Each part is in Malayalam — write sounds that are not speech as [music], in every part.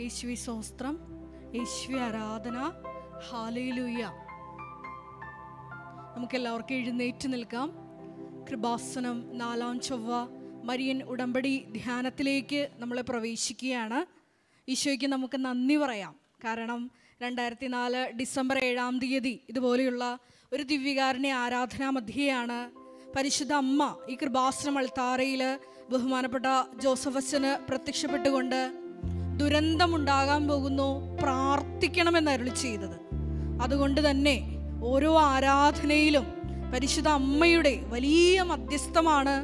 യേശുവി സ്വസ്ത്രം യേശുവി ആരാധന. ഹാലയിലൂയ നമുക്കെല്ലാവർക്കും എഴുന്നേറ്റ് നിൽക്കാം. കൃപാസനം നാലാം ചൊവ്വ. മരിയൻ ഉടമ്പടി ധ്യാനത്തിലേക്ക് നമ്മൾ പ്രവേശിക്കുകയാണ്. ഈശോയ്ക്ക് നമുക്ക് നന്ദി പറയാം. കാരണം രണ്ടായിരത്തി നാല് ഡിസംബർ ഏഴാം തീയതി ഇതുപോലെയുള്ള ഒരു ദിവ്യകാരനെ ആരാധനാ മധ്യയാണ് പരിശുദ്ധ അമ്മ ഈ കൃപാസനം അൾത്താറയിൽ ബഹുമാനപ്പെട്ട ജോസഫ് അച്ഛന് പ്രത്യക്ഷപ്പെട്ടുകൊണ്ട് ദുരന്തമുണ്ടാകാൻ പോകുന്നു പ്രാർത്ഥിക്കണമെന്ന് അരുളി ചെയ്തത്. അതുകൊണ്ട് തന്നെ ഓരോ ആരാധനയിലും പരിശുദ്ധ അമ്മയുടെ വലിയ മധ്യസ്ഥമാണ്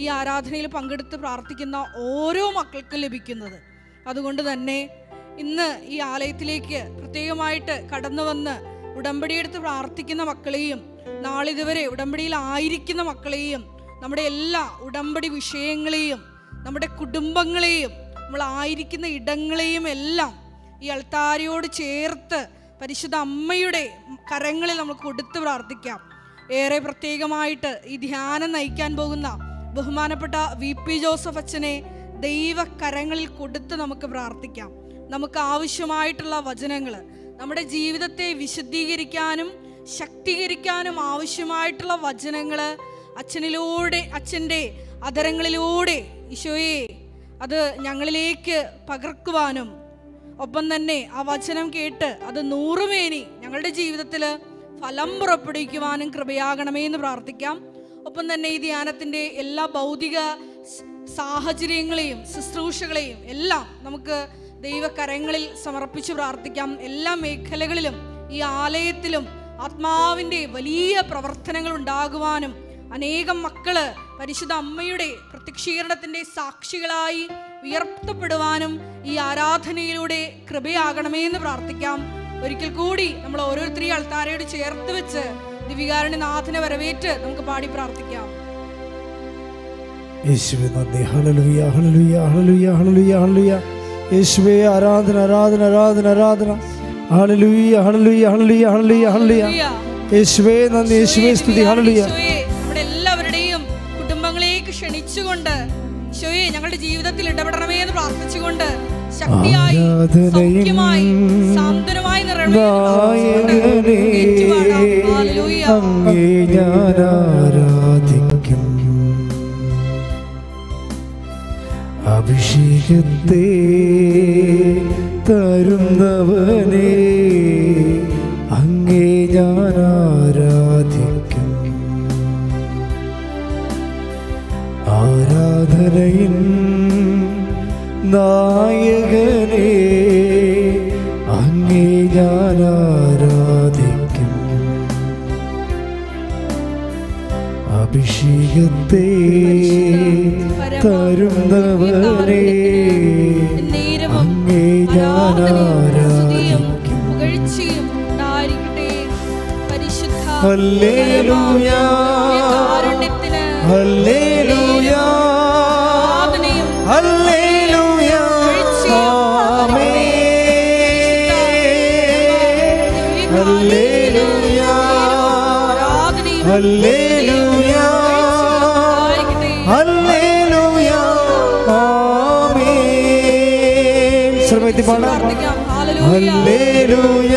ഈ ആരാധനയിൽ പങ്കെടുത്ത് പ്രാർത്ഥിക്കുന്ന ഓരോ മക്കൾക്കും ലഭിക്കുന്നത്. അതുകൊണ്ട് തന്നെ ഇന്ന് ഈ ആലയത്തിലേക്ക് പ്രത്യേകമായിട്ട് കടന്നു വന്ന് ഉടമ്പടിയെടുത്ത് പ്രാർത്ഥിക്കുന്ന മക്കളെയും നാളിതുവരെ ഉടമ്പടിയിൽ ആയിരിക്കുന്ന മക്കളെയും നമ്മുടെ എല്ലാ ഉടമ്പടി വിഷയങ്ങളെയും നമ്മുടെ കുടുംബങ്ങളെയും നമ്മൾ ആയിരിക്കുന്ന ഇടങ്ങളെയും എല്ലാം ഈ അൾത്താരയോട് ചേർത്ത് പരിശുദ്ധ അമ്മയുടെ കരങ്ങളിൽ നമ്മൾ കൊടുത്ത് പ്രാർത്ഥിക്കാം. ഏറെ പ്രത്യേകമായിട്ട് ഈ ധ്യാനം നയിക്കാൻ പോകുന്ന ബഹുമാനപ്പെട്ട വി പി ജോസഫ് അച്ഛനെ ദൈവകരങ്ങളിൽ കൊടുത്ത് നമുക്ക് പ്രാർത്ഥിക്കാം. നമുക്ക് ആവശ്യമായിട്ടുള്ള വചനങ്ങൾ നമ്മുടെ ജീവിതത്തെ വിശുദ്ധീകരിക്കാനും ശക്തീകരിക്കാനും ആവശ്യമായിട്ടുള്ള വചനങ്ങൾ അച്ഛനിലൂടെ അച്ഛന്റെ അതരങ്ങളിലൂടെ ഈശോയെ അത് ഞങ്ങളിലേക്ക് പകർക്കുവാനും ഒപ്പം തന്നെ ആ വചനം കേട്ട് അത് നൂറുമേനി ഞങ്ങളുടെ ജീവിതത്തിൽ ഫലം പുറപ്പെടുവിക്കുവാനും കൃപയാകണമേ എന്ന് പ്രാർത്ഥിക്കാം. ഒപ്പം തന്നെ ഈ ധ്യാനത്തിന്റെ എല്ലാ ഭൗതിക സാഹചര്യങ്ങളെയും ശുശ്രൂഷകളെയും എല്ലാം നമുക്ക് ദൈവകരങ്ങളിൽ സമർപ്പിച്ച് പ്രാർത്ഥിക്കാം. എല്ലാ മേഖലകളിലും ഈ ആലയത്തിലും ആത്മാവിന്റെ വലിയ പ്രവർത്തനങ്ങൾ ഉണ്ടാകുവാനും അനേകം മക്കൾ പരിശുദ്ധ അമ്മയുടെ പ്രത്യക്ഷീകരണത്തിന്റെ സാക്ഷികളായി ഉയർത്തപ്പെടുവാനും ഈ ആരാധനയിലൂടെ കൃപയാകണമേ എന്ന് പ്രാർത്ഥിക്കാം. ഒരിക്കൽ കൂടി നമ്മൾ ഓരോരുത്തരെയും അൾത്താരയോട് ചേർത്ത് വെച്ച് ദിവികാരണ നാഥനെ വരവേറ്റ് നമുക്ക് പാടി പ്രാർത്ഥിക്കാം. യേശുവെ നന്ദി. ഹല്ലേലൂയ ഹല്ലേലൂയ ഹല്ലേലൂയ ഹല്ലേലൂയ ഹല്ലേലൂയ. യേശുവേ ആരാധന ആരാധന ആരാധന ആരാധന. ഹല്ലേലൂയ ഹല്ലേലൂയ ഹല്ലേലൂയ ഹല്ലേലൂയ. ഹല്ലേലൂയ. യേശുവേ നന്ദി. യേശുവേ സ്തുതി. ഹല്ലേലൂയ. ഇവിടെ എല്ലാവരുടെയും കുടുംബങ്ങളിലേക്ക് ക്ഷണിച്ചുകൊണ്ട് യേശുവേ ഞങ്ങളുടെ ജീവിതത്തിൽ ഇടപെടണമേ എന്ന് പ്രാർത്ഥിച്ചുകൊണ്ട് ശക്തിയായി സൗഖ്യമായി സാന്ത്വനമായി ആരാധിക്കും. അഭിഷേകത്തെ തരുന്നവനെ ഞാൻ ആരാധിക്കും ആരാധനയിൻ നായകനെ അങ്ങേ ഞാൻ ആരാധിക്കും അഭിഷേകത്തെ തരുന്നവനെ അങ്ങേ ഞാൻ ഹല്ലേലൂയ കാരുണ്യത്തിന് ഹല്ലേലൂയ ആരാധനയും ഹല്ലേലൂയ ആമേൻ ഹല്ലേലൂയ ആരാധനയും ഹല്ലേലൂയ ഉണ്ടായിരിക്കട്ടെ. ഹല്ലേലൂയ ആമേൻ ശ്രമത്തിൽ പാടാം പ്രാർത്ഥിക്കാം. ഹല്ലേലൂയ. ഹല്ലേലൂയ ഹല്ലേലൂയ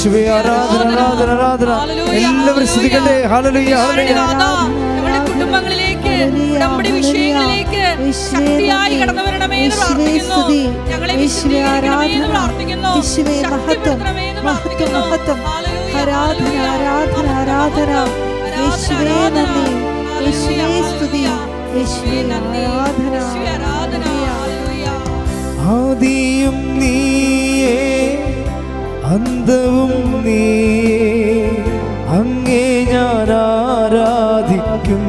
യേശുവേ ആരാധന ആരാധന ആരാധന. എല്ലാവരും ശ്രദ്ധിക്കട്ടെ ഹാലലുയ്യ ഞങ്ങളുടെ കുടുംബങ്ങളിലേക്ക് ഉടമ്പടി വിഷയങ്ങളിലേക്ക് ശക്തിയായി കടന്നു വരണമേ എന്ന് പ്രാർത്ഥിക്കുന്നു. ഞങ്ങളെ പ്രാർത്ഥിക്കുന്നു. മഹത്വം. മഹത്വം. മഹത്വം. ആരാധന. ആരാധന ആരാധന. യേശുവേ നന്ദി. യേശുവേ സ്തുതി. യേശുവേ ആരാധന. യേശുവേ ആരാധന. ഹല്ലേലൂയ. ആദിയും നീയേ. അന്തവും നീ. അങ്ങേ ഞാൻ ആരാധിക്കും.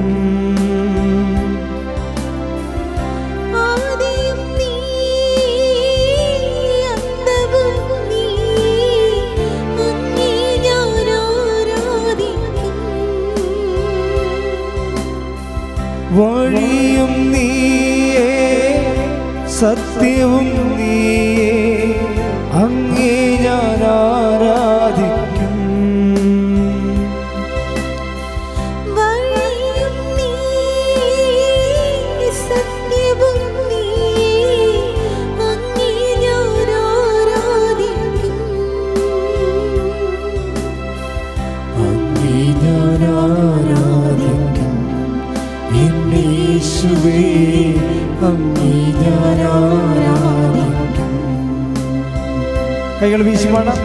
വഴിയും നീയേ സത്യവും കൈകൾ വീശി പാടാം.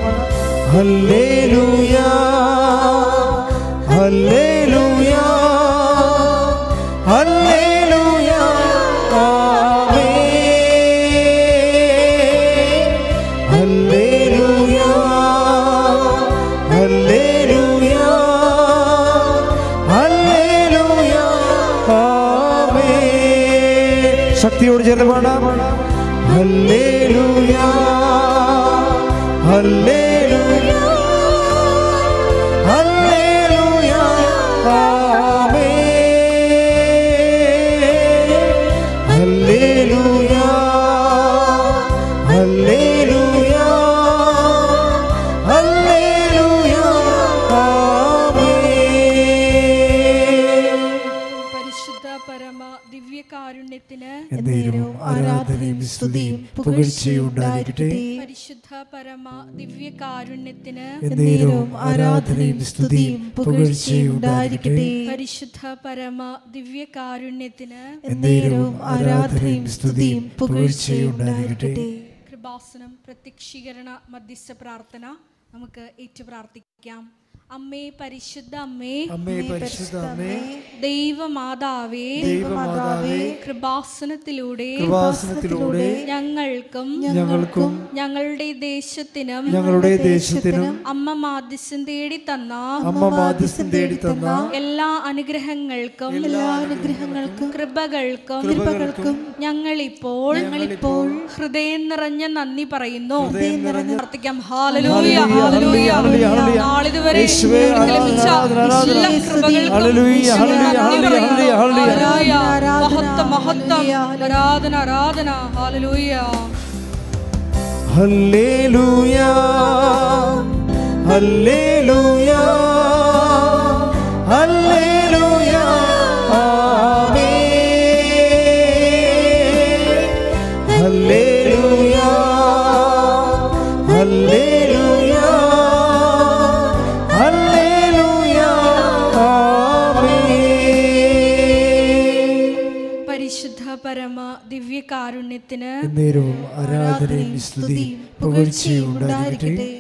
ശക്തിയോട് ചേർന്ന് പാടാം. പരിശുദ്ധ പരമ ആരാധനയും സ്തുതിയും പരിശുദ്ധ പരമ ആരാധനയും സ്തുതിയും കൃപാസനം പ്രത്യക്ഷീകരണ മധ്യസ്ഥ പ്രാർത്ഥന നമുക്ക് ഏറ്റു പ്രാർത്ഥിക്കാം അമ്മേ പരിശുദ്ധ അമ്മേ. അമ്മേ പരിശുദ്ധ അമ്മേ. ദൈവമാതാവേ. ദൈവമാതാവേ. കൃപാസനത്തിലൂടെ. കൃപാസനത്തിലൂടെ ഞങ്ങൾക്കും ഞങ്ങൾക്കും ഞങ്ങളുടെ ദേശത്തിനും ഞങ്ങളുടെ ദേശത്തിനും അമ്മ മാധ്യസ്ഥം തേടി തന്ന അമ്മ മാധ്യസ്ഥം തേടി തന്ന എല്ലാ അനുഗ്രഹങ്ങൾക്കും എല്ലാ അനുഗ്രഹങ്ങൾക്കും കൃപകൾക്കും കൃപകൾക്കും ഞങ്ങളിപ്പോൾ ഞങ്ങളിപ്പോൾ ഹൃദയം നിറഞ്ഞ നന്ദി പറയുന്നു. ഹൃദയം നിറഞ്ഞ പ്രാർത്ഥിക്കാം. ഹാലലൂയ ഹാലലൂയ. നാളിതുവരെ യേശുവേ, ഞങ്ങൾക്ക് ലഭിച്ച ആരാധന, ആരാധന, എല്ലാ ആരാധന. കൃപകൾക്കും ഹല്ലേലൂയ, ഈശോയെ ഹല്ലേലൂയ, നന്ദി പറയുന്നു. ഹല്ലേലൂയ, ഹല്ലേലൂയ. ഹല്ലേലൂയ. മഹത്വം മഹത്വം ഹല്ലേലൂയ. ആരാധന ആരാധന ഹാലലൂയ ഹല്ലേലൂയ ഹല്ലേലൂയ ഹല്ലേലൂയ പരമ ദിവ്യകാരുണ്യത്തിന് എന്നേരവും ആരാധനയും സ്തുതിയും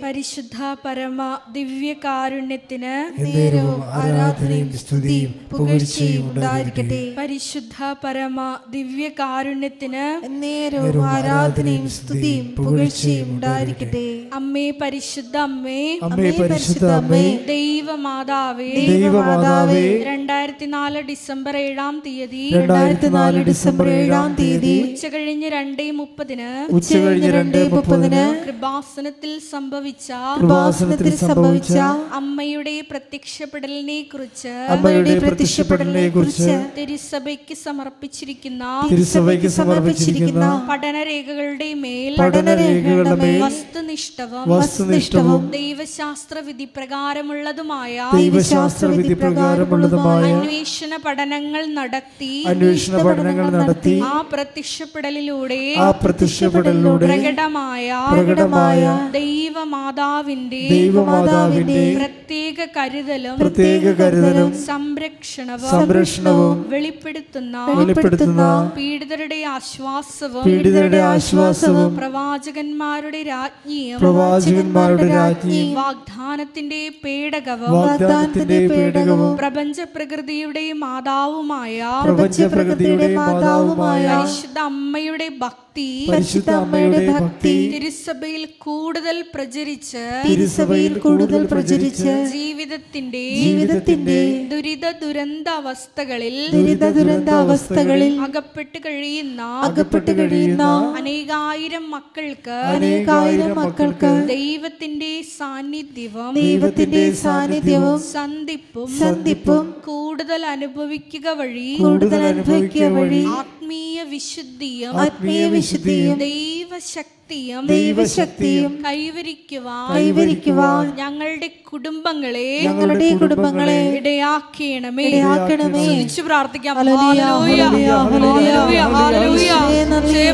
പരിശുദ്ധ പരമ ദിവ്യകാരുണ്യത്തിന് എന്നേരവും ആരാധനയും സ്തുതിയും പുകഴ്ചയും ഉണ്ടായിരിക്കട്ടെ. പരിശുദ്ധ പരമ ദിവ്യകാരുണ്യത്തിന് നേരവും ആരാധനയും സ്തുതിയും പുകഴ്ചയും ഉണ്ടായിരിക്കട്ടെ. അമ്മേ പരിശുദ്ധ അമ്മേ. അമ്മേ പരിശുദ്ധ അമ്മേ. ദൈവമാതാവേ. ദൈവമാതാവേ. രണ്ടായിരത്തി നാല് ഡിസംബർ ഏഴാം തീയതി. രണ്ടായിരത്തി നാല് ഡിസംബർ ഏഴാം തീയതി. ഉച്ച കഴിഞ്ഞ് രണ്ടേ മുപ്പതിന്. ഉച്ച കഴിഞ്ഞ് രണ്ട് മുപ്പതിന്. കൃപാസനത്തിൽ സംഭവിച്ച കൃപാസനത്തിൽ സംഭവിച്ച അമ്മയുടെ പ്രത്യക്ഷപ്പെടലിനെ കുറിച്ച് അമ്മയുടെ പ്രത്യക്ഷപ്പെടലിനെ കുറിച്ച് തിരുസഭയ്ക്ക് സമർപ്പിച്ചിരിക്കുന്ന തിരുസഭയ്ക്ക് സമർപ്പിച്ചിരിക്കുന്ന പഠനരേഖകളുടെ മേൽ പഠനരേഖകളുടെ മേൽ വസ്തുനിഷ്ഠവും വസ്തുനിഷ്ഠവും ദൈവശാസ്ത്ര വിധി പ്രകാരമുള്ളതുമായ ദൈവശാസ്ത്ര വിധി പ്രകാരമുള്ളതുമായ അന്വേഷണ പഠനങ്ങൾ നടത്തി അന്വേഷണ പഠനങ്ങൾ നടത്തി ആ പ്രത്യക്ഷപ്പെടലിലൂടെ ആ പ്രത്യക്ഷപ്പെടലിലൂടെ പ്രകടമായ പ്രകടമായ ദൈവമാതാവിന്റെ ദൈവമാതാവിന്റെ പ്രത്യേക കരുതലും പ്രത്യേക കരുതലും സംരക്ഷണവും സംരക്ഷണവും വെളിപ്പെടുത്തുന്ന വെളിപ്പെടുത്തുന്ന പീഡിതരുടെ ആശ്വാസവും പീഡിതരുടെ ആശ്വാസവും പ്രവാചകന്മാരുടെ രാജ്ഞിയും പ്രവാചകന്മാരുടെ രാജ്ഞി വാഗ്ദാനത്തിന്റെ പേടകവും വാഗ്ദാനത്തിന്റെ പേടകവും പ്രപഞ്ച പ്രകൃതിയുടെ മാതാവുമായ പ്രപഞ്ച പ്രകൃതിയുടെ മാതാവുമായ പരിശുദ്ധ അമ്മയുടെ ഭക്തി പരിശുദ്ധ അമ്മയുടെ ഭക്തി. തിരുസഭയിൽ കൂടുതൽ പ്രചരിച്ച് തിരുസഭയിൽ കൂടുതൽ പ്രചരിച്ച് ജീവിതത്തിന്റെ ജീവിതത്തിന്റെ ദുരിത ദുരന്ത അവസ്ഥകളിൽ ദുരിത ദുരന്താവസ്ഥകളിൽ അകപ്പെട്ട് കഴിയുന്ന അകപ്പെട്ട് കഴിയുന്ന അനേകായിരം മക്കൾക്ക് അനേകായിരം മക്കൾക്ക് ദൈവത്തിന്റെ സാന്നിധ്യവും ദൈവത്തിന്റെ സാന്നിധ്യവും സന്ധിപ്പും സന്ധിപ്പും കൂടുതൽ അനുഭവിക്കുക വഴി കൂടുതൽ അനുഭവിക്കുക വഴി ആത്മീയ വിശുദ്ധിയും ആത്മീയ വിശുദ്ധിയും ദൈവശക്തിയും ദൈവശക്തിയും കൈവരിക്കുവാൻ കൈവരിക്കുവാൻ ഞങ്ങളുടെ കുടുംബങ്ങളെ ഞങ്ങളുടെ കുടുംബങ്ങളെ ഇടയാക്കണമേ. ഇടയാക്കണമേ. സ്തുതിച്ച് പ്രാർത്ഥിക്കാം.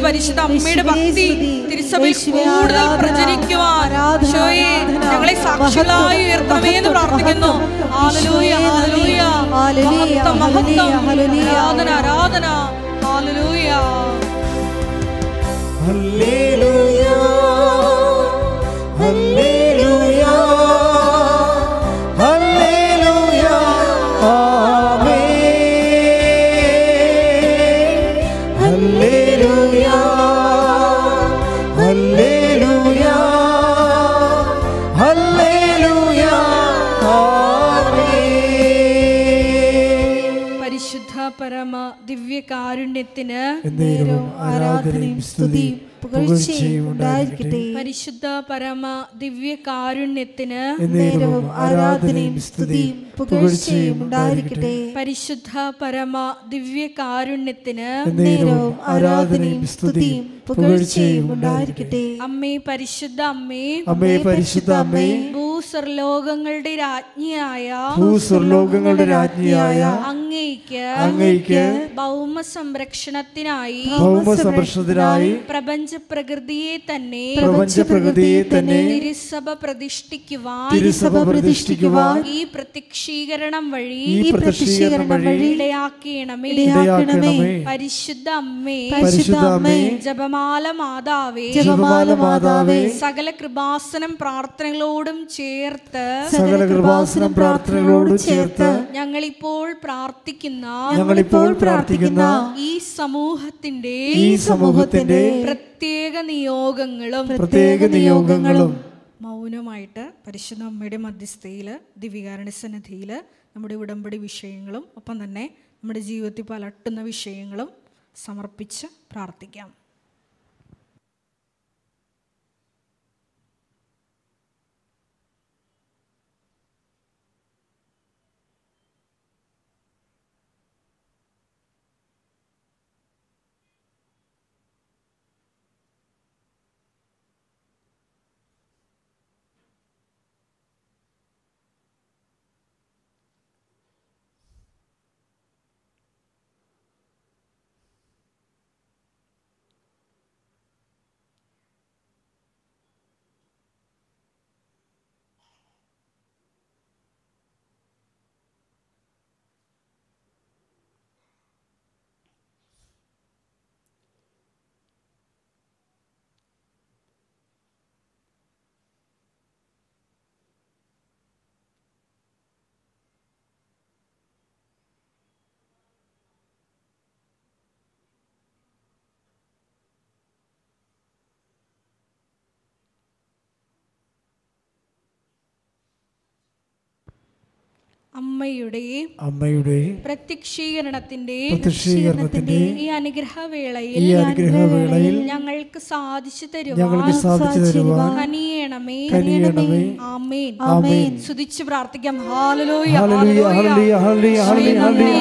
പരിശുദ്ധ അമ്മയുടെ ഭക്തി തിരുസഭയിൽ കൂടുതൽ. പ്രചരിക്കുവാൻ. ഞങ്ങളെ സാക്ഷികളായി മഹത്വം, ഉയർത്തണമേ എന്ന് പ്രാർത്ഥിക്കുന്നു. ഹാലലൂയ ഹല്ലേലൂയ, മഹത്വം മഹത്വം. ആരാധന ആരാധന. ഹാലലൂയ ഹല്ലേലൂയ ഹല്ലേലൂയ പരമ ദിവ്യകാരുണ്യത്തിന് ആരാധനയും സ്തുതിയും. പരിശുദ്ധ പരമ ദിവ്യകാരുണ്യത്തിന് നേരവും ആരാധനയും സ്തുതിയും പുകഴ്ചയും ഉണ്ടായിരിക്കട്ടെ. പരിശുദ്ധ പരമ ദിവ്യകാരുണ്യത്തിന് നേരവും ആരാധനയും സ്തുതിയും പുകഴ്ചയും ഉണ്ടായിരിക്കട്ടെ. അമ്മേ പരിശുദ്ധ അമ്മേ അമ്മേ പരിശുദ്ധ അമ്മേ. ഭൂസ്വർലോകങ്ങളുടെ രാജ്ഞിയായ ഭൂസ്വർലോകങ്ങളുടെ രാജ്ഞിയായ അങ്ങേക്ക് അങ്ങേക്ക് ഭൗമ സംരക്ഷണത്തിനായി ഭൗമ സംരക്ഷണത്തിനായി പ്രപഞ്ച പ്രകൃതിയെ തന്നെ പ്രപഞ്ച പ്രകൃതിയെ തന്നെ തിരുസഭ പ്രതിഷ്ഠിക്കുവാൻ തിരുസഭ പ്രതിഷ്ഠിക്കുവാൻ ഈ പ്രത്യക്ഷീകരണം വഴി ഈ പ്രത്യക്ഷീകരണം വഴി ഇടയാക്കണമേ. ഇടയാക്കണമേ. പരിശുദ്ധ അമ്മേ. പരിശുദ്ധ അമ്മേ. ജപമാല മാതാവേ. ജപമാല മാതാവേ. സകല കൃപാസനം പ്രാർത്ഥനകളോടും ചേർത്ത് സകല കൃപാസനം പ്രാർത്ഥനകളോട് ചേർത്ത് ഞങ്ങളിപ്പോൾ പ്രാർത്ഥിക്കുന്ന ഞങ്ങളിപ്പോൾ പ്രാർത്ഥിക്കുന്ന ഈ സമൂഹത്തിന്റെ ഈ സമൂഹത്തിന്റെ പ്രത്യേക നിയോഗങ്ങളും പ്രത്യേക നിയോഗങ്ങളും മൗനമായിട്ട് പരിശുദ്ധ അമ്മയുടെ മധ്യസ്ഥയിൽ ദിവ്യകാരണ സന്നിധിയിൽ നമ്മുടെ ഉടമ്പടി വിഷയങ്ങളും ഒപ്പം തന്നെ നമ്മുടെ ജീവിതത്തിൽ പലട്ടുന്ന വിഷയങ്ങളും സമർപ്പിച്ച് പ്രാർത്ഥിക്കാം. അമ്മയുടെ അമ്മയുടെ പ്രത്യക്ഷീകരണത്തിന്റെ പ്രത്യക്ഷീകരണത്തിന്റെ ഈ അനുഗ്രഹവേളയിൽ ഈ അനുഗ്രഹവേളയിൽ ഞങ്ങൾക്ക് സാധിച്ചു തരുവാൻ ഞങ്ങൾക്ക് സാധിച്ചു തരുവാൻ കനിയണമേ കനിയണമേ. ആമേൻ. ആമേൻ. സ്തുതിച്ച് പ്രാർത്ഥിക്കാം. ഹല്ലേലൂയ ഹല്ലേലൂയ ഹല്ലേലൂയ ഹല്ലേലൂയ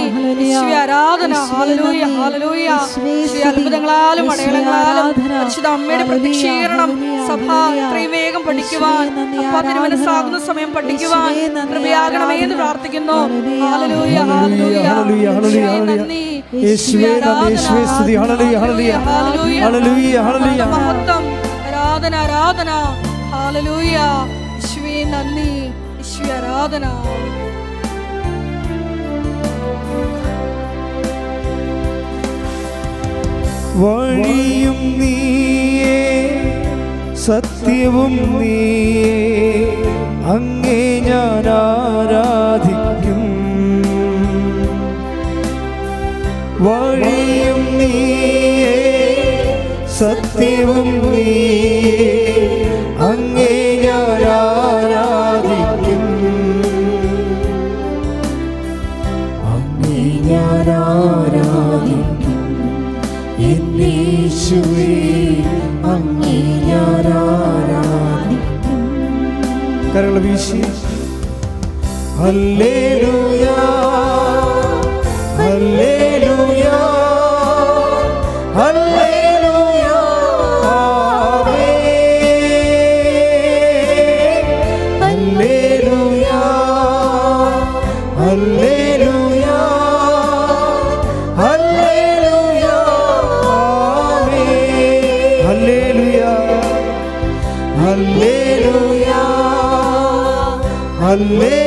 ഹല്ലേലൂയ ആരാധന. ഹല്ലേലൂയ അത്ഭുതങ്ങളാലും അടയാളങ്ങളാലും പരിശുദ്ധ അമ്മയുടെ പ്രത്യക്ഷീകരണം സഭ ഇത്രയും വേഗം പഠിക്കുവാൻ അപ്പ തിരുമനസ്സാകുന്ന സമയം പഠിക്കുവാൻ കൃപയാകണമേ എന്ന് പ്രാർത്ഥിക്കുന്നു. മഹത്വം. ആരാധന ആരാധന. ഹാലലൂയ യേശുവേ നന്ദി. യേശുവേ ആരാധന. വഴിയും നീയേ സത്യവും നീയേ. അങ്ങേ ഞാൻ ആരാധിക്കും. വഴിയും നീയേ സത്യവും നീയേ അങ്ങേ ഞാൻ ആരാധിക്കും. അങ്ങേ ഞാൻ ആരാധിക്കും. എന്നീശുവേ അങ്ങേ ഞാൻ ആരാധിക്കും. കരങ്ങൾ വീശി. ഹല്ലേലൂയ. ഹല്ലേലൂയ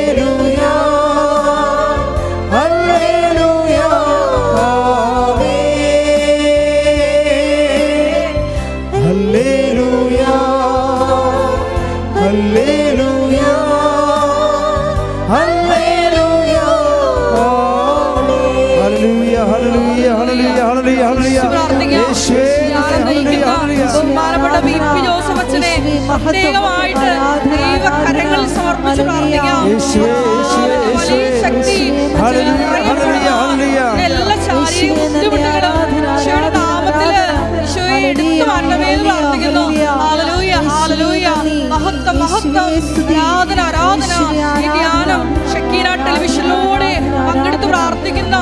ശക്തി. എല്ലാ ശാരീരിക ബുദ്ധിമുട്ടുകളും ഈശോയുടെ നാമത്തിൽ ഈശോയെ എടുത്തു മാറ്റണമേ എന്ന് പ്രാർത്ഥിക്കുന്നു. ഹാലലൂയ ഹാലലൂയ മഹത്വം മഹത്വം. ആരാധന ആരാധന. ഈ ധ്യാനം ടെലിവിഷനിലൂടെ പങ്കെടുത്ത് പ്രാർത്ഥിക്കുന്ന.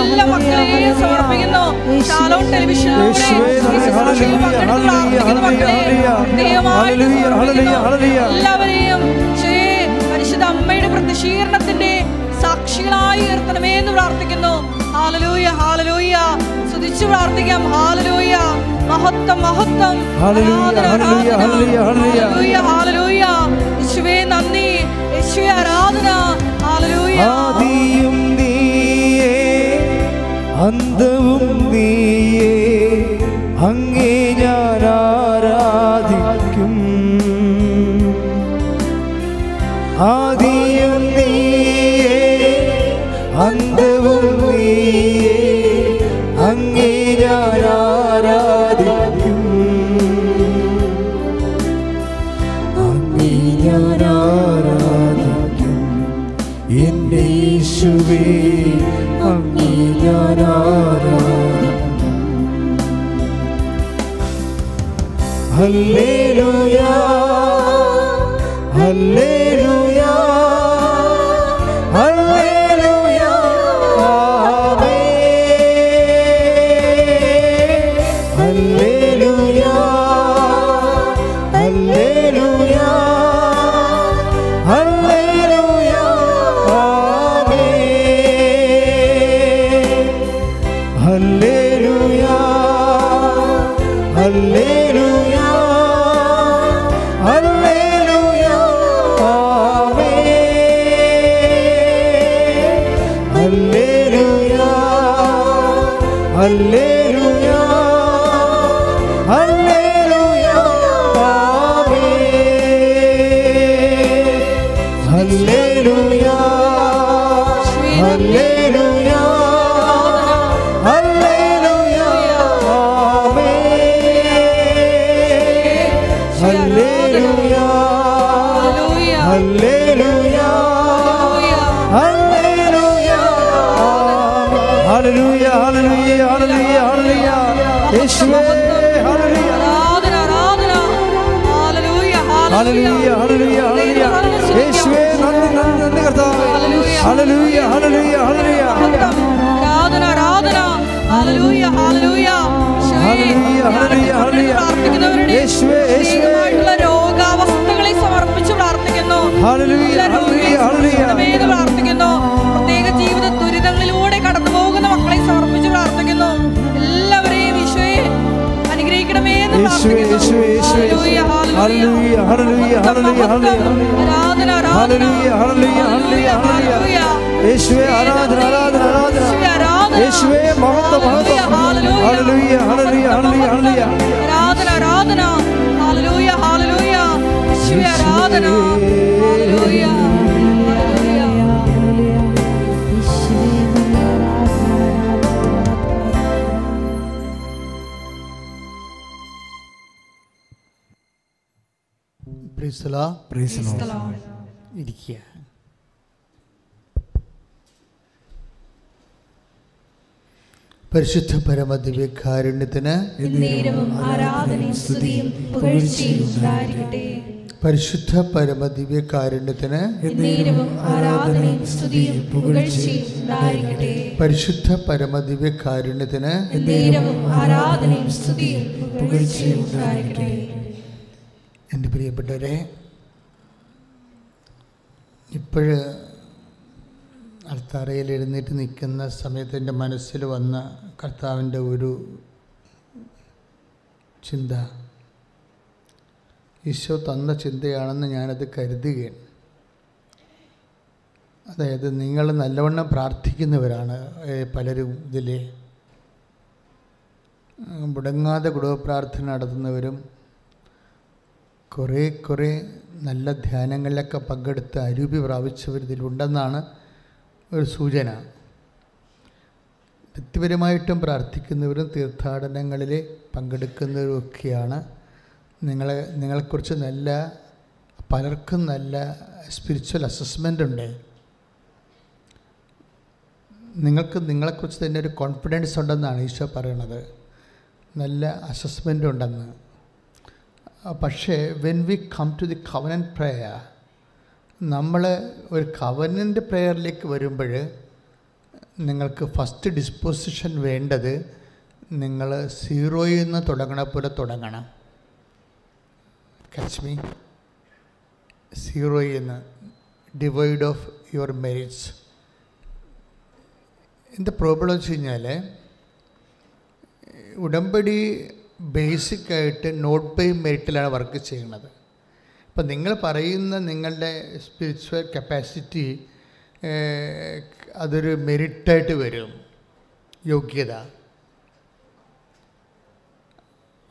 എല്ലാ മക്കളെയും സമർപ്പിക്കുന്നു. ഷാലോൺ ടെലിവിഷനിലൂടെ പങ്കെടുത്ത് പ്രാർത്ഥിക്കുന്ന മക്കളെ ഹല്ലേലൂയ, എല്ലാവരെയും സാക്ഷികളായി ഉയർത്തണമേ എന്ന് പ്രാർത്ഥിക്കുന്നു. ഹാലലൂയ ഹാലലൂയ സ്തുതിച്ചു പ്രാർത്ഥിക്കാം. ഹാലലൂയ മഹത്വം മഹത്വം. ഹാലലൂയ ഹാലലൂയ. യേശുവേ നന്ദി. യേശുവേ ആരാധന. ഹാലലൂയ ആദിയും നീയേ അന്തവും നീയേ. ഹല്ലേലൂയ ഹല്ലേലൂയ ഹല്ലേലൂയ ഹല്ലേലൂയ ഹല്ലേലൂയ യേശുവേ ഹല്ലേലൂയ ആരാധന ആരാധന. ഹല്ലേലൂയ ഹല്ലേലൂയ. ഹല്ലേലൂയ ഹല്ലേലൂയ യേശുവേ നന്ദി നന്ദി നന്ദി കർത്താവേ. ഹല്ലേലൂയ. ഹല്ലേലൂയ ഹല്ലേലൂയ ആരാധന ആരാധന ഹല്ലേലൂയ ഹല്ലേലൂയ. ഹല്ലേലൂയ, ഹല്ലേലൂയ, ഹല്ലേലൂയ. യേശുവേ, യേശുവേ. രോഗാവസ്ഥകളെ സമർപ്പിച്ച് പ്രാർത്ഥിക്കുന്നു. ഹല്ലേലൂയ, ഹല്ലേലൂയ, പ്രാർത്ഥിക്കുന്നു. പ്രത്യേക ജീവിത ഹല്ലേലൂയ. ഹല്ലേലൂയ, ഹല്ലേലൂയ, ഹല്ലേലൂയ, ഹല്ലേലൂയ. യേശുവേ ആരാധന ആരാധന ആരാധന യേശുവേ, മഹത്വം മഹത്വം. ഹല്ലേലൂയ, ഹല്ലേലൂയ ഹല്ലേലൂയ ഹല്ലേലൂയ ഹല്ലേലൂയ. ആരാധന ആരാധന. ഹല്ലേലൂയ ഹല്ലേലൂയ. യേശുവേ ആരാധന. ഹാലലൂയ ഇരിക്കുക. പരിശുദ്ധ പരമദിവ്യകാരുണ്യത്തിന് പരിശുദ്ധ പരമദിവ്യകാരുണ്യത്തിന് പരിശുദ്ധ പരമദിവ്യകാരുണ്യത്തിന് എന്റെ പ്രിയപ്പെട്ടവരെ ഇപ്പോഴ് അൾത്താറയിൽ എഴുന്നേറ്റ് നിൽക്കുന്ന സമയത്ത് എന്റെ മനസ്സിൽ വന്ന കർത്താവിന്റെ ഒരു ചിന്ത. ഈശോ തന്ന ചിന്തയാണെന്ന് ഞാനത് കരുതുകയാണ്. അതായത് നിങ്ങൾ നല്ലവണ്ണം പ്രാർത്ഥിക്കുന്നവരാണ് പലരും ഇതിലെ. മുടങ്ങാതെ കുടുംബപ്രാർത്ഥന നടത്തുന്നവരും കുറേ കുറേ നല്ല ധ്യാനങ്ങളിലൊക്കെ പങ്കെടുത്ത് അരൂപി പ്രാപിച്ചവർ ഇതിലുണ്ടെന്നാണ് ഒരു സൂചന. വ്യക്തിപരമായിട്ടും പ്രാർത്ഥിക്കുന്നവരും തീർത്ഥാടനങ്ങളിൽ പങ്കെടുക്കുന്നവരും ഒക്കെയാണ് നിങ്ങളെ നിങ്ങളെക്കുറിച്ച് നല്ല പലർക്കും നല്ല സ്പിരിച്വൽ അസസ്മെന്റ് ഉണ്ട്. നിങ്ങൾക്ക് നിങ്ങളെക്കുറിച്ച് തന്നെ ഒരു കോൺഫിഡൻസ് ഉണ്ടെന്നാണ് ഈശോ പറയണത്. നല്ല അസസ്മെന്റ് ഉണ്ടെന്ന്. പക്ഷേ when we come to the covenant prayer നമ്മൾ ഒരു കവനന്റെ പ്രേയറിലേക്ക് വരുമ്പോൾ നിങ്ങൾക്ക് ഫസ്റ്റ് ഡിസ്പോസിഷൻ വേണ്ടത് നിങ്ങൾ സീറോയിൽ നിന്ന് തുടങ്ങണ പോലെ തുടങ്ങണം. കശ്മി സീറോയിൽ നിന്ന് ഡിവൈഡ് ഓഫ് യുവർ മെറിറ്റ്സ് എന്താ പ്രോബ്ലം വെച്ച് കഴിഞ്ഞാൽ ഉടമ്പടി ബേസിക്കായിട്ട് നോട്ട് ബൈ മെറിറ്റിലാണ് വർക്ക് ചെയ്യുന്നത്. ഇപ്പം നിങ്ങൾ പറയുന്ന നിങ്ങളുടെ സ്പിരിച്വൽ കപ്പാസിറ്റി അതൊരു മെറിറ്റായിട്ട് വരും. യോഗ്യത.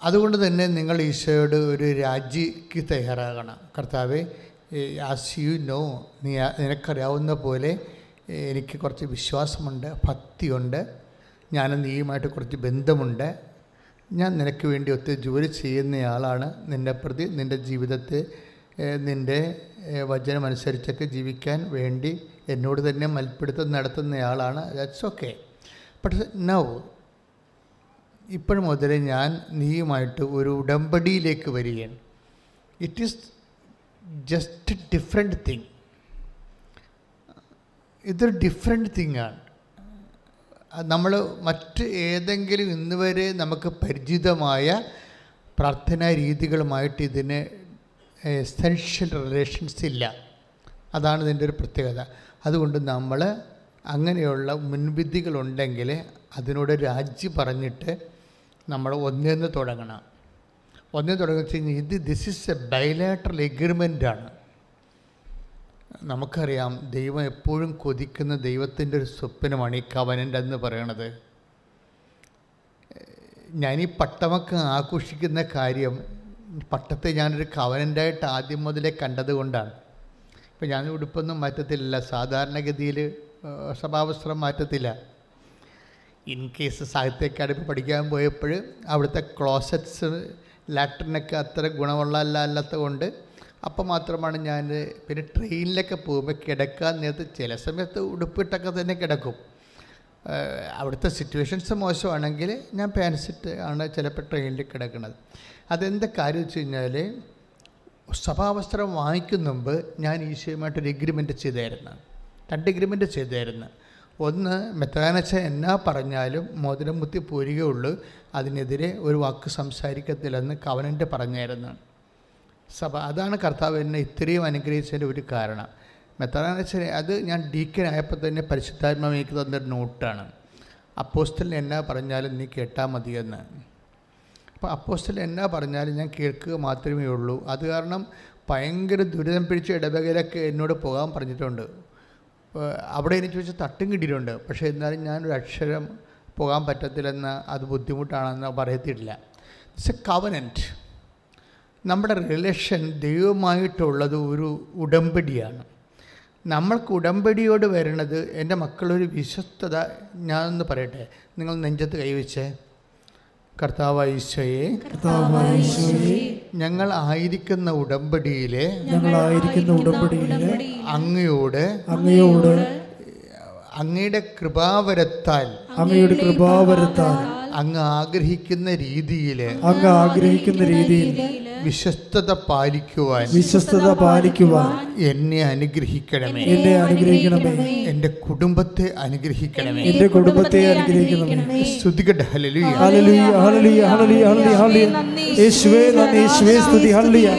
അതുകൊണ്ട് തന്നെ നിങ്ങൾ ഈശോയോട് ഒരു രാജിക്ക് തയ്യാറാകണം. കർത്താവെ ആസ് യു നോ നീ നിനക്കറിയാവുന്ന പോലെ എനിക്ക് കുറച്ച് വിശ്വാസമുണ്ട് ഭക്തിയുണ്ട്. ഞാൻ നീയുമായിട്ട് കുറച്ച് ബന്ധമുണ്ട്. ഞാൻ നിനക്ക് വേണ്ടി ഒത്തിരി ജോലി ചെയ്യുന്നയാളാണ് നിന്നെ പ്രതി നിന്റെ ജീവിതത്തെ നിന്റെ വചനമനുസരിച്ചൊക്കെ ജീവിക്കാൻ വേണ്ടി എന്നോട് തന്നെ മൽപ്പിടുത്തം നടത്തുന്നയാളാണ്. ദാറ്റ്സ് ഓക്കെ പക്ഷെ നൗ ഇപ്പോഴും മുതലേ ഞാൻ നീയുമായിട്ട് ഒരു ഉടമ്പടിയിലേക്ക് വരികയാണ്. It is just different thing ഇതൊരു ഡിഫറെന്റ് തിങ്ങാണ് നമ്മൾ മറ്റ് ഏതെങ്കിലും ഇന്ന് വരെ നമുക്ക് പരിചിതമായ പ്രാർത്ഥനാ രീതികളുമായിട്ട് ഇതിന് എസെൻഷ്യൽ റിലേഷൻസ് ഇല്ല. അതാണ് ഇതിന്റെ ഒരു പ്രത്യേകത. അതുകൊണ്ട് നമ്മൾ അങ്ങനെയുള്ള മുൻവിധികളുണ്ടെങ്കിൽ അതിനോട് രാജി പറഞ്ഞിട്ട് നമ്മൾ ഒന്നേന്ന് തുടങ്ങണം. ഒന്നേ തുടങ്ങി വെച്ച് കഴിഞ്ഞാൽ ഇത് ദിസ് ഇസ് എ ബൈലാറ്ററൽ എഗ്രിമെന്റാണ് നമുക്കറിയാം ദൈവം എപ്പോഴും കൊതിക്കുന്ന ദൈവത്തിന്റെ ഒരു സ്വപ്നമാണ് ഈ കവനന്റ് എന്ന് പറയണത്. ഞാനീ പട്ടമൊക്കെ ആഘോഷിക്കുന്ന കാര്യം പട്ടത്തെ ഞാനൊരു കവനന്റായിട്ട് ആദ്യം മുതലേ കണ്ടതുകൊണ്ടാണ് ഇപ്പം ഞാൻ ഉടുപ്പൊന്നും മാറ്റത്തില്ല സാധാരണഗതിയിൽ സ്വഭാവസ്ത്രം മാറ്റത്തില്ല. ഇൻ കേസ് സാഹിത്യ അക്കാഡമി പഠിക്കാൻ പോയപ്പോൾ അവിടുത്തെ ക്ലോസറ്റ്സ് ലാട്രിനൊക്കെ അത്ര ഗുണമുള്ള അല്ല അല്ലാത്ത കൊണ്ട് അപ്പം മാത്രമാണ് ഞാൻ പിന്നെ ട്രെയിനിലൊക്കെ പോകുമ്പോൾ കിടക്കാൻ നേരത്ത് ചില സമയത്ത് ഉടുപ്പിട്ടൊക്കെ തന്നെ കിടക്കും. അവിടുത്തെ സിറ്റുവേഷൻസ് മോശമാണെങ്കിൽ ഞാൻ പാൻസിട്ട് ആണ് ചിലപ്പോൾ ട്രെയിനിൽ കിടക്കുന്നത്. അതെന്താ കാര്യം വെച്ച് കഴിഞ്ഞാൽ സഭാവസ്ത്രം വാങ്ങിക്കും മുമ്പ് ഞാൻ ഈശോയുമായിട്ടൊരു എഗ്രിമെന്റ് ചെയ്തായിരുന്നു. രണ്ട് എഗ്രിമെന്റ് ചെയ്തായിരുന്നു. ഒന്ന് മെത്രാനച്ച എന്നാ പറഞ്ഞാലും മോതിരം മുത്തി പോരുകയുള്ളൂ. അതിനെതിരെ ഒരു വാക്ക് സംസാരിക്കത്തില്ലെന്ന് കവനന്റെ പറഞ്ഞായിരുന്നു. സഭ. അതാണ് കർത്താവ് എന്നെ ഇത്രയും അനുഗ്രഹിച്ചതിന്റെ ഒരു കാരണം. മെത്രാനച്ചനെ അത് ഞാൻ ഡീക്കനായപ്പോൾ തന്നെ പരിശുദ്ധാത്മാവ് എനിക്ക് തന്നൊരു നോട്ടാണ്. അപ്പോസ്റ്റലിന് എന്നാ പറഞ്ഞാലും നീ കേട്ടാൽ മതിയെന്ന്. അപ്പോൾ അപ്പോസ്റ്റൽ എന്നാ പറഞ്ഞാലും ഞാൻ കേൾക്കുക മാത്രമേ ഉള്ളൂ. അത് കാരണം ഭയങ്കര ദുരിതം പിടിച്ച ഇടവകയിലൊക്കെ എന്നോട് പോകാൻ പറഞ്ഞിട്ടുണ്ട്. അവിടെ എനിക്ക് വെച്ച് തട്ടും കിട്ടിയിട്ടുണ്ട്. പക്ഷേ എന്നാലും ഞാനൊരു അക്ഷരം പോകാൻ പറ്റത്തില്ലെന്ന് അത് ബുദ്ധിമുട്ടാണെന്ന് പറയത്തില്ല. ഇറ്റ്സ് എ കവനന്റ് നമ്മുടെ റിലേഷൻ ദൈവമായിട്ടുള്ളത് ഒരു ഉടമ്പടിയാണ്. നമ്മൾക്ക് ഉടമ്പടിയോട് വരണത് എന്റെ മക്കളൊരു വിശ്വസ്തത ഞാനൊന്ന് പറയട്ടെ? നിങ്ങൾ നെഞ്ചത്ത് കൈവച്ചേ. കർത്താവ് ഈശോയെ. ഞങ്ങൾ ആയിരിക്കുന്ന ഉടമ്പടിയിലെ ഞങ്ങളായിരിക്കുന്ന ഉടമ്പടിയിലെ അങ്ങയോട് അങ്ങയോട് അങ്ങയുടെ കൃപാവരത്താൽ അങ്ങയുടെ കൃപാവരത്താൽ അങ്ങ് ആഗ്രഹിക്കുന്ന രീതിയിൽ അങ്ങ് ആഗ്രഹിക്കുന്ന രീതിയിൽ വിശ്വസ്തത പാലിക്കുവാൻ വിശ്വസ്തത പാലിക്കുവാൻ എന്നെ അനുഗ്രഹിക്കണമേ. എന്നെ അനുഗ്രഹിക്കണമേ. എന്റെ കുടുംബത്തെ അനുഗ്രഹിക്കണമേ. എന്റെ കുടുംബത്തെ അനുഗ്രഹിക്കണമേ. സ്തുതികട്ടെ ഹല്ലേലൂയ. ഹല്ലേലൂയ ഹല്ലേലൂയ ഹല്ലേലൂയ ഹല്ലേലൂയ ഹല്ലേലൂയ. യേശുവേ നന്ദി യേശുവേ സ്തുതി. ഹല്ലേലൂയ.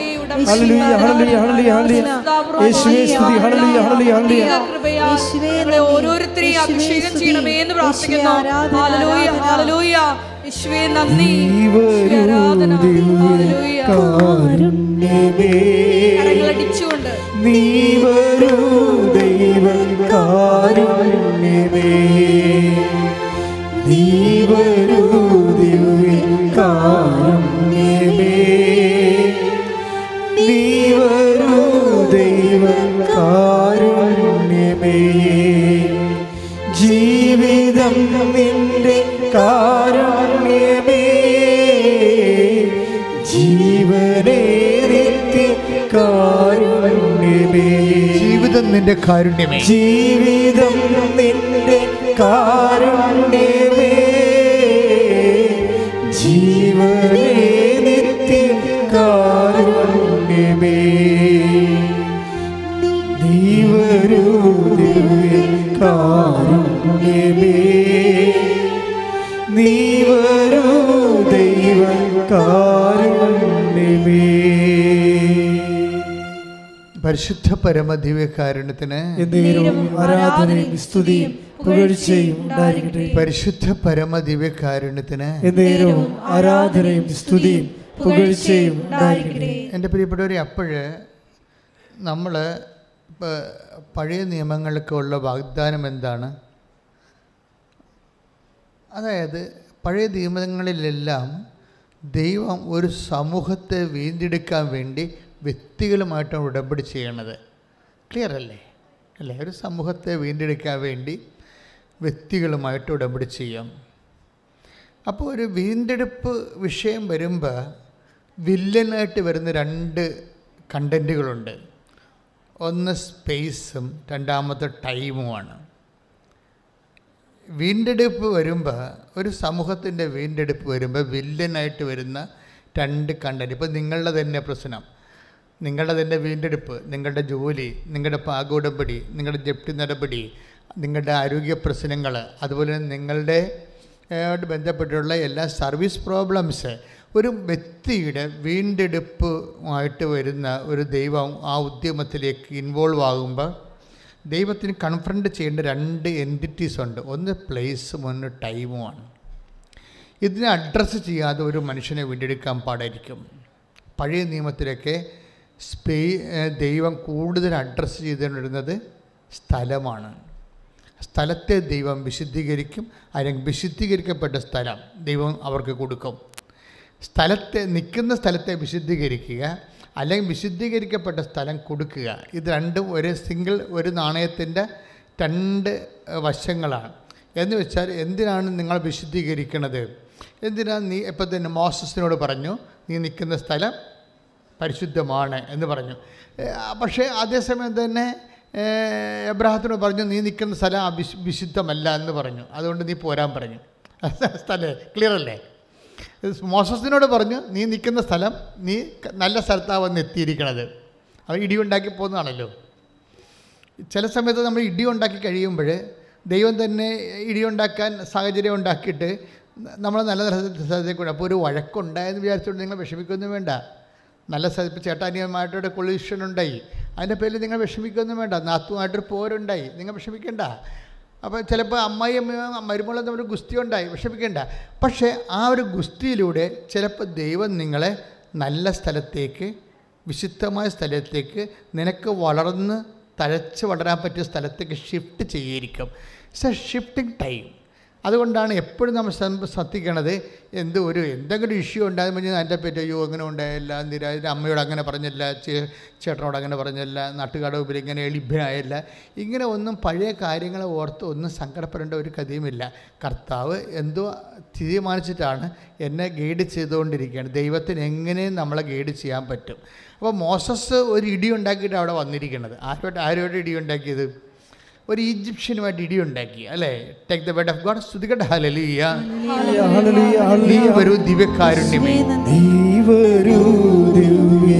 ഹല്ലേലൂയ ഹല്ലേലൂയ ഹല്ലേലൂയ. ഹല്ലേലൂയ ഓരോരുത്തരെയും അഭിഷേകം ചെയ്യണമേ എന്ന് പ്രാർത്ഥിക്കുന്നു. നന്ദി. ആരാധന. കരങ്ങളടിച്ചുകൊണ്ട്. നീ വരൂ ദൈവ കാരുണ്യമേ. നീ വരൂ കാരുണ്യമേ കാരുണ്യമേ. ജീവിതം നിന്റെ കാരുണ്യമേ. ജീവിതം നിന്റെ കാരുണ്യമേ. ജീവനേ നിത്യ കാരുണ്യമേ. നീ വരൂ ദിവ്യ കാരുണ്യമേ. പരിശുദ്ധ പരമദിവ്യകാരുണ്യത്തിന് എന്നേരവും ആരാധനയും സ്തുതിയും പുകഴ്ചയും ഉണ്ടായിരിക്കട്ടെ. പരിശുദ്ധ പരമദിവ്യകാരുണ്യത്തിന് എന്നേരവും ആരാധനയും സ്തുതിയും പുകഴ്ചയും ഉണ്ടായിരിക്കട്ടെ. എന്റെ പ്രിയപ്പെട്ടവരെ അപ്പോഴ് നമ്മൾ പഴയ നിയമങ്ങൾക്കുള്ള വാഗ്ദാനം എന്താണ്? അതായത് പഴയ നിയമങ്ങളിലെല്ലാം ദൈവം ഒരു സമൂഹത്തെ വീണ്ടെടുക്കാൻ വേണ്ടി വ്യക്തികളുമായിട്ടാണ് ഉടമ്പടി ചെയ്യണത്. ക്ലിയർ അല്ലേ? അല്ലേ? ഒരു സമൂഹത്തെ വീണ്ടെടുക്കാൻ വേണ്ടി വ്യക്തികളുമായിട്ട് ഉടമ്പടി ചെയ്യാം. അപ്പോൾ ഒരു വീണ്ടെടുപ്പ് വിഷയം വരുമ്പോൾ വില്ലനായിട്ട് വരുന്ന രണ്ട് കണ്ടന്റുകളുണ്ട് ഒന്ന് സ്പേസും രണ്ടാമത്തെ ടൈമുമാണ്. വീണ്ടെടുപ്പ് വരുമ്പോൾ ഒരു സമൂഹത്തിന്റെ വീണ്ടെടുപ്പ് വരുമ്പോൾ വില്ലനായിട്ട് വരുന്ന രണ്ട് കണ്ടന്റ് ഇപ്പോൾ നിങ്ങളുടെ തന്നെ പ്രശ്നം. നിങ്ങളുടെ തന്നെ വീണ്ടെടുപ്പ് നിങ്ങളുടെ ജോലി നിങ്ങളുടെ പാകോടമ്പടി നിങ്ങളുടെ ജപ്തി നടപടി നിങ്ങളുടെ ആരോഗ്യ പ്രശ്നങ്ങൾ അതുപോലെ തന്നെ നിങ്ങളുടെ ബന്ധപ്പെട്ടുള്ള എല്ലാ സർവീസ് പ്രോബ്ലംസ് ഒരു വ്യക്തിയുടെ വീണ്ടെടുപ്പുമായിട്ട് വരുന്ന ഒരു ദൈവം ആ ഉദ്യമത്തിലേക്ക് ഇൻവോൾവ് ആകുമ്പോൾ ദൈവത്തിന് കൺഫ്രണ്ട് ചെയ്യേണ്ട രണ്ട് എന്റിറ്റീസ് ഉണ്ട്. ഒന്ന് പ്ലേസും ഒന്ന് ടൈമുമാണ് ഇതിനെ അഡ്രസ്സ് ചെയ്യാതെ ഒരു മനുഷ്യനെ വീണ്ടെടുക്കാൻ പാടായിരിക്കും. പഴയ നിയമത്തിലൊക്കെ സ്പേ ദൈവം കൂടുതൽ അഡ്രസ്സ് ചെയ്തുകൊണ്ടിരുന്നത് സ്ഥലമാണ്. സ്ഥലത്തെ ദൈവം വിശുദ്ധീകരിക്കും അല്ലെങ്കിൽ വിശുദ്ധീകരിക്കപ്പെട്ട സ്ഥലം ദൈവം അവർക്ക് കൊടുക്കും. സ്ഥലത്തെ നിൽക്കുന്ന സ്ഥലത്തെ വിശുദ്ധീകരിക്കുക അല്ലെങ്കിൽ വിശുദ്ധീകരിക്കപ്പെട്ട സ്ഥലം കൊടുക്കുക. ഇത് രണ്ടും ഒരു സിംഗിൾ ഒരു നാണയത്തിന്റെ രണ്ട് വശങ്ങളാണ്. എന്ന് വെച്ചാൽ എന്തിനാണ് നിങ്ങൾ വിശുദ്ധീകരിക്കുന്നത് എന്തിനാണ് നീ ഇപ്പം തന്നെ മോസസിനോട് പറഞ്ഞു നീ നിൽക്കുന്ന സ്ഥലം പരിശുദ്ധമാണ് എന്ന് പറഞ്ഞു. പക്ഷേ അതേസമയം തന്നെ എബ്രാഹത്തിനോട് പറഞ്ഞു നീ നിൽക്കുന്ന സ്ഥലം അവിശ് വിശുദ്ധമല്ല എന്ന് പറഞ്ഞു. അതുകൊണ്ട് നീ പോരാൻ പറഞ്ഞു. സ്ഥലേ ക്ലിയർ അല്ലേ? മോസസിനോട് പറഞ്ഞു നീ നിൽക്കുന്ന സ്ഥലം നീ നല്ല സ്ഥലത്താണ് വന്ന് എത്തിയിരിക്കണത്. അവൻ ഇടിയുണ്ടാക്കി പോകുന്നതാണല്ലോ. ചില സമയത്ത് നമ്മൾ ഇടി ഉണ്ടാക്കി കഴിയുമ്പോൾ ദൈവം തന്നെ ഇടിയുണ്ടാക്കാൻ സാഹചര്യം ഉണ്ടാക്കിയിട്ട് നമ്മൾ നല്ല നല്ല സ്ഥലത്തേക്ക് അപ്പോൾ ഒരു വഴക്കുണ്ടായെന്ന് വിചാരിച്ചുകൊണ്ട് നിങ്ങൾ വിഷമിക്കൊന്നും വേണ്ട. നല്ല സ്ഥലത്ത് ചേട്ടാനിയമായിട്ടൊരു കൊളീഷൻ ഉണ്ടായി. അതിന്റെ പേരിൽ നിങ്ങൾ വിഷമിക്കൊന്നും വേണ്ട. നാത്തുമായിട്ടൊരു പോരുണ്ടായി. നിങ്ങൾ വിഷമിക്കണ്ട. അപ്പോൾ ചിലപ്പോൾ അമ്മായിയും മരുമോളും തമ്മിൽ ഗുസ്തി ഉണ്ടായി. വിഷമിക്കേണ്ട. പക്ഷേ ആ ഒരു ഗുസ്തിയിലൂടെ ചിലപ്പോൾ ദൈവം നിങ്ങളെ നല്ല സ്ഥലത്തേക്ക് വിശുദ്ധമായ സ്ഥലത്തേക്ക് നിനക്ക് വളർന്ന് തഴച്ച് വളരാൻ പറ്റിയ സ്ഥലത്തേക്ക് ഷിഫ്റ്റ് ചെയ്യിരിക്കും ഇറ്റ്സ് എ ഷിഫ്റ്റിംഗ് ടൈം അതുകൊണ്ടാണ് എപ്പോഴും നമ്മൾ ശ്രദ്ധിക്കണത് എന്ത് ഒരു എന്തെങ്കിലും ഇഷ്യൂ ഉണ്ടാകുമ്പോൾ അതിന്റെ പറ്റി അയ്യോ അങ്ങനെ ഉണ്ടായില്ല എന്തിരാ എന്റെ അമ്മയോട് അങ്ങനെ പറഞ്ഞില്ല ചേട്ടനോട് അങ്ങനെ പറഞ്ഞില്ല നാട്ടുകാരുടെ ഉപരി ഇങ്ങനെ എളിഭനായില്ല. ഇങ്ങനെ ഒന്നും പഴയ കാര്യങ്ങളെ ഓർത്ത് ഒന്നും സങ്കടപ്പെടേണ്ട ഒരു കഥയുമില്ല കർത്താവ് എന്തോ തീരുമാനിച്ചിട്ടാണ് എന്നെ ഗൈഡ് ചെയ്തുകൊണ്ടിരിക്കുകയാണ്. ദൈവത്തിന് എങ്ങനെയും നമ്മളെ ഗൈഡ് ചെയ്യാൻ പറ്റും. അപ്പോൾ മോസസ് ഒരു ഇടി ഉണ്ടാക്കിയിട്ട് അവിടെ വന്നിരിക്കുന്നത്. ആരോട്ട് ആരോട് ഇടി ഉണ്ടാക്കിയത്? ഒരു ഈജിപ്ഷ്യനുമായിട്ട് ഇടിയുണ്ടാക്കി അല്ലേ? Take the word of God സ്തുതികട്ടെ ഹല്ലേലൂയ. ഹല്ലേലൂയ, നീ. വരൂ ദിവ്യകാരുണ്യമേ. നീ വരൂ ദിവ്യ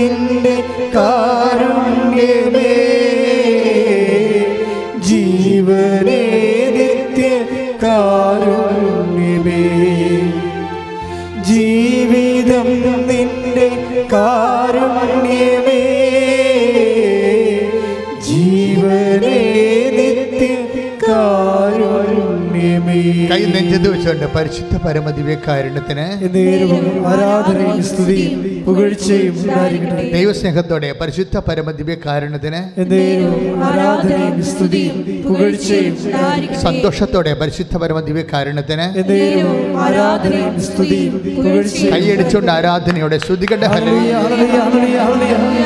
നിന്റെ കൈ നെഞ്ചത്ത് വെച്ചുകൊണ്ട് പരിശുദ്ധ പരമദിവ്യകാരുണ്യത്തിന് ആരാധനയും സ്തുതിയും പുകഴ്ചയും ദൈവസ്നേഹത്തോടെ പരിശുദ്ധ പരമദിവ്യകാരുണ്യത്തിന് ആരാധനയും സ്തുതിയും പുകഴ്ചയും സന്തോഷത്തോടെ പരിശുദ്ധ പരമദിവ്യകാരുണ്യത്തിന് ആരാധനയും സ്തുതിയും പുകഴ്ചയും കൈയടിച്ചുകൊണ്ട് ആരാധനയോടെ ശ്രുതികണ്ഠ ഹല്ലേലൂയ, ഹല്ലേലൂയ, ഹല്ലേലൂയ,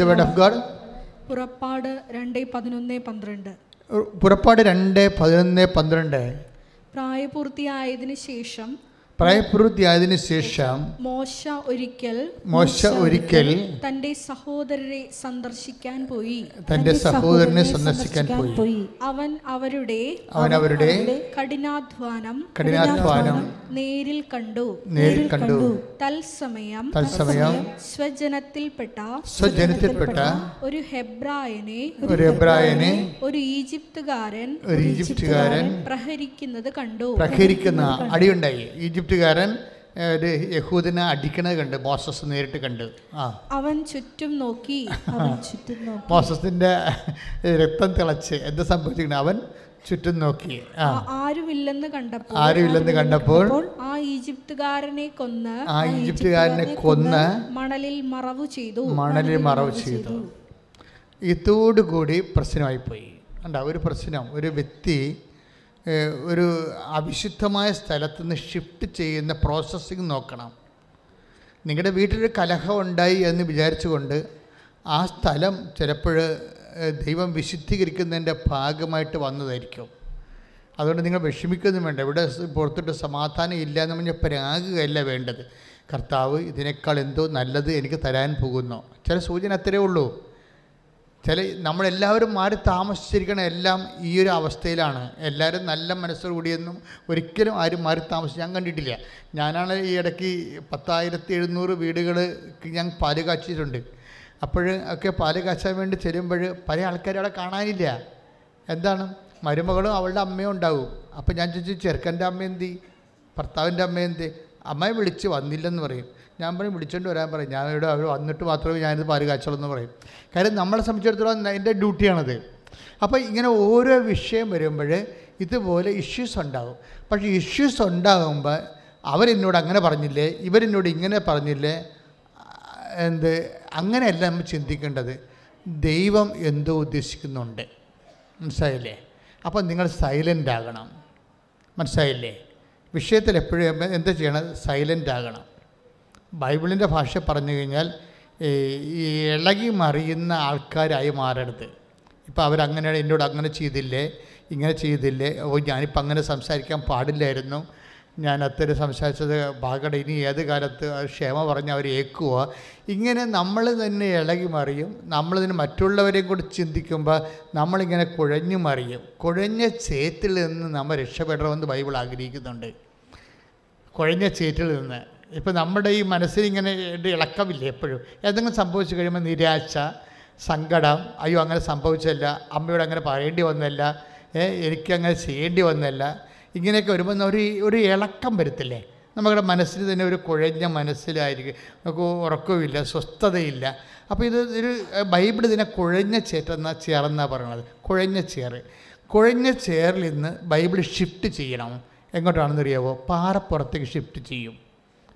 the word of God. പുറപ്പാട് രണ്ട് പതിനൊന്ന് പന്ത്രണ്ട് പുറപ്പാട് രണ്ട് പതിനൊന്ന് പന്ത്രണ്ട് പ്രായപൂർത്തിയായതിനു ശേഷം പ്രായപൂർത്തിയായതിനു ശേഷം മോശ ഒരിക്കൽ മോശ ഒരിക്കൽ തന്റെ സഹോദരരെ സന്ദർശിക്കാൻ പോയി. തന്റെ സഹോദരനെ സന്ദർശിക്കാൻ പോയി. അവൻ അവരുടെ അവൻ അവരുടെ കഠിനാധ്വാനം കഠിനാധ്വാനം നേരിൽ കണ്ടു. നേരിൽ കണ്ടു. തത്സമയം തത്സമയം സ്വജനത്തിൽപ്പെട്ട സ്വജനത്തിൽപ്പെട്ട ഒരു ഹെബ്രായനെ ഒരു ഹെബ്രായനെ ഒരു ഈജിപ്തുകാരൻ ഒരു ഈജിപ്തുകാരൻ പ്രഹരിക്കുന്നത് കണ്ടു. പ്രഹരിക്കുന്ന അടിയുണ്ടായി. ഈജിപ്തുകാരൻ ഒരു യഹൂദിനെ അടിക്കണത് കണ്ട് മോസസ് നേരിട്ട് കണ്ട്. ആ. അവൻ ചുറ്റും നോക്കി മോസസിന്റെ രക്തം തിളച്ച് എന്ത് സംഭവിച്ചിരിക്കണം അവൻ ചുറ്റും നോക്കി. ആരുമില്ലെന്ന് കണ്ടപ്പോൾ ആരുമില്ലെന്ന് കണ്ടപ്പോൾ ആ ഈജിപ്തുകാരനെ കൊന്ന് ആ ഈജിപ്തുകാരനെ കൊന്ന് മണലിൽ മറവ് ചെയ്തു. മണലിൽ മറവ് ചെയ്തു. ഇതോടുകൂടി പ്രശ്നമായി പോയി അല്ല ഒരു പ്രശ്നം ഒരു വ്യക്തി ഒരു അവിശുദ്ധമായ സ്ഥലത്ത് നിന്ന് ഷിഫ്റ്റ് ചെയ്യുന്ന പ്രോസസ്സിങ് നോക്കണം. നിങ്ങളുടെ വീട്ടിലൊരു കലഹം ഉണ്ടായി എന്ന് വിചാരിച്ചുകൊണ്ട് ആ സ്ഥലം ചിലപ്പോൾ ദൈവം വിശുദ്ധീകരിക്കുന്നതിന്റെ ഭാഗമായിട്ട് വന്നതായിരിക്കും. അതുകൊണ്ട് നിങ്ങൾ വിഷമിക്കൊന്നും വേണ്ട. ഇവിടെ പുറത്തോട്ട് സമാധാനം ഇല്ല എന്ന് പറഞ്ഞാൽ പരാകുകയല്ല വേണ്ടത്. കർത്താവ് ഇതിനേക്കാൾ എന്തോ നല്ലത് എനിക്ക് തരാൻ പോകുന്നു. ചില സൂചന അത്രയേ ഉള്ളൂ. ചില നമ്മളെല്ലാവരും മാറി താമസിച്ചിരിക്കണ എല്ലാം ഈ ഒരു അവസ്ഥയിലാണ്. എല്ലാവരും നല്ല മനസ്സോടുകൂടിയൊന്നും ഒരിക്കലും ആരും മാറി താമസിച്ച് ഞാൻ കണ്ടിട്ടില്ല. ഞാനാണ് ഈ ഇടയ്ക്ക് പത്തായിരത്തി എഴുന്നൂറ് വീടുകൾ ഞാൻ പാൽ കാച്ചിട്ടുണ്ട്. അപ്പോൾ ഒക്കെ പാൽ കാച്ചാൻ വേണ്ടി ചെല്ലുമ്പോൾ പല ആൾക്കാരും അവിടെ കാണാനില്ല. എന്താണ്? മരുമകളും അവളുടെ അമ്മയും ഉണ്ടാവും. അപ്പോൾ ഞാൻ ചോദിച്ചു ചെറുക്കന്റെ അമ്മ എന്തി? ഭർത്താവിന്റെ അമ്മ എന്തി? അമ്മയെ വിളിച്ച് വന്നില്ലെന്ന് പറയും. ഞാൻ പറയും വിളിച്ചോണ്ട് വരാൻ പറയും. ഞാൻ ഇവിടെ അവർ വന്നിട്ട് മാത്രമേ ഞാനിത് പാൽ കാച്ചുള്ളൂ എന്ന് പറയും. കാര്യം നമ്മളെ സംബന്ധിച്ചിടത്തോളം എന്റെ ഡ്യൂട്ടിയാണത്. അപ്പോൾ ഇങ്ങനെ ഓരോ വിഷയം വരുമ്പോൾ ഇതുപോലെ ഇഷ്യൂസ് ഉണ്ടാകും പക്ഷേ ഇഷ്യൂസ് ഉണ്ടാകുമ്പോൾ അവരെന്നോട് അങ്ങനെ പറഞ്ഞില്ലേ? ഇവരെന്നോട് ഇങ്ങനെ പറഞ്ഞില്ലേ? എന്ത് അങ്ങനെയല്ല നമ്മൾ ചിന്തിക്കേണ്ടത്. ദൈവം എന്തോ ഉദ്ദേശിക്കുന്നുണ്ട്. മനസ്സിലായില്ലേ? അപ്പം നിങ്ങൾ സൈലന്റ് ആകണം. മനസ്സിലായില്ലേ? വിഷയത്തിൽ എപ്പോഴും എന്താ ചെയ്യണം സൈലന്റ് ആകണം. ബൈബിളിന്റെ ഭാഷ പറഞ്ഞു കഴിഞ്ഞാൽ ഈ ഇളകി മറിയുന്ന ആൾക്കാരായി മാറരുത്. ഇപ്പോൾ അവരങ്ങനെ എന്നോട് അങ്ങനെ ചെയ്തില്ലേ ഇങ്ങനെ ചെയ്തില്ലേ ഓ ഞാനിപ്പോൾ അങ്ങനെ സംസാരിക്കാൻ പാടില്ലായിരുന്നു. ഞാൻ അത്തരം സംസാരിച്ചത് ഭാഗട ഇനി ഏത് കാലത്ത് ക്ഷേമ പറഞ്ഞ് അവർ ഏക്കുക ഇങ്ങനെ നമ്മൾ തന്നെ ഇളകി മറിയും നമ്മളിതിന് മറ്റുള്ളവരെയും കൂടി ചിന്തിക്കുമ്പോൾ നമ്മളിങ്ങനെ കുഴഞ്ഞു മറിയും. കുഴഞ്ഞ ചേറ്റിൽ നിന്ന് നമ്മൾ രക്ഷപ്പെടണമെന്ന് ബൈബിൾ ആഗ്രഹിക്കുന്നുണ്ട്. കുഴഞ്ഞ ചേറ്റിൽ നിന്ന്. ഇപ്പം നമ്മുടെ ഈ മനസ്സിനിങ്ങനെ ഇളക്കമില്ല എപ്പോഴും? എന്തെങ്കിലും സംഭവിച്ചു കഴിയുമ്പോൾ നിരാശ സങ്കടം അയ്യോ അങ്ങനെ സംഭവിച്ചല്ല അമ്മയോട് അങ്ങനെ പറയേണ്ടി വന്നല്ല എനിക്കങ്ങനെ ചെയ്യേണ്ടി വന്നല്ല ഇങ്ങനെയൊക്കെ വരുമ്പോൾ ഒരു ഒരു ഇളക്കം വരത്തില്ലേ? നമ്മുടെ മനസ്സിൽ തന്നെ ഒരു കുഴഞ്ഞ മനസ്സിലായിരിക്കും. നമുക്ക് ഉറക്കമില്ല സ്വസ്ഥതയില്ല. അപ്പോൾ ഇത് ഒരു ബൈബിൾ ഇതിനെ കുഴഞ്ഞ ചേറ്റെന്ന ചേർന്നാണ് പറയണത്? കുഴഞ്ഞ ചേറ് കുഴഞ്ഞ ചേറിൽ നിന്ന് ബൈബിൾ ഷിഫ്റ്റ് ചെയ്യണം. എങ്ങോട്ടാണെന്നറിയാവോ? പാറപ്പുറത്തേക്ക് ഷിഫ്റ്റ് ചെയ്യും.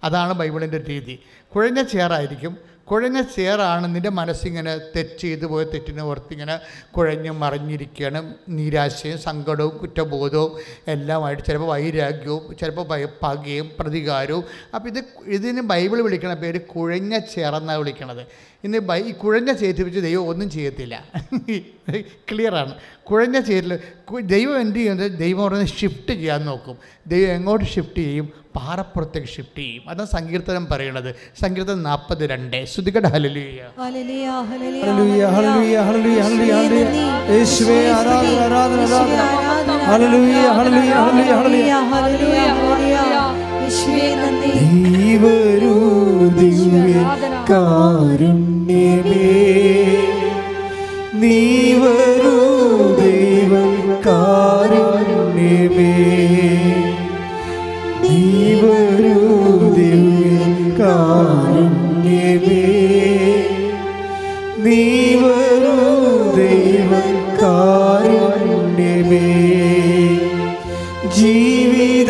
അതാണ് ബൈബിളിന്റെ രീതി. കുഴഞ്ഞ ചേറായിരിക്കും കുഴഞ്ഞ ചേറാണ് നിന്റെ മനസ്സിങ്ങനെ തെറ്റ് ചെയ്തു പോയ തെറ്റിനെ ഓർത്തിങ്ങനെ കുഴഞ്ഞ് മറിഞ്ഞിരിക്കുകയാണ്. നിരാശയും സങ്കടവും കുറ്റബോധവും എല്ലാമായിട്ട് ചിലപ്പോൾ വൈരാഗ്യവും ചിലപ്പോൾ ഭയ പകയും പ്രതികാരവും. അപ്പോൾ ഇത് ഇതിന് ബൈബിൾ വിളിക്കണ പേര് കുഴഞ്ഞ ചേറെന്നാണ് വിളിക്കണത്. ഇന്ന് ബൈ കുഴഞ്ഞ ചേറ്റിപ്പിച്ച് ദൈവം ഒന്നും ചെയ്യത്തില്ല. [laughs] ക്ലിയറാണ് കുഴഞ്ഞ ചേരിൽ ദൈവം എന്ത് ചെയ്യുന്നത്? ദൈവം പറഞ്ഞ് ഷിഫ്റ്റ് ചെയ്യാൻ നോക്കും. ദൈവം എങ്ങോട്ട് ഷിഫ്റ്റ് ചെയ്യും? പാറപ്പുറത്തേക്ക് ഷിഫ്റ്റ് ചെയ്യും. അതാണ് സങ്കീർത്തനം പറയണത്. സങ്കീർത്തനം നാൽപ്പത് രണ്ട് ശ്രുതികട ഹലലിയ ഹല്ലേലൂയ,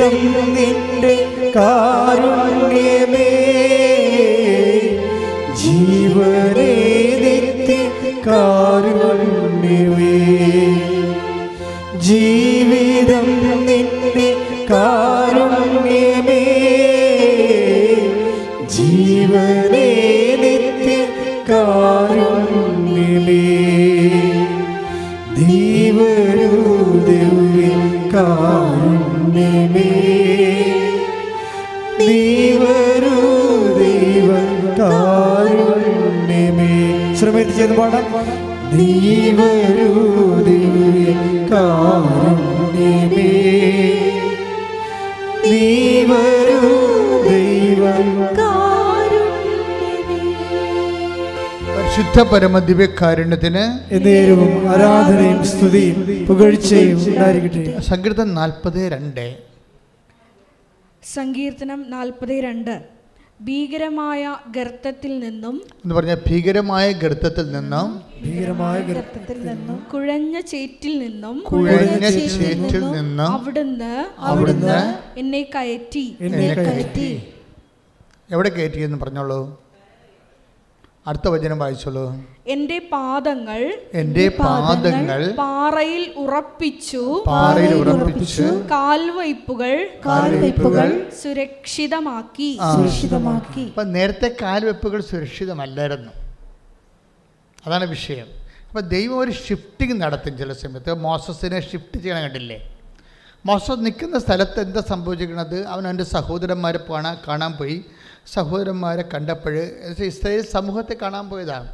നിന്റെ കാരുണ്യമേ ശ്രമിച്ച് ചെയ്ത് പാടാം ദൈവരൂ ദിവ്യ കാരുണ്യമേ ദൈവരൂ ദൈവം പരിശുദ്ധ പരമദിവ്യകാരുണ്യത്തിന് എന്നേരവും ആരാധനയും സ്തുതിയും പുകഴ്ചയും ഉണ്ടായിരിക്കട്ടെ. സങ്കീർത്തനം നാൽപ്പത് രണ്ട്. സങ്കീർത്തനം നാൽപ്പത് രണ്ട്. ഭീകരമായ ഗർത്തത്തിൽ നിന്നും എന്ന് പറഞ്ഞ ഭീകരമായ ഗർത്തത്തിൽ നിന്നും ഭീകരമായ ഗർത്തത്തിൽ നിന്നും കുഴഞ്ഞ ചേറ്റിൽ നിന്നും കുഴഞ്ഞ ചേറ്റിൽ നിന്നും അവിടുന്ന് അവിടുന്ന് എന്നെ കയറ്റി. എന്നെ കയറ്റി. എവിടെ കയറ്റി എന്ന് പറഞ്ഞോളൂ? അടുത്ത വചനം വായിച്ചോളൂ. എന്റെ പാദങ്ങൾ എന്റെ പാദങ്ങൾ പാറയിൽ ഉറപ്പിച്ചു. പാറയിൽ ഉറപ്പിച്ചു. കാൽവയ്പ്പുകൾ കാൽവയ്പ്പുകൾ സുരക്ഷിതമാക്കി. സുരക്ഷിതമാക്കി. അപ്പൊ നേരത്തെ കാൽവയ്പ്പുകൾ സുരക്ഷിതമല്ലായിരുന്നു. അതാണ് വിഷയം. അപ്പോൾ ദൈവം ഒരു ഷിഫ്റ്റിംഗ് നടത്തും ചില സമയത്ത്. മോസസിനെ ഷിഫ്റ്റ് ചെയ്യണം കണ്ടില്ലേ? മോസസ് നിൽക്കുന്ന സ്ഥലത്ത് എന്താ സംഭവിച്ചിരിക്കുന്നത്? അവൻ അവന്റെ സഹോദരന്മാരെ കാണാൻ കാണാൻ പോയി. സഹോദരന്മാരെ കണ്ടപ്പോൾ ഇസ്രയേൽ സമൂഹത്തെ കാണാൻ പോയതാണ്.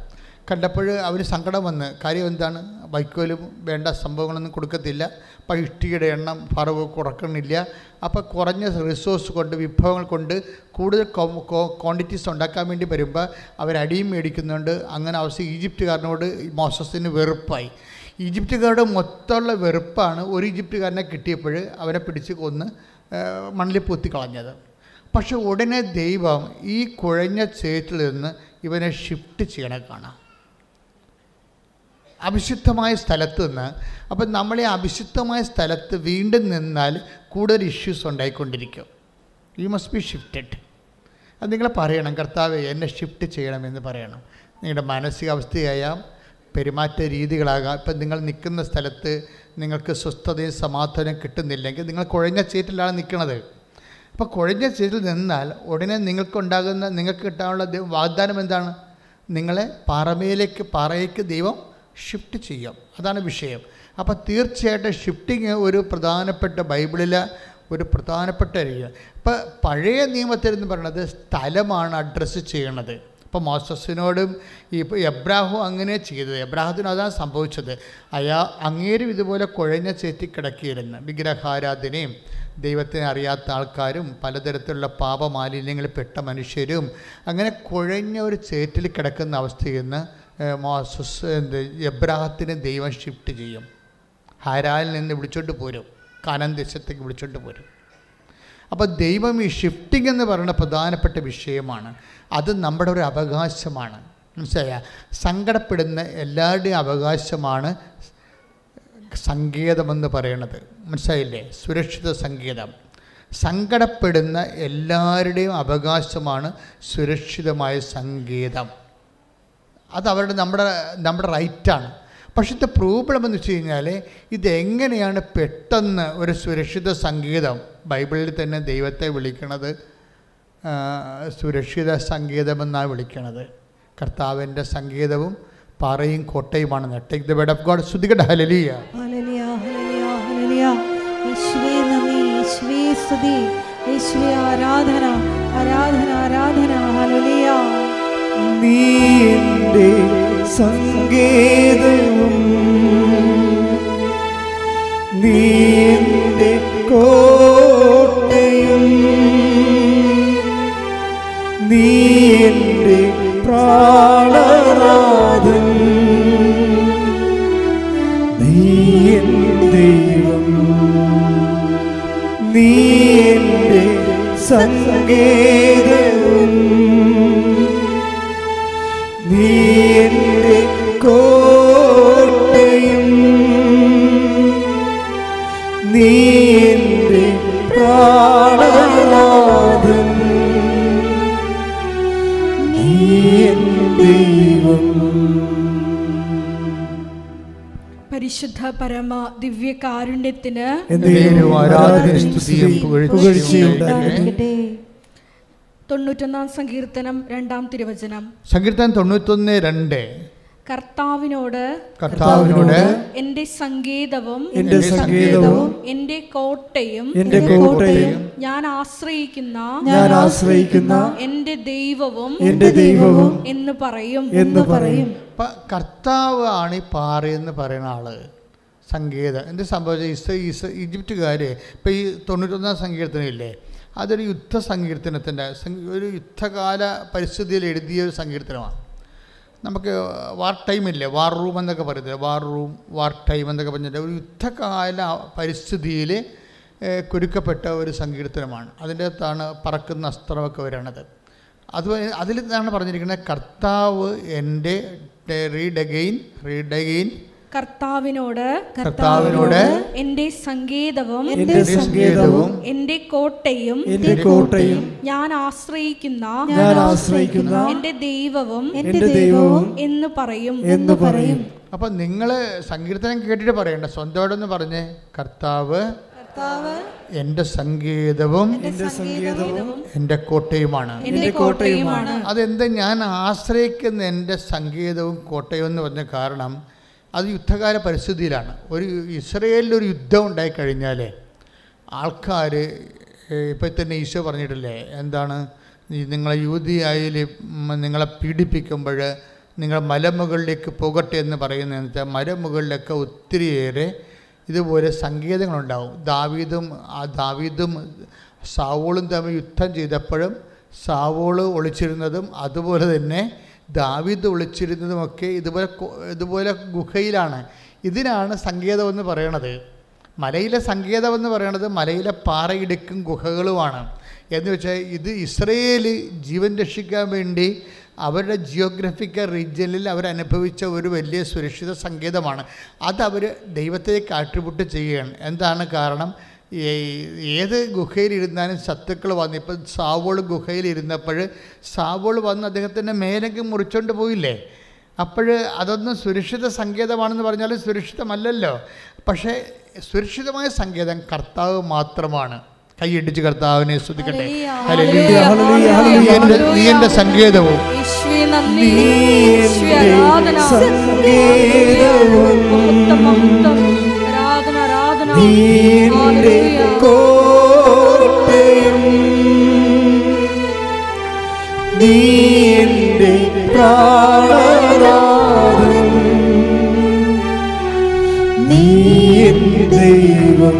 കണ്ടപ്പോൾ അവന് സങ്കടം വന്ന് കാര്യം എന്താണ്? വൈക്കോലും വേണ്ട സംഭവങ്ങളൊന്നും കൊടുക്കത്തില്ല. അപ്പം ഇഷ്ടികയുടെ എണ്ണം ഫറവ് കുറക്കണില്ല. അപ്പോൾ കുറഞ്ഞ റിസോഴ്സ് കൊണ്ട് വിഭവങ്ങൾ കൊണ്ട് കൂടുതൽ ക്വാണ്ടിറ്റീസ് ഉണ്ടാക്കാൻ വേണ്ടി വരുമ്പോൾ അവരടിയും മേടിക്കുന്നുണ്ട്. അങ്ങനെ അവസ്ഥ ഈജിപ്തുകാരനോട് മോസസിന് വെറുപ്പായി. ഈജിപ്തുകാരുടെ മൊത്തമുള്ള വെറുപ്പാണ് ഒരു ഈജിപ്തുകാരനെ കിട്ടിയപ്പോൾ അവനെ പിടിച്ച് കൊന്ന് മണ്ണിൽ മണ്ണിൽ പൊത്തിക്കളഞ്ഞത് പക്ഷെ ഉടനെ ദൈവം ഈ കുഴഞ്ഞ ചേറ്റിൽ നിന്ന് ഇവനെ ഷിഫ്റ്റ് ചെയ്യണ കാണാം. അഭിശുദ്ധമായ സ്ഥലത്ത് നിന്ന് അപ്പം നമ്മളെ അഭിശുദ്ധമായ സ്ഥലത്ത് വീണ്ടും നിന്നാൽ കൂടുതൽ ഇഷ്യൂസ് ഉണ്ടായിക്കൊണ്ടിരിക്കും. യു മസ്റ്റ് ബി ഷിഫ്റ്റഡ് അത് നിങ്ങൾ പറയണം കർത്താവ് എന്നെ ഷിഫ്റ്റ് ചെയ്യണമെന്ന് പറയണം. നിങ്ങളുടെ മാനസികാവസ്ഥയായാം പെരുമാറ്റ രീതികളാകാം. ഇപ്പം നിങ്ങൾ നിൽക്കുന്ന സ്ഥലത്ത് നിങ്ങൾക്ക് സ്വസ്ഥതയും സമാധാനം കിട്ടുന്നില്ലെങ്കിൽ നിങ്ങൾ കുഴഞ്ഞ ചേറ്റിലാണ് നിൽക്കുന്നത് അപ്പോൾ കുഴഞ്ഞ സ്ഥിതിയിൽ നിന്നാൽ ഉടനെ നിങ്ങൾക്കുണ്ടാകുന്ന നിങ്ങൾക്ക് കിട്ടാനുള്ള വാഗ്ദാനം എന്താണ്? നിങ്ങളെ പാറമയിലേക്ക് പാറയ്ക്ക് ദൈവം ഷിഫ്റ്റ് ചെയ്യും. അതാണ് വിഷയം. അപ്പോൾ തീർച്ചയായിട്ടും ഷിഫ്റ്റിങ് ഒരു പ്രധാനപ്പെട്ട ബൈബിളിലെ ഒരു പ്രധാനപ്പെട്ട രീതി. ഇപ്പം പഴയ നിയമത്തിൽ എന്ന് പറയുന്നത് സ്ഥലമാണ് അഡ്രസ്സ് ചെയ്യണത്. ഇപ്പോൾ മോസസിനോടും ഈ എബ്രാഹു അങ്ങനെ ചെയ്തത്. എബ്രാഹത്തിന് അതാണ് സംഭവിച്ചത്. അയാ അങ്ങേരും ഇതുപോലെ കുഴഞ്ഞ ചേറ്റി കിടക്കിയിരുന്നു. വിഗ്രഹാരാധനയും ദൈവത്തിനെ അറിയാത്ത ആൾക്കാരും പലതരത്തിലുള്ള പാപമാലിന്യങ്ങളിൽ പെട്ട മനുഷ്യരും അങ്ങനെ കുഴഞ്ഞ ഒരു ചേറ്റിൽ കിടക്കുന്ന അവസ്ഥയിൽ നിന്ന് മോസസ് എന്ത് എബ്രാഹത്തിന് ദൈവം ഷിഫ്റ്റ് ചെയ്യും. ഹരാലിൽ നിന്ന് വിളിച്ചോണ്ട് പോരും. കാനൻ ദേശത്തേക്ക് വിളിച്ചോണ്ട് പോരും. അപ്പോൾ ദൈവം ഈ ഷിഫ്റ്റിംഗ് എന്ന് പറയുന്ന പ്രധാനപ്പെട്ട വിഷയമാണ്. അത് നമ്മുടെ ഒരു അവകാശമാണ്. മനസ്സിലായ? സങ്കടപ്പെടുന്ന എല്ലാവരുടെയും അവകാശമാണ് സങ്കേതമെന്ന് പറയണത്. മനസ്സിലായില്ലേ? സുരക്ഷിത സങ്കേതം. സങ്കടപ്പെടുന്ന എല്ലാവരുടെയും അവകാശമാണ് സുരക്ഷിതമായ സങ്കേതം. അത് അവരുടെ നമ്മുടെ നമ്മുടെ റൈറ്റാണ് പക്ഷേ ഇത് പ്രോബ്ലം എന്ന് വെച്ച് കഴിഞ്ഞാൽ ഇതെങ്ങനെയാണ് പെട്ടെന്ന് ഒരു സുരക്ഷിത സംഗീതം ബൈബിളിൽ തന്നെ ദൈവത്തെ വിളിക്കണത് സുരക്ഷിത സംഗീതമെന്നാണ് വിളിക്കണത്. കർത്താവിന്റെ സംഗീതവും പാറയും കോട്ടയുമാണ്. Take the word of God ശ്രുതികട ഹലലിയ ആരാധന ആരാധന ആരാധന. ഹല്ലേലൂയ. നീ എന്റെ ഉണ്ടായിരിക്കട്ടെ തൊണ്ണൂറ്റൊന്നാം സങ്കീർത്തനം രണ്ടാം തിരുവചനം. സങ്കീർത്തനം തൊണ്ണൂറ്റൊന്ന് രണ്ട്. കർത്താവിനോട് കർത്താവിനോട് എന്റെ സംഗീതവും എന്റെ സംഗീതവും എന്റെ കോട്ടയും എന്റെ കോട്ടയും ഞാൻ ആശ്രയിക്കുന്ന ഞാൻ ആശ്രയിക്കുന്ന എന്റെ ദൈവവും എന്റെ ദൈവവും എന്ന് പറയും. എന്ന് പറയും. കർത്താവ് ആണ് ഈ പാറയെന്ന് പറയുന്ന ആൾ. സംഗീതം എന്ത് സംഭവിച്ചത് ഇസ് ഇസ് ഈജിപ്തുകാർ ഇപ്പം ഈ തൊണ്ണൂറ്റൊന്നാം സങ്കീർത്തനമില്ലേ? അതൊരു യുദ്ധ സങ്കീർത്തനത്തിന്റെ ഒരു യുദ്ധകാല പരിസ്ഥിതിയിൽ എഴുതിയ ഒരു സങ്കീർത്തനമാണ്. നമുക്ക് വാർ ടൈം ഇല്ലേ? വാർ റൂം എന്നൊക്കെ പറയുന്നത് വാർ റൂം വാർ ടൈം എന്നൊക്കെ പറഞ്ഞിട്ട് ഒരു യുദ്ധകാല പരിസ്ഥിതിയിൽ കുരുക്കപ്പെട്ട ഒരു സങ്കീർത്തനമാണ്. അതിന്റെ അകത്താണ് പറക്കുന്ന അസ്ത്രമൊക്കെ വരണത്. അത് അതിൽ നിന്നാണ് പറഞ്ഞിരിക്കുന്നത് കർത്താവ് എന്റെ റീഡ് അഗെയിൻ റീഡ് അഗെയിൻ കർത്താവിനോട് കർത്താവിനോട് എന്റെ സംഗീതവും എന്റെ സംഗീതവും എന്റെ കോട്ടയും എന്റെ കോട്ടയും ഞാൻ ആശ്രയിക്കുന്ന ഞാൻ ആശ്രയിക്കുന്ന എന്റെ ദൈവവും എന്റെ ദൈവവും എന്ന് പറയും. എന്ന് പറയും. അപ്പൊ നിങ്ങൾ സങ്കീർത്തനം കേട്ടിട്ട് പറയണ്ട. സ്വന്തമായിട്ടൊന്ന് പറഞ്ഞേ. കർത്താവ് കർത്താവ് എന്റെ സംഗീതവും എന്റെ സംഗീതവും എന്റെ കോട്ടയുമാണ്. എന്റെ കോട്ടയുമാണ്. അതെന്താ ഞാൻ ആശ്രയിക്കുന്ന എന്റെ സങ്കേതവും കോട്ടയും എന്ന് പറഞ്ഞ കാരണം അത് യുദ്ധകാല പരിസ്ഥിതിയിലാണ്. ഒരു ഇസ്രയേലിലൊരു യുദ്ധം ഉണ്ടായിക്കഴിഞ്ഞാൽ ആൾക്കാർ ഇപ്പം തന്നെ ഈശോ പറഞ്ഞിട്ടില്ലേ എന്താണ് നിങ്ങളെ യൂതിയായിൽ നിങ്ങളെ പീഡിപ്പിക്കുമ്പോൾ നിങ്ങൾ മലമുകളിലേക്ക് പോകട്ടെ എന്ന് പറയുന്നതെന്ന് വെച്ചാൽ മലമുകളിലൊക്കെ ഒത്തിരിയേറെ ഇതുപോലെ സങ്കേതങ്ങളുണ്ടാവും. ദാവീദും ആ ദാവീദും സാവോളും തമ്മിൽ യുദ്ധം ചെയ്തപ്പോഴും സാവോൾ ഒളിച്ചിരുന്നതും അതുപോലെ തന്നെ ദാവീദ് ഒളിച്ചിരുന്നതുമൊക്കെ ഇതുപോലെ ഇതുപോലെ ഗുഹയിലാണ്. ഇതിനാണ് സങ്കേതമെന്ന് പറയണത്. മലയിലെ സങ്കേതമെന്ന് പറയണത് മലയിലെ പാറയിടുക്കും ഗുഹകളുമാണ്. എന്ന് വെച്ചാൽ ഇത് ഇസ്രയേൽ ജീവൻ രക്ഷിക്കാൻ വേണ്ടി അവരുടെ ജിയോഗ്രഫിക്കൽ റീജിയനിൽ അവരനുഭവിച്ച ഒരു വലിയ സുരക്ഷിത സങ്കേതമാണ്. അത് അവർ ദൈവത്തെ ആട്രിബ്യൂട്ട് ചെയ്യുകയാണ്. എന്താണ് കാരണം? ഏത് ഗുഹയിലിരുന്നാലും ശത്രുക്കൾ വന്നു. ഇപ്പം സാവോൾ ഗുഹയിലിരുന്നപ്പോൾ സാവോൾ വന്ന് അദ്ദേഹത്തിന്റെ മേലേക്ക് മുറിച്ചോണ്ട് പോയില്ലേ? അപ്പോൾ അതൊന്നും സുരക്ഷിത സങ്കേതമാണെന്ന് പറഞ്ഞാൽ സുരക്ഷിതമല്ലല്ലോ. പക്ഷേ സുരക്ഷിതമായ സങ്കേതം കർത്താവ് മാത്രമാണ്. കൈയിടിച്ച് കർത്താവിനെ സ്തുതിക്കട്ടെ. ഹല്ലേലൂയ, നീ എന്റെ- സങ്കേതവും. നീ കോട്ടയും നീ എന്റെ പ്രാണനാഥൻ. നീ ദൈവം.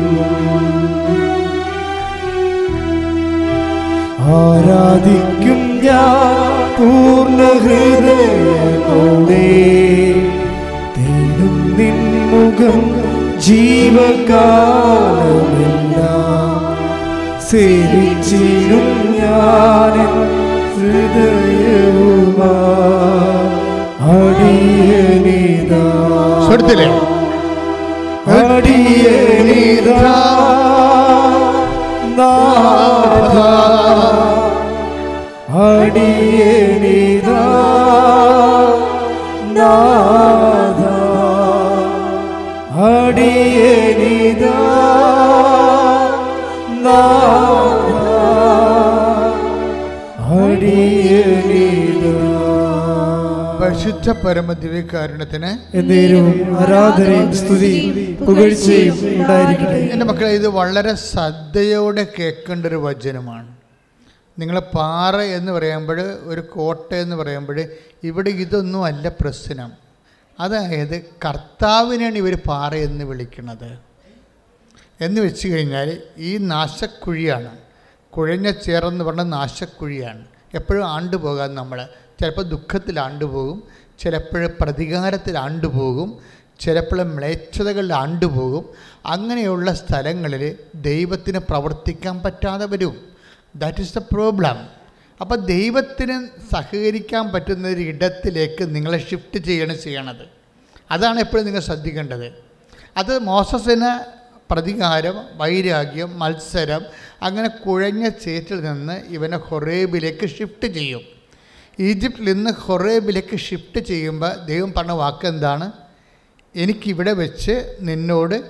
ആരാധിക്കും ഞാൻ പൂർണ ഹൃദയമോടെ തേടും നിൻമുഖം ജീവകാലമെല്ലാം സേവിച്ചിടും ഞാൻ ഹൃദയവുമാ അടിയനിതാ. സ്വരത്തിലെ അടിയനിതാ. നാഥ. അടിയനിതാ. നാഥ. അടിയനിതാ അടിയനിതാ പരിശുദ്ധ പരമദിവ്യകാരുണ്യത്തിന് എന്നേരവും ആരാധനയും സ്തുതിയും പുകഴ്ചയും ഉണ്ടായിരിക്കട്ടെ. എന്റെ മക്കളെ ഇത് വളരെ ശ്രദ്ധയോടെ കേൾക്കേണ്ട ഒരു വചനമാണ്. നിങ്ങളെ പാറ എന്ന് പറയുമ്പോൾ ഒരു കോട്ട എന്ന് പറയുമ്പോൾ ഇവിടെ ഇതൊന്നും അല്ല പ്രശ്നം. അതായത് കർത്താവിനാണ് ഇവർ പാറ എന്ന് വിളിക്കുന്നത്. എന്ന് വെച്ച് കഴിഞ്ഞാൽ ഈ നാശക്കുഴിയാണ്. കുഴഞ്ഞ ചേർന്ന് പറഞ്ഞ നാശക്കുഴിയാണ്. എപ്പോഴും ആണ്ടുപോകാൻ നമ്മൾ. ചിലപ്പോൾ ദുഃഖത്തിൽ ആണ്ടുപോകും ചിലപ്പോൾ പ്രതികാരത്തിൽ ആണ്ടുപോകും ചിലപ്പോൾ മ്ലേച്ഛതകളിൽ ആണ്ടുപോകും അങ്ങനെയുള്ള സ്ഥലങ്ങളിൽ ദൈവത്തിന് പ്രവർത്തിക്കാൻ പറ്റാതെ വരും. ദാറ്റ് ഈസ് ദ പ്രോബ്ലം അപ്പോൾ ദൈവത്തിന് സഹകരിക്കാൻ പറ്റുന്ന ഒരു ഇടത്തിലേക്ക് നിങ്ങളെ ഷിഫ്റ്റ് ചെയ്യണം ചെയ്യണത്. അതാണ് എപ്പോഴും നിങ്ങൾ ശ്രദ്ധിക്കേണ്ടത്. അത് മോസസിന് പ്രതികാരം വൈരാഗ്യം മത്സരം അങ്ങനെ കുഴഞ്ഞ ചേറ്റിൽ നിന്ന് ഇവനെ ഹൊറേബിലേക്ക് ഷിഫ്റ്റ് ചെയ്യും. ഈജിപ്തിൽ നിന്ന് ഹൊറേബിലേക്ക് ഷിഫ്റ്റ് ചെയ്യുമ്പോൾ ദൈവം പറഞ്ഞ വാക്ക് എന്താണ്? എനിക്കിവിടെ വെച്ച് നിന്നോട്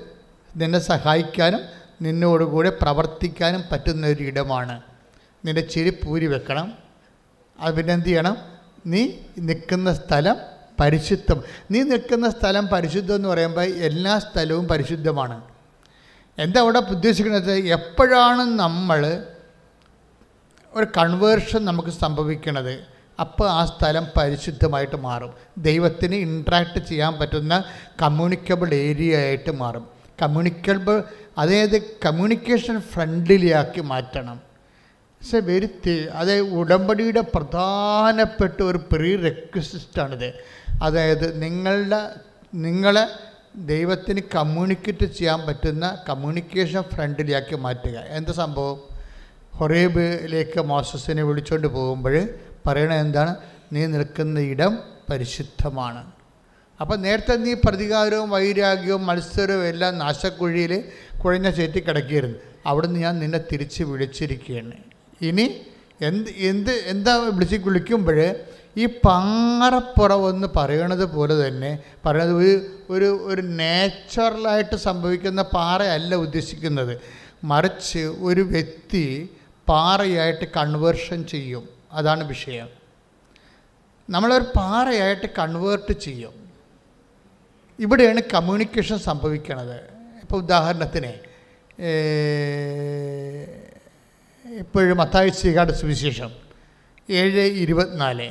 നിന്നെ സഹായിക്കാനും നിന്നോടുകൂടെ പ്രവർത്തിക്കാനും പറ്റുന്ന ഒരു ഇടമാണ്. നിന്റെ ചെരുപ്പ് ഊരി വെക്കണം. അത് പിന്നെ എന്ത് ചെയ്യണം? നീ നിൽക്കുന്ന സ്ഥലം പരിശുദ്ധം. നീ നിൽക്കുന്ന സ്ഥലം പരിശുദ്ധം എന്ന് പറയുമ്പോൾ എല്ലാ സ്ഥലവും പരിശുദ്ധമാണ്. എന്താ അവിടെ ഉദ്ദേശിക്കുന്നത്? എപ്പോഴാണ് നമ്മൾ ഒരു കൺവേർഷൻ നമുക്ക് സംഭവിക്കുന്നത്? അപ്പോൾ ആ സ്ഥലം പരിശുദ്ധമായിട്ട് മാറും. ദൈവത്തിന് ഇൻട്രാക്ട് ചെയ്യാൻ പറ്റുന്ന കമ്മ്യൂണിക്കബിൾ ഏരിയ ആയിട്ട് മാറും. കമ്മ്യൂണിക്കബിൾ അതായത് കമ്മ്യൂണിക്കേഷൻ ഫ്രണ്ട്ലിയാക്കി മാറ്റണം. ഇറ്റ്സ് വരുത്തി വെരി അത് ഉടമ്പടിയുടെ പ്രധാനപ്പെട്ട ഒരു പ്രീ റെക്വസിസ്റ്റാണിത് അതായത് നിങ്ങളുടെ നിങ്ങളെ ദൈവത്തിന് കമ്മ്യൂണിക്കേറ്റ് ചെയ്യാൻ പറ്റുന്ന കമ്മ്യൂണിക്കേഷൻ ഫ്രണ്ടിലാക്കി മാറ്റുക. എന്ത് സംഭവം? ഹൊറേബിലേക്ക് മോസസിനെ വിളിച്ചുകൊണ്ട് പോകുമ്പോൾ പറയണത് എന്താണ്? നീ നിൽക്കുന്ന ഇടം പരിശുദ്ധമാണ്. അപ്പം നേരത്തെ നീ പ്രതികാരവും വൈരാഗ്യവും മത്സരവും എല്ലാം നാശക്കുഴിയിൽ കുഴഞ്ഞ ചേറ്റി കിടക്കിയിരുന്നു. അവിടുന്ന് ഞാൻ നിന്നെ തിരിച്ച് വിളിച്ചിരിക്കുകയാണ്. ഇനി എന്ത് എന്ത് എന്താ വിളിച്ച് കുളിക്കുമ്പോൾ ഈ പങ്ങറപ്പുറവെന്ന് പറയണത് പോലെ തന്നെ പറയണത് ഒരു ഒരു ഒരു നാച്ചുറലായിട്ട് സംഭവിക്കുന്ന പാറയല്ല ഉദ്ദേശിക്കുന്നത്. മറിച്ച് ഒരു വ്യക്തി പാറയായിട്ട് കൺവേർഷൻ ചെയ്യും. അതാണ് വിഷയം. നമ്മളൊരു പാറയായിട്ട് കൺവേർട്ട് ചെയ്യും. ഇവിടെയാണ് കമ്മ്യൂണിക്കേഷൻ സംഭവിക്കണത്. ഇപ്പോൾ ഉദാഹരണത്തിന് ഇപ്പോഴും അത്തായ സ്വീകാട സുവിശേഷം. ഏഴ് ഇരുപത്തിനാല്.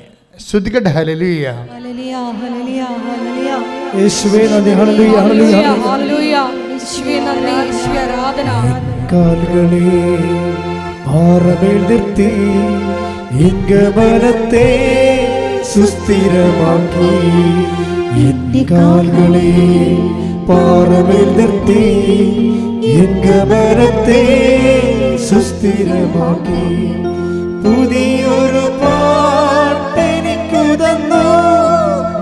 ശ്രുതികട്ട് ഹലലിയ ഹല്ലേലൂയ ഹല്ലേലൂയ ഹല്ലേലൂയ. യേശുവേ നന്ദി ഹല്ലേലൂയ ഹല്ലേലൂയ. ഹല്ലേലൂയ യേശുവേ നന്ദി യേശുവേ ആരാധന. കാലുകളെ പാറമേൽ നിർത്തി സുസ്ഥിരമാക്കി. എന്റെ കാലുകളെ പാറമേൽ നിർത്തി ഇംഗമനത്തെ സുസ്ഥിരമാക്കി. പുതിയൊരു പാട്ടെനിക്കു തന്നു.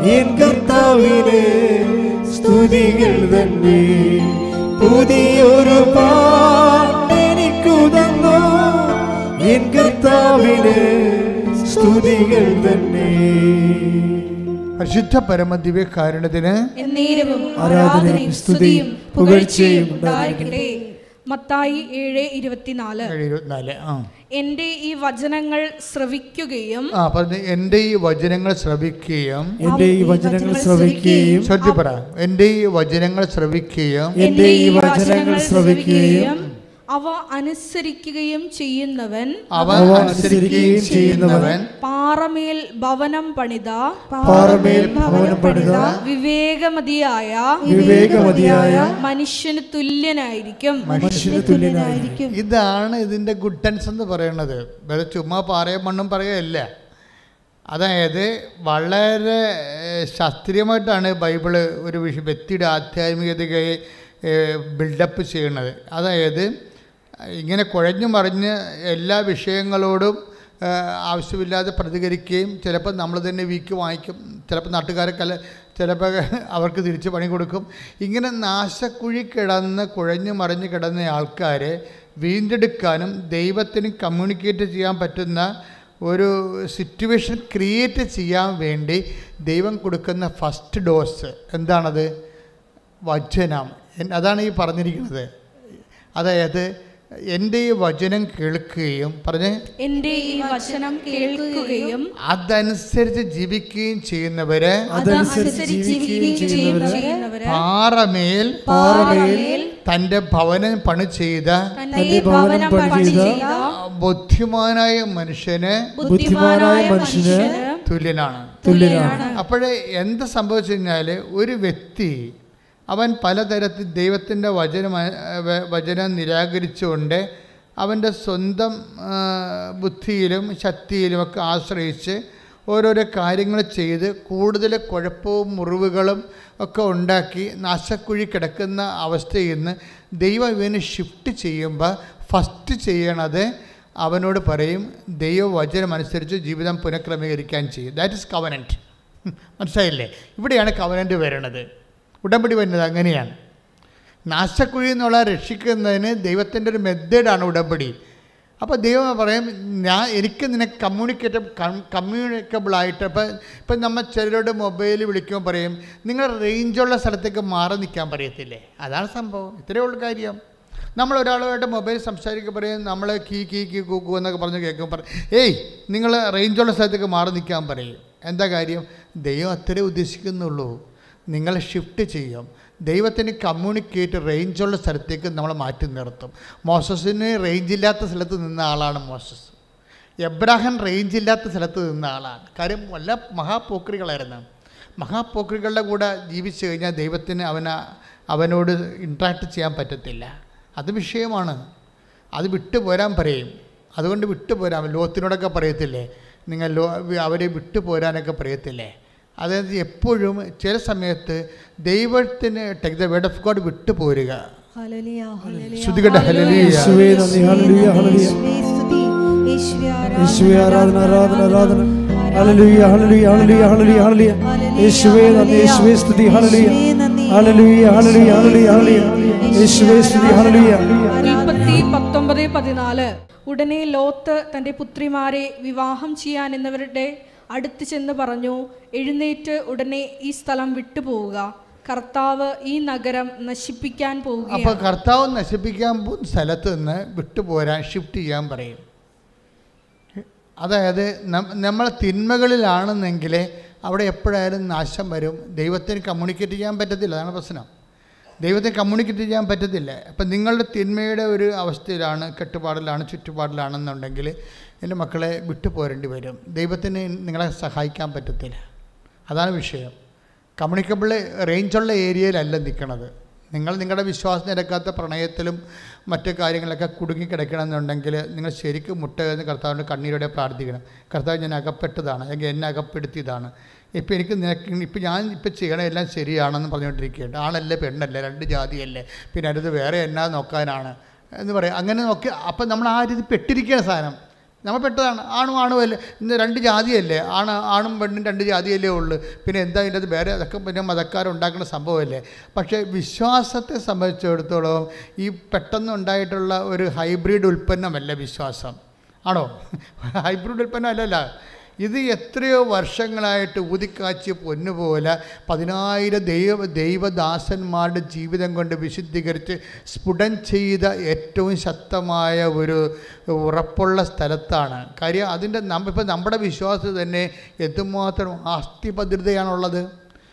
എൻ കർത്താവിന് സ്തുതികൾ തന്നെ. പുതിയൊരു പാട്ടെനിക്കു തന്നു. എൻ കർത്താവിന് സ്തുതികൾ തന്നെ. പരിശുദ്ധ പരമദിവ്യ കാരണത്തിന് എന്നേരവും ആരാധനയും സ്തുതിയും പുകഴ്ചയും ഉണ്ടായിരിക്കട്ടെ. മത്തായി ഏഴ് ഇരുപത്തിനാല്. എന്റെ ഈ വചനങ്ങൾ ശ്രവിക്കുകയും ആ പറഞ്ഞു എന്റെ ഈ വചനങ്ങൾ ശ്രവിക്കുകയും എന്റെ ഈ വചനങ്ങൾ ശ്രവിക്കുകയും ശ്രദ്ധിപ്പറ എന്റെ എന്റെ ഈ വചനങ്ങൾ ശ്രവിക്കുകയും എന്റെ ഈ വചനങ്ങൾ ശ്രവിക്കുകയും അവ അനുസരിക്കുകയും ചെയ്യുന്നവൻ അവ അനുസരിക്കുകയും ചെയ്യുന്നവൻ പാറമേൽ ഭവനം പണിത പാറമേൽ ഭവനം പണിത വിവേകമതിയായ വിവേകമതിയായ മനുഷ്യന് തുല്യനായിരിക്കും. മനുഷ്യന് തുല്യനായിരിക്കും. ഇതാണ് ഇതിന്റെ ഗുഡൻസ് എന്ന് പറയുന്നത്. വേറെ ചുമ്മാ പാറയും മണ്ണും പറയുകയല്ല. അതായത് വളരെ ശാസ്ത്രീയമായിട്ടാണ് ബൈബിൾ ഒരു വിഷയം വ്യക്തിയുടെ ആധ്യാത്മികതയെ ബിൽഡപ്പ് ചെയ്യുന്നത്. അതായത് ഇങ്ങനെ കുഴഞ്ഞു മറിഞ്ഞ് എല്ലാ വിഷയങ്ങളോടും ആവശ്യമില്ലാതെ പ്രതികരിക്കുകയും ചിലപ്പോൾ നമ്മൾ തന്നെ വീക്ക് വാങ്ങിക്കും. ചിലപ്പോൾ നാട്ടുകാരൊക്കെ ചിലപ്പോൾ അവർക്ക് തിരിച്ച് പണി കൊടുക്കും. ഇങ്ങനെ നാശക്കുഴി കിടന്ന് കുഴഞ്ഞു മറിഞ്ഞ് കിടന്ന ആൾക്കാരെ വീണ്ടെടുക്കാനും ദൈവത്തിന് കമ്മ്യൂണിക്കേറ്റ് ചെയ്യാൻ പറ്റുന്ന ഒരു സിറ്റുവേഷൻ ക്രിയേറ്റ് ചെയ്യാൻ വേണ്ടി ദൈവം കൊടുക്കുന്ന ഫസ്റ്റ് ഡോസ് എന്താണത്? വചനം. അതാണ് ഈ പറഞ്ഞിരിക്കുന്നത്. അതായത് എന്റെ ഈ വചനം കേൾക്കുകയും പറഞ്ഞ് എന്റെ ഈ വചനം കേൾക്കുകയും അതനുസരിച്ച് ജീവിക്കുകയും ചെയ്യുന്നവര് അതനുസരിച്ച് ജീവിക്കുകയും ചെയ്യുന്നവര് ചെയ്യുന്നവര് പാറമേൽ പാറമേൽ തന്റെ ഭവനം പണി ചെയ്ത തന്റെ ഭവനം പണി ചെയ്ത ബുദ്ധിമാനായ മനുഷ്യന് ബുദ്ധിമാനായ മനുഷ്യന് തുല്യനാണ്. തുല്യനാണ്. അപ്പോഴേ എന്ത് സംഭവിച്ചു കഴിഞ്ഞാൽ ഒരു വ്യക്തി അവൻ പലതരത്തിൽ ദൈവത്തിന്റെ വചന വചനം നിരാകരിച്ചുകൊണ്ട് അവന്റെ സ്വന്തം ബുദ്ധിയിലും ശക്തിയിലുമൊക്കെ ആശ്രയിച്ച് ഓരോരോ കാര്യങ്ങൾ ചെയ്ത് കൂടുതൽ കുഴപ്പവും മുറിവുകളും ഒക്കെ ഉണ്ടാക്കി നാശക്കുഴി കിടക്കുന്ന അവസ്ഥയിൽ നിന്ന് ദൈവം ഇവന് ഷിഫ്റ്റ് ചെയ്യുമ്പോൾ ഫസ്റ്റ് ചെയ്യണത് അവനോട് പറയും ദൈവവചനം അനുസരിച്ച് ജീവിതം പുനഃക്രമീകരിക്കാൻ ചെയ്യും. ദാറ്റ് ഇസ് കവനന്റ് മനസ്സിലായില്ലേ? ഇവിടെയാണ് കവനന്റ് വരണത്. ഉടമ്പടി വരുന്നത് അങ്ങനെയാണ്. നാശക്കുഴി എന്നുള്ള രക്ഷിക്കുന്നതിന് ദൈവത്തിന്റെ ഒരു മെത്തേഡാണ് ഉടമ്പടി. അപ്പോൾ ദൈവം പറയും ഞാൻ എനിക്ക് നിന്നെ കമ്മ്യൂണിക്കേറ്റ് കമ്മ്യൂണിക്കബിളായിട്ട് ഇപ്പം ഇപ്പം നമ്മൾ ചിലരോട് മൊബൈൽ വിളിക്കുമ്പോൾ പറയും നിങ്ങൾ റേഞ്ചുള്ള സ്ഥലത്തേക്ക് മാറി നിൽക്കാൻ പറയത്തില്ലേ? അതാണ് സംഭവം. ഇത്രയേ ഉള്ളൂ കാര്യം. നമ്മൾ ഒരാളുമായിട്ട് മൊബൈൽ സംസാരിക്കുക പറയും നമ്മൾ കീ കീ കീ കൂക്കു എന്നൊക്കെ പറഞ്ഞ് കേൾക്കുമ്പോൾ പറയും ഏയ് നിങ്ങൾ റേഞ്ചുള്ള സ്ഥലത്തേക്ക് മാറി നിൽക്കാൻ പറയും. എന്താ കാര്യം? ദൈവം അത്രേ ഉദ്ദേശിക്കുന്നുള്ളൂ. നിങ്ങൾ ഷിഫ്റ്റ് ചെയ്യും. ദൈവത്തിന് കമ്മ്യൂണിക്കേറ്റ് റേഞ്ചുള്ള സ്ഥലത്തേക്ക് നമ്മൾ മാറ്റി നിർത്തും. മോസസിന് റേഞ്ചില്ലാത്ത സ്ഥലത്ത് നിന്ന ആളാണ് മോസസ്. എബ്രാഹിം റേഞ്ചില്ലാത്ത സ്ഥലത്ത് നിന്ന ആളാണ്. കാര്യം വല്ല മഹാപോക്രികളായിരുന്നു. മഹാപോക്രികളുടെ കൂടെ ജീവിച്ചു കഴിഞ്ഞാൽ ദൈവത്തിന് അവന അവനോട് ഇൻട്രാക്ട് ചെയ്യാൻ പറ്റത്തില്ല. അത് വിഷയമാണ്. അത് വിട്ടു പോരാൻ പറയും. അതുകൊണ്ട് വിട്ടു പോരാൻ ലോത്തിനോടൊക്കെ പറയത്തില്ലേ? നിങ്ങൾ ലോ അവരെ വിട്ടു പോരാനൊക്കെ പറയത്തില്ലേ? അതായത് എപ്പോഴും ചില സമയത്ത് ദൈവത്തിന് take the word of God വിട്ടു പോരുക. ഹല്ലേലൂയ ഹല്ലേലൂയ. ശ്രുതികട ഹല്ലേലൂയ. യേശുവേ നന്ദി ഹല്ലേലൂയ ഹല്ലേലൂയ. യേശുവേ സ്തുതി. യേശുവേ യേശുവേ ആരാധന ആരാധന ആരാധന ഹല്ലേലൂയ ഹല്ലേലൂയ ഹല്ലേലൂയ ഹല്ലേലൂയ ഹല്ലേലൂയ. യേശുവേ നന്ദി യേശുവേ സ്തുതി ഹല്ലേലൂയ. ഹല്ലേലൂയ ഹല്ലേലൂയ ഹല്ലേലൂയ ഹല്ലേലൂയ. യേശുവേ സ്തുതി ഹല്ലേലൂയ. ഉൽപ്പത്തി പത്തൊമ്പത് പതിനാല്. ഉടനെ ലോത്ത് തന്റെ പുത്രിമാരെ വിവാഹം ചെയ്യാൻ എന്നവരുടെ അടുത്ത് ചെന്ന് പറഞ്ഞു എഴുന്നേറ്റ് ഉടനെ ഈ സ്ഥലം വിട്ടുപോവുക. കർത്താവ് ഈ നഗരം നശിപ്പിക്കാൻ അപ്പോൾ അപ്പൊ കർത്താവ് നശിപ്പിക്കാൻ പോകുന്ന സ്ഥലത്ത് നിന്ന് വിട്ടുപോരാൻ ഷിഫ്റ്റ് ചെയ്യാൻ പറയും. അതായത് നമ്മൾ തിന്മകളിലാണെന്നെങ്കിൽ അവിടെ എപ്പോഴായാലും നാശം വരും. ദൈവത്തിന് കമ്മ്യൂണിക്കേറ്റ് ചെയ്യാൻ പറ്റത്തില്ല. അതാണ് പ്രശ്നം. ദൈവത്തെ കമ്മ്യൂണിക്കേറ്റ് ചെയ്യാൻ പറ്റത്തില്ല. അപ്പം നിങ്ങളുടെ തിന്മയുടെ ഒരു അവസ്ഥയിലാണ് കെട്ടുപാടിലാണ് ചുറ്റുപാടിലാണെന്നുണ്ടെങ്കിൽ എന്റെ മക്കളെ വിട്ടു പോരേണ്ടി വരും. ദൈവത്തിന് നിങ്ങളെ സഹായിക്കാൻ പറ്റത്തില്ല. അതാണ് വിഷയം. കമ്മ്യൂണിക്കബിൾ റേഞ്ചുള്ള ഏരിയയിലല്ല നിൽക്കണത്. നിങ്ങൾ നിങ്ങളുടെ വിശ്വാസം നിരക്കാത്ത പ്രണയത്തിലും മറ്റു കാര്യങ്ങളൊക്കെ കുടുങ്ങിക്കിടക്കണമെന്നുണ്ടെങ്കിൽ നിങ്ങൾ ശരിക്കും മുട്ടയെന്ന് കർത്താവിന്റെ കണ്ണീരോടെ പ്രാർത്ഥിക്കണം. കർത്താവ് ഞാൻ അകപ്പെട്ടതാണ്. അല്ലെങ്കിൽ എന്നെ അകപ്പെടുത്തിയതാണ്. ഇപ്പം എനിക്ക് നിനക്ക് ഇപ്പം ഞാൻ ഇപ്പം ചെയ്യണ എല്ലാം ശരിയാണെന്ന് പറഞ്ഞുകൊണ്ടിരിക്കുകയുണ്ട് ആണല്ലേ പെണ്ണല്ലേ രണ്ട് ജാതിയല്ലേ പിന്നെ അടുത്ത് വേറെ എന്നാ നോക്കാനാണ് എന്ന് പറയാം. അങ്ങനെ നോക്കി അപ്പം നമ്മൾ ആ രീതി പെട്ടിരിക്കുന്ന സാധനം. നമ്മൾ പെട്ടതാണ് ആണും ആണും അല്ലേ? ഇന്ന് രണ്ട് ജാതിയല്ലേ? ആണ് ആണും പെണ്ണും രണ്ട് ജാതിയല്ലേ ഉള്ളൂ. പിന്നെ എന്താ ഇതിന്റെ അത്? വേറെ അതൊക്കെ പിന്നെ മതക്കാരുണ്ടാക്കുന്ന സംഭവമല്ലേ? പക്ഷേ വിശ്വാസത്തെ സംബന്ധിച്ചിടത്തോളം ഈ പെട്ടെന്നുണ്ടായിട്ടുള്ള ഒരു ഹൈബ്രിഡ് ഉൽപ്പന്നമല്ല വിശ്വാസം? ആണോ? [laughs] ഹൈബ്രിഡ് ഉൽപ്പന്നം അല്ലല്ല ഇത് എത്രയോ വർഷങ്ങളായിട്ട് ഊതിക്കാച്ചിയ പൊന്നുപോലെ പതിനായിരം ദൈവ ദൈവദാസന്മാരുടെ ജീവിതം കൊണ്ട് വിശുദ്ധീകരിച്ച് സ്ഫുടം ചെയ്ത ഏറ്റവും ശക്തമായ ഒരു ഉറപ്പുള്ള സ്ഥലത്താണ്. കാര്യം അതിന്റെ നമ്മ ഇപ്പം നമ്മുടെ വിശ്വാസം തന്നെ എന്തുമാത്രം ആസ്തിഭദ്രതയാണുള്ളത്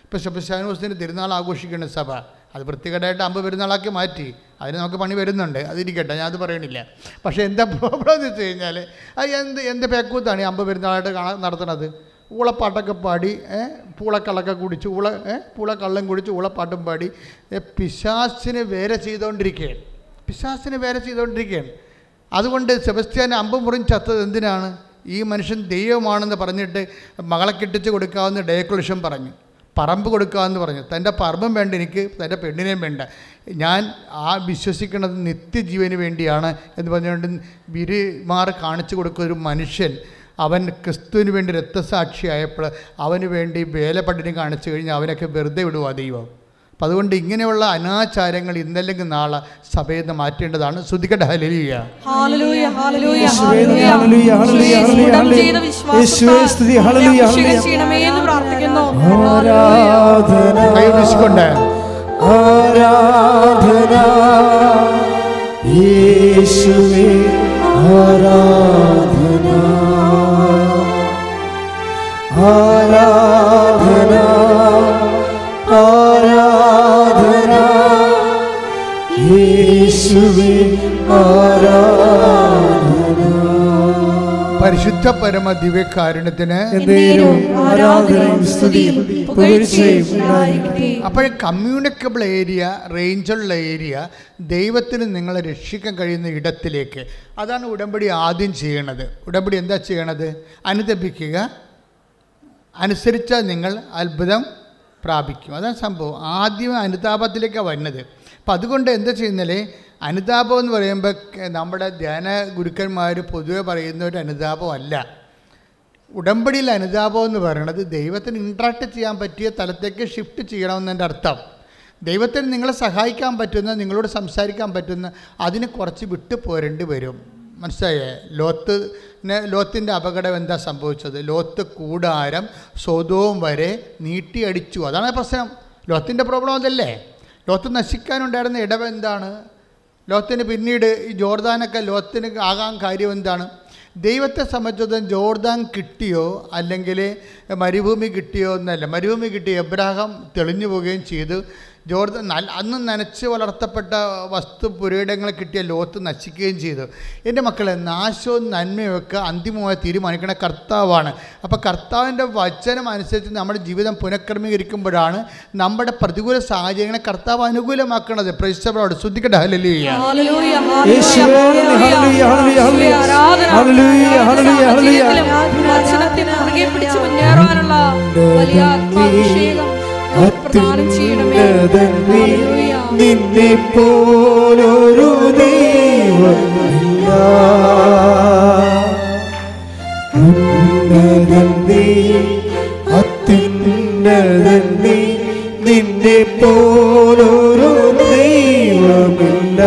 ഇപ്പം ശബശാനോസിന് തിരുനാൾ ആഘോഷിക്കുന്ന സഭ. അത് വൃത്തികേടായിട്ട് അമ്പ് പെരുന്നാളാക്കി മാറ്റി. അതിന് നമുക്ക് പണി വരുന്നുണ്ട്. അതിരിക്കട്ടെ ഞാൻ അത് പറയണില്ല. പക്ഷേ എന്താ പ്രോബ്ലം എന്ന് വെച്ച് കഴിഞ്ഞാൽ അത് എന്ത് എന്ത് പേക്കൂത്താണ് ഈ അമ്പ് പെരുന്നാളായിട്ട് കാണാൻ നടത്തുന്നത്? ഊളപ്പാട്ടൊക്കെ പാടി പൂളക്കള്ളൊക്കെ കുടിച്ച് ഊള പൂളക്കള്ളം കുടിച്ച് ഊളപ്പാട്ടും പാടി പിശാസിന് വേറെ ചെയ്തുകൊണ്ടിരിക്കുകയാണ് പിശാസിന് വേറെ ചെയ്തുകൊണ്ടിരിക്കുകയാണ് അതുകൊണ്ട് സെബസ്ത്യാൻ അമ്പ് മുറിഞ്ഞ് ചത്തത് എന്തിനാണ്? ഈ മനുഷ്യൻ ദൈവമാണെന്ന് പറഞ്ഞിട്ട് മകളെ കെട്ടിച്ച് കൊടുക്കാവുന്ന ഡയക്കുലേഷൻ പറഞ്ഞു. പറമ്പ് കൊടുക്കാമെന്ന് പറഞ്ഞു. തന്റെ പറമ്പും വേണ്ട എനിക്ക് തന്റെ പെണ്ണിനെയും വേണ്ട. ഞാൻ ആ വിശ്വസിക്കുന്നത് നിത്യജീവന് വേണ്ടിയാണ് എന്ന് പറഞ്ഞുകൊണ്ട് വിരിമാർ കാണിച്ചു കൊടുക്കുന്ന ഒരു മനുഷ്യൻ അവൻ ക്രിസ്തുവിന് വേണ്ടി രക്തസാക്ഷിയായപ്പോൾ അവന് വേണ്ടി വേലപ്പട്ടിനെ കാണിച്ചു കഴിഞ്ഞാൽ അവനൊക്കെ വെറുതെ വിടുവാ ദൈവം. അപ്പം അതുകൊണ്ട് ഇങ്ങനെയുള്ള അനാചാരങ്ങൾ ഇന്നല്ലെങ്കിൽ നാളെ സഭയിൽ നിന്ന് മാറ്റേണ്ടതാണ്. ശ്രുതിക്കട്ടെ ഹലിയ ഹല്ലേലൂയ, ഹല്ലേലൂയ, യേശുവേ നന്ദി, ഹല്ലേലൂയ. പരിശുദ്ധ പരമ ദിവ്യകാരുണ്യത്തിന് അപ്പോൾ കമ്മ്യൂണിക്കബിൾ ഏരിയ റേഞ്ചുള്ള ഏരിയ ദൈവത്തിന് നിങ്ങളെ രക്ഷിക്കാൻ കഴിയുന്ന ഇടത്തിലേക്ക്. അതാണ് ഉടമ്പടി ആദ്യം ചെയ്യണത്. ഉടമ്പടി എന്താ ചെയ്യണത്? അനുദപിക്കുക. അനുസരിച്ചാൽ നിങ്ങൾ അത്ഭുതം പ്രാപിക്കും. അതാണ് സംഭവം. ആദ്യം അനുതാപത്തിലേക്കാണ് വരുന്നത്. അപ്പം അതുകൊണ്ട് എന്താ ചെയ്യുന്നല്ലേ? അനുതാപം എന്ന് പറയുമ്പോൾ നമ്മുടെ ധ്യാന ഗുരുക്കന്മാർ പൊതുവെ പറയുന്ന ഒരു അനുതാപമല്ല ഉടമ്പടിയിൽ അനുതാപം എന്ന് പറയുന്നത് ദൈവത്തിന് ഇൻട്രാക്ട് ചെയ്യാൻ പറ്റിയ തലത്തേക്ക് ഷിഫ്റ്റ് ചെയ്യണമെന്നതിന്റെ അർത്ഥം. ദൈവത്തിന് നിങ്ങളെ സഹായിക്കാൻ പറ്റുന്ന നിങ്ങളോട് സംസാരിക്കാൻ പറ്റുന്ന അതിന് കുറച്ച് വിട്ടു പോരേണ്ടി വരും. മനസ്സിലായേ? ലോത്ത് ലോത്തിന്റെ അപകടം എന്താ സംഭവിച്ചത്? ലോത്ത് കൂടാരം സ്വതവും വരെ നീട്ടിയടിച്ചു. അതാണ് പ്രശ്നം. ലോത്തിന്റെ പ്രോബ്ലം അതല്ലേ? ലോത്ത് നശിക്കാനുണ്ടായിരുന്ന ഇടവ് എന്താണ്? ലോത്തിന് പിന്നീട് ഈ ജോർദാനൊക്കെ ലോത്തിന് ആകാൻ കാര്യം എന്താണ്? ദൈവത്തെ സംബന്ധിച്ചിടത്തോളം ജോർദാൻ കിട്ടിയോ? അല്ലെങ്കിൽ മരുഭൂമി കിട്ടിയോ എന്നല്ല. മരുഭൂമി കിട്ടിയ എബ്രാഹം തെളിഞ്ഞു പോവുകയും ചെയ്തു. നല്ല അന്ന് നനച്ച് വളർത്തപ്പെട്ട വസ്തു പുരയിടങ്ങൾ കിട്ടിയ ലോത്ത് നശിക്കുകയും ചെയ്തു എന്റെ മക്കളെ നാശവും നന്മയൊക്കെ അന്തിമമായി തീരുമാനിക്കണ കർത്താവാണ് അപ്പോൾ കർത്താവിന്റെ വചനം അനുസരിച്ച് നമ്മുടെ ജീവിതം പുനഃക്രമീകരിക്കുമ്പോഴാണ് നമ്മുടെ പ്രതികൂല സാഹചര്യങ്ങളെ കർത്താവ് അനുകൂലമാക്കുന്നത് പ്രശ്നങ്ങളോട് ശ്രദ്ധിക്കട്ടെ ഹല്ലേലൂയ ഹല്ലേലൂയ, ഹല്ലേലൂയ, ഹല്ലേലൂയ, ഹല്ലേലൂയ. ആരാധന. ഹല്ലേലൂയ, ഹല്ലേലൂയ, ഹല്ലേലൂയ. സാഹചര്യത്തിലും വചനത്തിന് മുറുകെ പിടിച്ച് വലിയ ആത്മാഭിഷേകം. നിന്നെ പോലൊരു ദൈവമില്ല ഉന്നതൻ നീ അത്യുന്നതൻ നീ നിന്നെ പോലൊരു ദൈവമില്ല.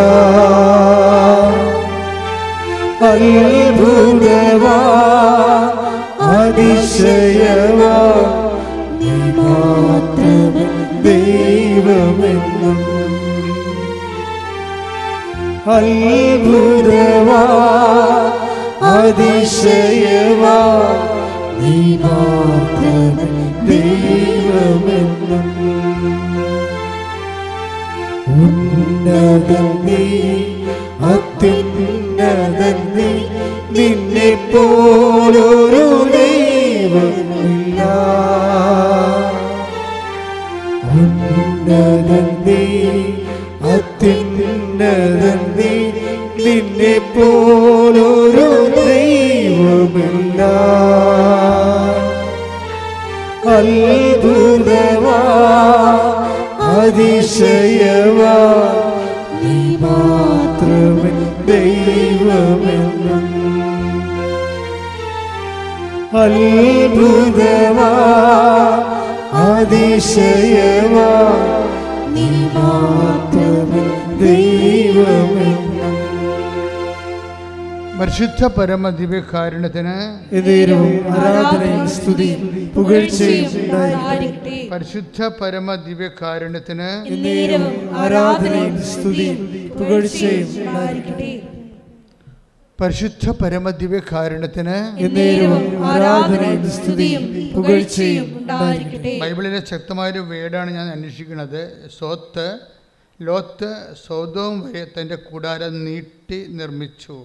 അത്ഭുതവാ അതിശയവാ നീ ദൈവമെന്നും അത്ഭുതവാ അതിശയവാ നീ ദൈവമെന്നും ഉന്നതൻ നീ അത്യുന്നതൻ നീ ഉന്നതൻ നീ അത്യുന്നതൻ നിന്നെ പോലൊരു ദൈവമില്ല. അത്ഭുതവാ അതിശയവാ നീ മാത്രമേ ദൈവമെന്നും അത്ഭുതവാ അതിശയവാ പരിശുദ്ധ പരമ ദിവ്യകാരുണ്യത്തിന്. പരിശുദ്ധ പരമ ദിവ്യകാരുണ്യത്തിന് ആരാധനയും സ്തുതിയും പുകഴ്ചയും പരിശുദ്ധ പരമദിവ്യ കാരണത്തിന് എന്നേരവും ആരാധനയും സ്തുതിയും പുകഴ്ചയും ഉണ്ടായിരിക്കട്ടെ. ബൈബിളിലെ ശക്തമായൊരു വേടാണ് ഞാൻ അന്വേഷിക്കുന്നത്. സോത്ത് ലോത്ത് സോതവും വരെ തന്റെ കൂടാരം നീട്ടി നിർമ്മിച്ചു.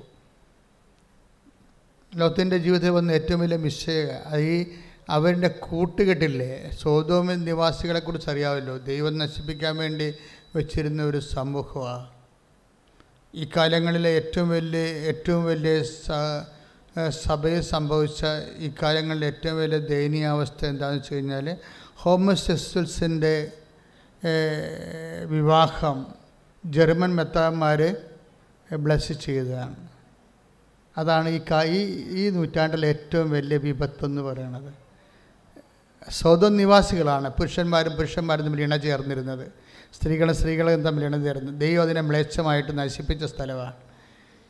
ലോത്തിന്റെ ജീവിതത്തിൽ വന്ന ഏറ്റവും വലിയ മിശ്ശയ അത് ഈ അവരുടെ കൂട്ടുകെട്ടില്ലേ സോതോമിൻ നിവാസികളെക്കുറിച്ച് അറിയാമല്ലോ. ദൈവം നശിപ്പിക്കാൻ വേണ്ടി വെച്ചിരുന്ന ഒരു സമൂഹമാണ്. ഈ കാലങ്ങളിലെ ഏറ്റവും വലിയ ഏറ്റവും വലിയ സഭയിൽ സംഭവിച്ച ഈ കാലങ്ങളിലെ ഏറ്റവും വലിയ ദയനീയാവസ്ഥ എന്താണെന്ന് വെച്ച് കഴിഞ്ഞാൽ ഹോമോസെക്സ്വൽസിന്റെ വിവാഹം ജർമ്മൻ മെത്താന്മാർ ബ്ലസ് ചെയ്തതാണ്. അതാണ് ഈ ഈ ഈ നൂറ്റാണ്ടിലെ ഏറ്റവും വലിയ വിപത്തെന്ന് പറയുന്നത് സ്വതം നിവാസികളാണ് പുരുഷന്മാരും പുരുഷന്മാരും തമ്മിൽ ഇണ ചേർന്നിരുന്നത് സ്ത്രീകളും സ്ത്രീകളും തമ്മിൽ ഇണതീർന്നു ദൈവം അതിനെ മ്ലേച്ഛമായിട്ട് നശിപ്പിച്ച സ്ഥലമാണ്.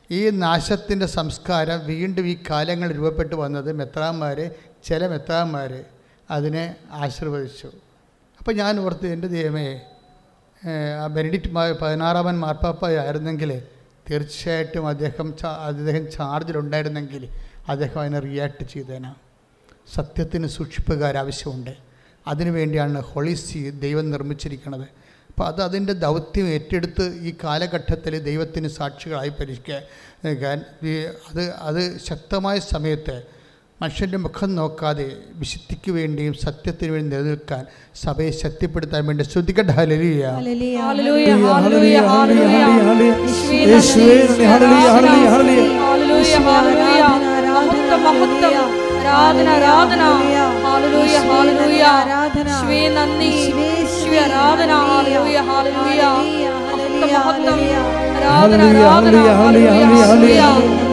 ഈ നാശത്തിന്റെ സംസ്കാരം വീണ്ടും ഈ കാലങ്ങൾ രൂപപ്പെട്ടു വന്നത് മെത്രാന്മാർ ചില മെത്രാന്മാർ അതിനെ ആശീർവദിച്ചു. അപ്പോൾ ഞാൻ ഓർത്ത് എന്റെ ദൈവമേ ആ ബെനഡിക്റ്റ് പതിനാറാമൻ മാർപ്പാപ്പയായിരുന്നെങ്കിൽ തീർച്ചയായിട്ടും അദ്ദേഹം അദ്ദേഹം ചാർജിലുണ്ടായിരുന്നെങ്കിൽ അദ്ദേഹം അതിനെ റിയാക്ട് ചെയ്തേനാ. സത്യത്തിന് സൂക്ഷിപ്പുകാർ ആവശ്യമുണ്ട് അതിനുവേണ്ടിയാണ് ഹോളിസി ദൈവം നിർമ്മിച്ചിരിക്കുന്നത് അപ്പോൾ അത് അതിന്റെ ദൗത്യം ഏറ്റെടുത്ത് ഈ കാലഘട്ടത്തിൽ ദൈവത്തിന് സാക്ഷികളായി പരിഷ്കരിക്കാൻ അത് അത് ശക്തമായ സമയത്ത് മനുഷ്യന്റെ മുഖം നോക്കാതെ വിശുദ്ധിക്ക് വേണ്ടിയും സത്യത്തിന് വേണ്ടി നിലനിൽക്കാൻ സഭയെ ശക്തിപ്പെടുത്താൻ വേണ്ടി ശ്രദ്ധിക്കട്ടെ ഹലലിയ ഹല്ലേലൂയ. ഹല്ലേലൂയ, ഹല്ലേലൂയ, ഹല്ലേലൂയ. യേശുവേ യേശുവേ നന്ദി, ഹല്ലേലൂയ, ഹല്ലേലൂയ, ഹല്ലേലൂയ. ഹല്ലേലൂയ, ഹല്ലേലൂയ. മഹത്വം, മഹത്വം. ആരാധന ആരാധന ആരാധന ഹാലലൂയ ഹാലലൂയ മഹത്വം ആരാധന ഹല്ലേലൂയ, ആരാധന ഹല്ലേലൂയ, ഹല്ലേലൂയ, ഹല്ലേലൂയ.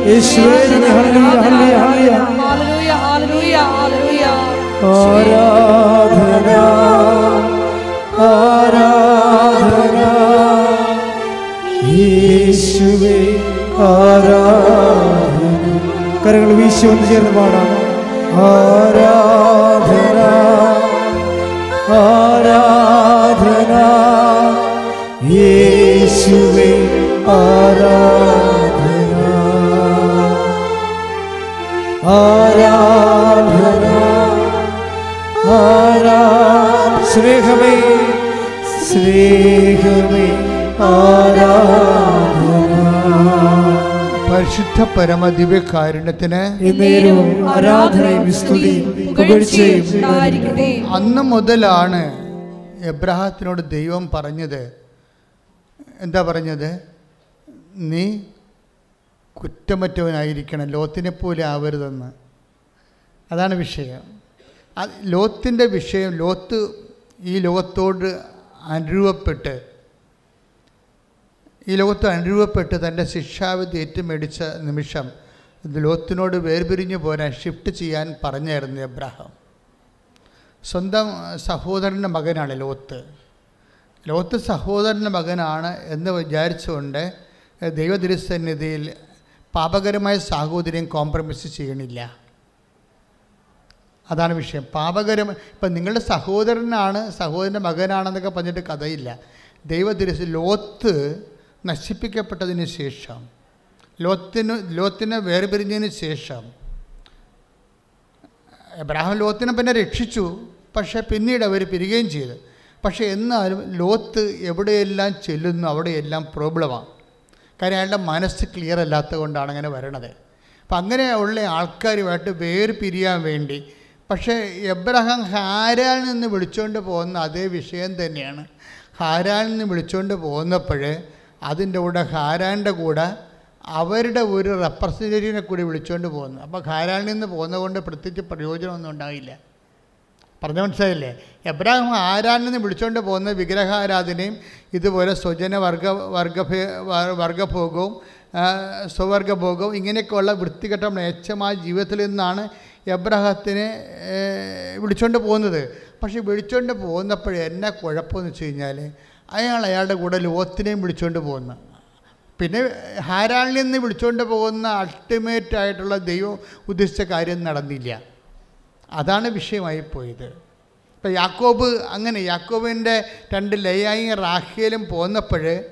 യേശുവേ ഹല്ലേലൂയ, ഹല്ലേലൂയ, ഹല്ലേലൂയ. ഹാലലൂയ ഹാലലൂയ ആരാധന ആരാധന യേശുവേ ആരാധന കരങ്ങൾ വീശി ഒന്ന് ചേർന്ന് പാടാം ആരാധന ആരാധന യേശുവേ ആരാധന ആരാധന ആരാ സ്നേഹമേ സ്നേഹമേ ആരാധന പരിശുദ്ധ പരമ ദിവ്യകാരുണ്യത്തിന് അന്ന് മുതലാണ് എബ്രഹാത്തിനോട് ദൈവം പറഞ്ഞത്. എന്താ പറഞ്ഞത്? നീ കുറ്റമറ്റവനായിരിക്കണം ലോത്തിനെ പോലെ ആവരുതെന്ന്. അതാണ് വിഷയം. അത് ലോത്തിന്റെ വിഷയം ലോത്ത് ഈ ലോകത്തോട് അനുരൂപപ്പെട്ട് ഈ ലോകത്ത് അനുരൂപപ്പെട്ട് തന്റെ ശിക്ഷാവിധി ഏറ്റുമേടിച്ച നിമിഷം ഇത് ലോത്തിനോട് വേർപിരിഞ്ഞു പോരാൻ ഷിഫ്റ്റ് ചെയ്യാൻ പറഞ്ഞായിരുന്നു എബ്രാഹാം. സ്വന്തം സഹോദരന്റെ മകനാണ് ലോത്ത്. ലോത്ത് സഹോദരന്റെ മകനാണ് എന്ന് വിചാരിച്ചുകൊണ്ട് ദൈവതിരുസന്നിധിയിൽ പാപകരമായ സാഹോദര്യം കോംപ്രമൈസ് ചെയ്യണില്ല. അതാണ് വിഷയം. പാപകരം ഇപ്പം നിങ്ങളുടെ സഹോദരനാണ് സഹോദരന്റെ മകനാണെന്നൊക്കെ പറഞ്ഞിട്ട് കഥയില്ല. ദൈവതിരുസ് ലോത്ത് നശിപ്പിക്കപ്പെട്ടതിന് ശേഷം ലോത്തിന് ലോത്തിനെ വേർപിരിഞ്ഞതിന് ശേഷം എബ്രാഹിം ലോത്തിനെ പിന്നെ രക്ഷിച്ചു പക്ഷേ പിന്നീട് അവർ പിരികുകയും ചെയ്തു. പക്ഷേ എന്നാലും ലോത്ത് എവിടെയെല്ലാം ചെല്ലുന്നു അവിടെയെല്ലാം പ്രോബ്ലമാണ് കാര്യം അയാളുടെ മനസ്സ് ക്ലിയർ അല്ലാത്തത് കൊണ്ടാണ് അങ്ങനെ വരണത്. അപ്പം അങ്ങനെ ഉള്ള ആൾക്കാരുമായിട്ട് വേര് പിരിയാൻ വേണ്ടി പക്ഷേ എബ്രഹാം ഹാരാൽ നിന്ന് വിളിച്ചുകൊണ്ട് പോകുന്ന അതേ വിഷയം തന്നെയാണ്. ഹാരാൽ നിന്ന് വിളിച്ചുകൊണ്ട് പോകുന്നപ്പോൾ അതിന്റെ കൂടെ ഹാരാന്റെ കൂടെ അവരുടെ ഒരു റെപ്രസെന്റേറ്റീവിനെ കൂടി വിളിച്ചുകൊണ്ട് പോകുന്നു. അപ്പോൾ ഹാരാനിൽ നിന്ന് പോകുന്നത് കൊണ്ട് പ്രത്യേകിച്ച് പ്രയോജനമൊന്നും ഉണ്ടായില്ല. പറഞ്ഞ മനസ്സിലായില്ലേ? എബ്രാഹിം ആരാനിൽ നിന്ന് വിളിച്ചുകൊണ്ട് പോകുന്ന വിഗ്രഹാരാധനയും ഇതുപോലെ സ്വജന വർഗ വർഗ വർഗഭോഗവും സ്വവർഗഭോഗവും ഇങ്ങനെയൊക്കെയുള്ള വൃത്തികെട്ട മ്ലേച്ഛമായ ജീവിതത്തിൽ നിന്നാണ് എബ്രഹത്തിനെ വിളിച്ചുകൊണ്ട് പോകുന്നത്. പക്ഷേ വിളിച്ചുകൊണ്ട് പോകുന്നപ്പോഴേ എന്നാ കുഴപ്പമെന്ന് വെച്ച് കഴിഞ്ഞാൽ അയാൾ അയാളുടെ കൂടെ ലോത്തിനെയും വിളിച്ചുകൊണ്ട് പോകുന്നു. പിന്നെ ഹാരാളിൽ നിന്ന് വിളിച്ചുകൊണ്ട് പോകുന്ന അൾട്ടിമേറ്റ് ആയിട്ടുള്ള ദൈവം ഉദ്ദേശിച്ച കാര്യം നടന്നില്ല. അതാണ് വിഷയമായി പോയത്. ഇപ്പം യാക്കോബ് അങ്ങനെ യാക്കോബിന്റെ രണ്ട് ലയായും റാഖേലും പോന്നപ്പോൾ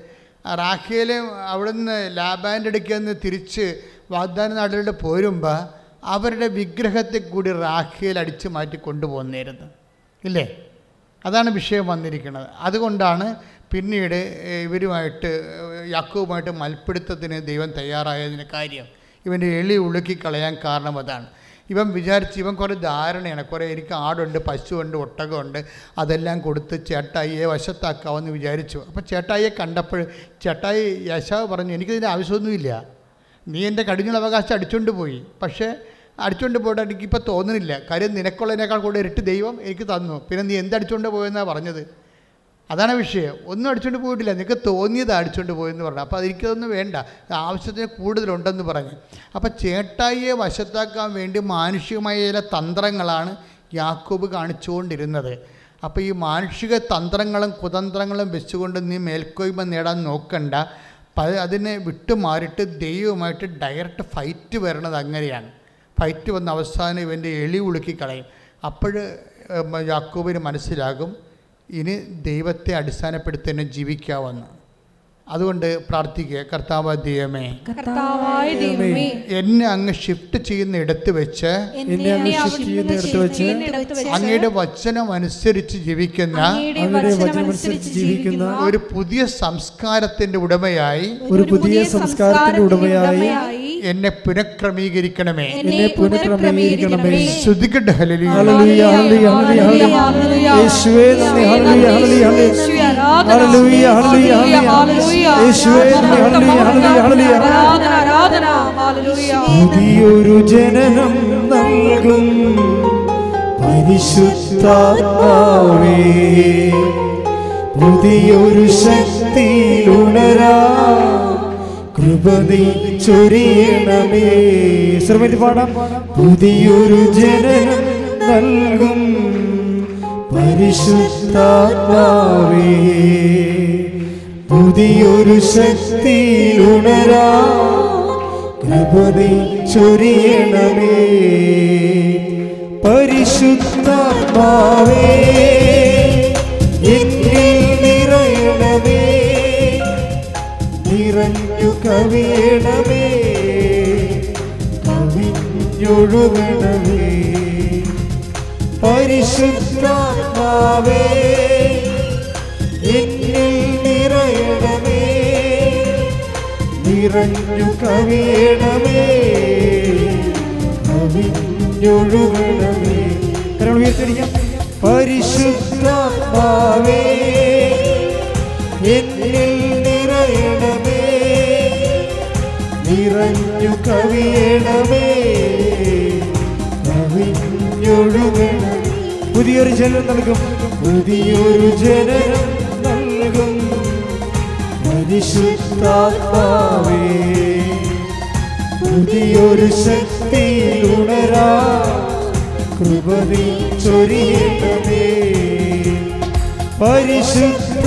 റാഖേലും അവിടുന്ന് ലാബാന്റെ അടുക്കൽ നിന്ന് തിരിച്ച് വാഗ്ദാന നാടുകളിൽ പോരുമ്പോൾ അവരുടെ വിഗ്രഹത്തെ കൂടി റാഖേൽ അടിച്ചു മാറ്റി കൊണ്ടുപോകുന്നായിരുന്നു ഇല്ലേ? അതാണ് വിഷയം വന്നിരിക്കുന്നത്. അതുകൊണ്ടാണ് പിന്നീട് ഇവരുമായിട്ട് ഏഹ്, മൽപ്പിടുത്തത്തിന് ദൈവം തയ്യാറായതിന് കാര്യം. ഇവന്റെ എളി ഉളുക്കി കളയാൻ കാരണം അതാണ്. ഇവൻ വിചാരിച്ച് ഇവൻ കുറേ ധാരണയാണ്. കുറേ എനിക്ക് ആടുണ്ട് പശുവുണ്ട് ഒട്ടകമുണ്ട് അതെല്ലാം കൊടുത്ത് ചേട്ടായിയെ വശത്താക്കാമെന്ന് വിചാരിച്ചു. അപ്പോൾ ചേട്ടായിയെ കണ്ടപ്പോൾ ചേട്ടായി യശാവ് പറഞ്ഞു എനിക്കിതിന്റെ ആവശ്യമൊന്നുമില്ല. നീ എന്റെ കടിഞ്ഞുള്ള അവകാശം അടിച്ചുകൊണ്ട് പോയി. പക്ഷേ അടിച്ചുകൊണ്ട് പോയിട്ട് എനിക്കിപ്പോൾ തോന്നുന്നില്ല. കാര്യം നിനക്കുള്ളതിനേക്കാൾ കൂടുതൽ ഇരട്ടി ദൈവം എനിക്ക് തന്നു. പിന്നെ നീ എന്തടിച്ചുകൊണ്ട് പോയെന്നാണ് പറഞ്ഞത്? അതാണ് വിഷയം. ഒന്നും അടിച്ചുകൊണ്ട് പോയിട്ടില്ല. നിനക്ക് തോന്നിയത് അടിച്ചുകൊണ്ട് പോയെന്ന് പറഞ്ഞു. അപ്പോൾ അതെനിക്കതൊന്നും വേണ്ട. ആവശ്യത്തിന് കൂടുതലുണ്ടെന്ന് പറഞ്ഞു. അപ്പോൾ ചേട്ടായിയെ വശത്താക്കാൻ വേണ്ടി മാനുഷികമായ ചില തന്ത്രങ്ങളാണ് യാക്കോബ് കാണിച്ചുകൊണ്ടിരുന്നത്. അപ്പോൾ ഈ മാനുഷിക തന്ത്രങ്ങളും കുതന്ത്രങ്ങളും വെച്ചുകൊണ്ട് നീ മേൽക്കോയ്മ നേടാൻ നോക്കണ്ട. അതിനെ വിട്ടുമാറിയിട്ട് ദൈവമായിട്ട് ഡയറക്റ്റ് ഫൈറ്റ് വരണത് അങ്ങനെയാണ്. ഫൈറ്റ് വന്ന അവസാനം ഇവന്റെ എളി ഉളുക്കി കളയും. അപ്പോൾ യാക്കോബിന് മനസ്സിലാകും ഇനി ദൈവത്തെ അടിസ്ഥാനപ്പെടുത്തി തന്നെ ജീവിക്കാമെന്ന്. അതുകൊണ്ട് പ്രാർത്ഥിക്കുക കർത്താവ് ദൈവമേ കർത്താവായ ദൈവമേ എന്നെ അങ്ങ് ഷിഫ്റ്റ് ചെയ്യുന്ന ഇടത്ത് വെച്ച് എന്നെ അങ്ങ് ഷിഫ്റ്റ് ചെയ്യുന്ന വെച്ച് അങ്ങയുടെ വചനം അനുസരിച്ച് ജീവിക്കുന്ന അങ്ങയുടെ അങ്ങയുടെ വചനമനുസരിച്ച് ജീവിക്കുന്ന ഒരു പുതിയ സംസ്കാരത്തിന്റെ ഉടമയായി ഒരു പുതിയ സംസ്കാരത്തിന്റെ ഉടമയായി എന്നെ പുനഃക്രമീകരിക്കണമേ. എന്നെ പുനഃക്രമീകരിക്കണമേ. ശ്രുതികട്ട് ഹല്ലേലൂയ. ഹല്ലേലൂയ ഹല്ലേലൂയ ഹല്ലേലൂയ ഹല്ലേലൂയ. യേശുവേ നന്ദി. ഹല്ലേലൂയ ഹല്ലേലൂയ ഹല്ലേലൂയ ഹല്ലേലൂയ. ഹല്ലേലൂയ. പുതിയൊരു ജനനം നൽകും പരിശുദ്ധാത്മാവേ. പുതിയൊരു ശക്തി ഉണരാ. കൃപതി ചൊരിയണമേ. ശ്രമിച്ച് പാടാം. പുതിയൊരു ജനനം നൽകും പരിശുദ്ധാത്മാവേ. പുതിയൊരു ശക്തി ഉണരാ. കൃപതി ചൊരിയണമേ. പരിശുദ്ധാത്മാവേ എന്നിൽ നിറയണമേ. നിറഞ്ഞു കവിയണമേ. കവിഞ്ഞൊഴുകണമേ. പരിശുദ്ധാത്മാവേ. നിറഞ്ഞു കവിയണമേ. കവിഞ്ഞൊഴുകണമേ. പരിശുദ്ധാത്മാവേ എന്നിൽ നിറയണമേ. നിറഞ്ഞു കവിയണമേ. കവിഞ്ഞൊഴുകണമേ. പുതിയൊരു ജനം നൽകും. പുതിയൊരു ജനം നൽകും പരിശുദ്ധാത്മാവേ പുതിയൊരു ശക്തി ഉണരാ കൃപതി ചൊരിയണമേ. പരിശുദ്ധാത്മാവേ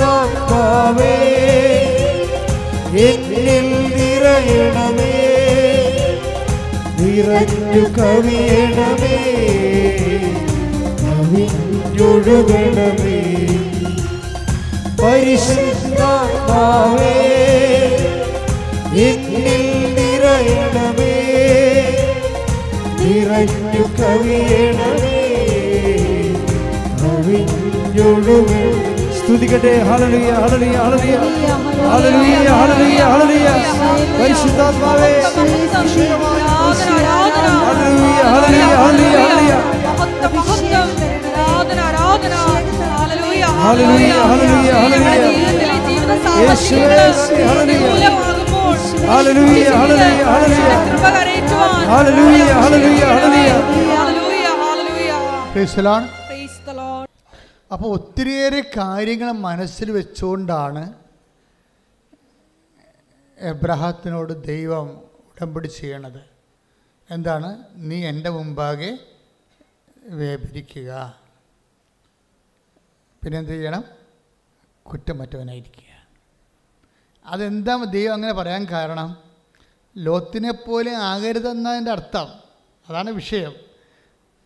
എന്നിൽ നിറയണമേ നിറഞ്ഞു കവിയണമേ കവിഞ്ഞൊഴുകണമേ. പരിശുദ്ധാത്മാവേ എന്നിൽ നിറയണമേ നിറഞ്ഞു കവിയണമേ കവിഞ്ഞൊഴുകണമേ സ്തുതിക്കട്ടെ. ഹല്ലേലൂയ ഹല്ലേലൂയ ഹല്ലേലൂയ. ഹല്ലേലൂയ ഹല്ലേലൂയ ഹല്ലേലൂയ. പരിശുദ്ധാത്മാവേ ഹല്ലേലൂയ. മഹത്വം മഹത്വം. ആരാധന ആരാധന. ഹല്ലേലൂയ ഹല്ലേലൂയ, ഹല്ലേലൂയ, യേശുവേ, ഹല്ലേലൂയ. ഹല്ലേലൂയ, ഹല്ലേലൂയ, ഹല്ലേലൂയ. ഹല്ലേലൂയ, ഹല്ലേലൂയ, ഹല്ലേലൂയ. ഹല്ലേലൂയ ഹല്ലേലൂയ. Praise the praise the lord അപ്പോൾ ഒത്തിരിയേറെ കാര്യങ്ങൾ മനസ്സിൽ വെച്ചുകൊണ്ടാണ് എബ്രഹാത്തിനോട് ദൈവം ഉടമ്പടി ചെയ്യണത്. എന്താണ്? നീ എന്റെ മുമ്പാകെ വേപരിക്കുക. പിന്നെ എന്ത് ചെയ്യണം കുറ്റമറ്റവനായിരിക്കുക അതെന്താ ദൈവം അങ്ങനെ പറയാൻ കാരണം? ലോത്തിനെ പോലെ ആകരുതെന്നതിന്റെ അർത്ഥം. അതാണ് വിഷയം.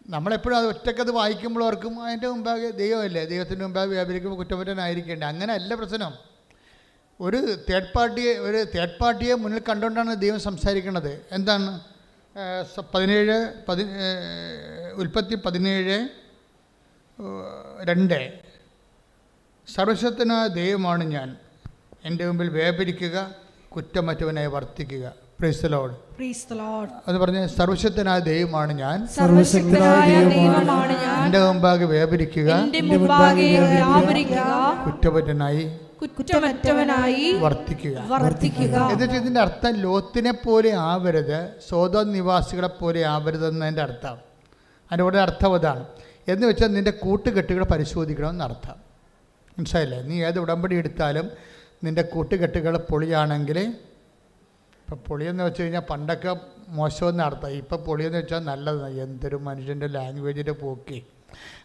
നമ്മളെപ്പോഴും അത് ഒറ്റക്കത് വായിക്കുമ്പോൾ ഓർക്കും അതിന്റെ മുമ്പാകെ ദൈവമല്ലേ? ദൈവത്തിന്റെ മുമ്പാകെ വ്യാപരിക്കുമ്പോൾ കുറ്റമറ്റനായിരിക്കേണ്ടത് അങ്ങനെയല്ല പ്രശ്നം. ഒരു തേർഡ് പാർട്ടിയെ ഒരു തേർഡ് പാർട്ടിയെ മുന്നിൽ കണ്ടുകൊണ്ടാണ് ദൈവം സംസാരിക്കുന്നത്. എന്താണ്? പതിനേഴ് പതി ഉൽപ്പത്തി പതിനേഴ് രണ്ട്. സർവശക്തനായ ദൈവമാണ് ഞാൻ. എന്റെ മുമ്പിൽ വേപരിക്കുക കുറ്റമറ്റവനായി വർത്തിക്കുക. അത് പറഞ്ഞ് സർവശക്തനായ ദൈവമാണ് ഞാൻ. എന്റെ മുമ്പാകെ വേപരിക്കുക കുറ്റപറ്റനായി കുറ്റമറ്റവനായി വർത്തിക്കുക. വർത്തിക്കുക. എന്നിട്ട് ഇതിന്റെ അർത്ഥം ലോത്തിനെ പോലെ ആവരുത് സ്വതോ നിവാസികളെ പോലെ ആവരുതെന്നതിന്റെ അർത്ഥം. അതിന്റെ കൂടെ അർത്ഥം അതാണ്. എന്ന് വെച്ചാൽ നിന്റെ കൂട്ടുകെട്ടുകൾ പരിശോധിക്കണമെന്ന് അർത്ഥം മനസ്സിലായില്ലേ? നീ ഏത് ഉടമ്പടി എടുത്താലും നിന്റെ കൂട്ടുകെട്ടുകൾ പൊളിയാണെങ്കിൽ ഇപ്പം പൊളിയെന്ന് വെച്ച് കഴിഞ്ഞാൽ പണ്ടൊക്കെ മോശമെന്ന് അർത്ഥം. ഇപ്പം പൊളിയെന്ന് വെച്ചാൽ നല്ലതാണ് എന്തൊരു മനുഷ്യന്റെ ലാംഗ്വേജിന്റെ പോക്കി.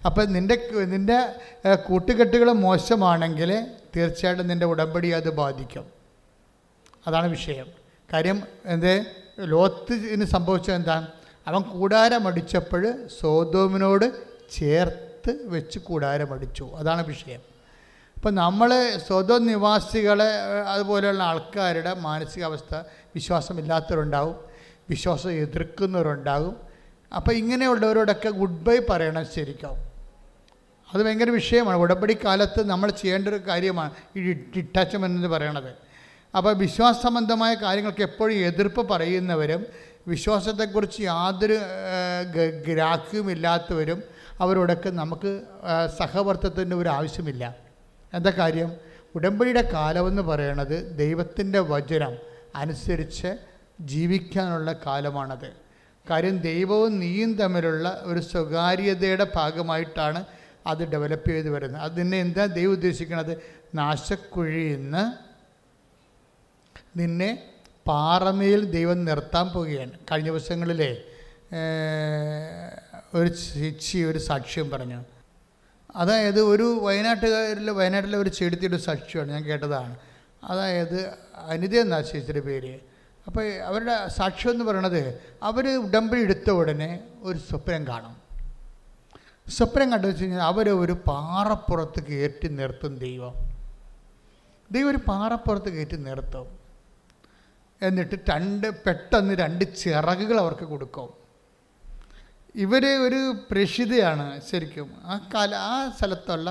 അപ്പം നിന്റെ നിന്റെ കൂട്ടുകെട്ടുകൾ മോശമാണെങ്കിൽ തീർച്ചയായിട്ടും നിന്റെ ഉടമ്പടി അത് ബാധിക്കും. അതാണ് വിഷയം. കാര്യം എന്ത്? ലോത്തിന് സംഭവിച്ചത് എന്താ? അവൻ കൂടാരമടിച്ചപ്പോൾ സോതോമിനോട് ചേർത്ത് വെച്ച് കൂടാരമടിച്ചു അതാണ് വിഷയം. ഇപ്പം നമ്മൾ സ്വതം നിവാസികളെ അതുപോലെയുള്ള ആൾക്കാരുടെ മാനസികാവസ്ഥ വിശ്വാസമില്ലാത്തവരുണ്ടാവും വിശ്വാസം എതിർക്കുന്നവരുണ്ടാകും അപ്പോൾ ഇങ്ങനെയുള്ളവരോടൊക്കെ ഗുഡ് ബൈ പറയണം ശരിക്കും. അത് ഭയങ്കര വിഷയമാണ്. ഉടമ്പടി കാലത്ത് നമ്മൾ ചെയ്യേണ്ട ഒരു കാര്യമാണ് ഈ ഡിറ്റാച്ച്മെന്റ് എന്ന് പറയണത്. അപ്പോൾ വിശ്വാസ സംബന്ധമായ കാര്യങ്ങൾക്ക് എപ്പോഴും എതിർപ്പ് പറയുന്നവരും വിശ്വാസത്തെക്കുറിച്ച് യാതൊരു ഗ്രാഹ്യവും ഇല്ലാത്തവരും അവരോടൊക്കെ നമുക്ക് സഹവർത്തത്തിന്റെ ഒരു ആവശ്യമില്ല. എന്താ കാര്യം? ഉടമ്പടിയുടെ കാലമെന്ന് പറയണത് ദൈവത്തിന്റെ വചനം അനുസരിച്ച് ജീവിക്കാനുള്ള കാലമാണത്. കാര്യം ദൈവവും നീയും തമ്മിലുള്ള ഒരു സ്വകാര്യതയുടെ ഭാഗമായിട്ടാണ് അത് ഡെവലപ്പ് ചെയ്ത് വരുന്നത്. അത് നിന്നെ എന്താ ദൈവം ഉദ്ദേശിക്കുന്നത് നാശക്കുഴിയിൽ നിന്ന് നിന്നെ പാറമേൽ ദൈവം നിർത്താൻ പോവുകയാണ്. കഴിഞ്ഞ ദിവസങ്ങളിലെ ഒരു ശിക്ഷി ഒരു സാക്ഷ്യം പറഞ്ഞു. അതായത് ഒരു വയനാട്ടുകാരിൽ വയനാട്ടിലെ ഒരു ചെടുത്തിയുടെ സാക്ഷിയാണ് ഞാൻ കേട്ടതാണ്. അതായത് അനിത എന്നാ ചേച്ചിയുടെ പേര്. അപ്പോൾ അവരുടെ സാക്ഷ്യം എന്ന് പറയണത് അവർ ഉടമ്പടി എടുത്ത ഉടനെ ഒരു സ്വപ്നം കാണും. സ്വപ്നം കണ്ടു വെച്ച് കഴിഞ്ഞാൽ അവരെ ഒരു പാറപ്പുറത്ത് കയറ്റി നിർത്തും ദൈവം. ദൈവം ഒരു പാറപ്പുറത്ത് കയറ്റി നിർത്തും. എന്നിട്ട് രണ്ട് പെട്ടെന്ന് രണ്ട് ചിറകുകൾ അവർക്ക് കൊടുക്കും. ഇവർ ഒരു പ്രഷിതയാണ് ശരിക്കും. ആ കാല ആ സ്ഥലത്തുള്ള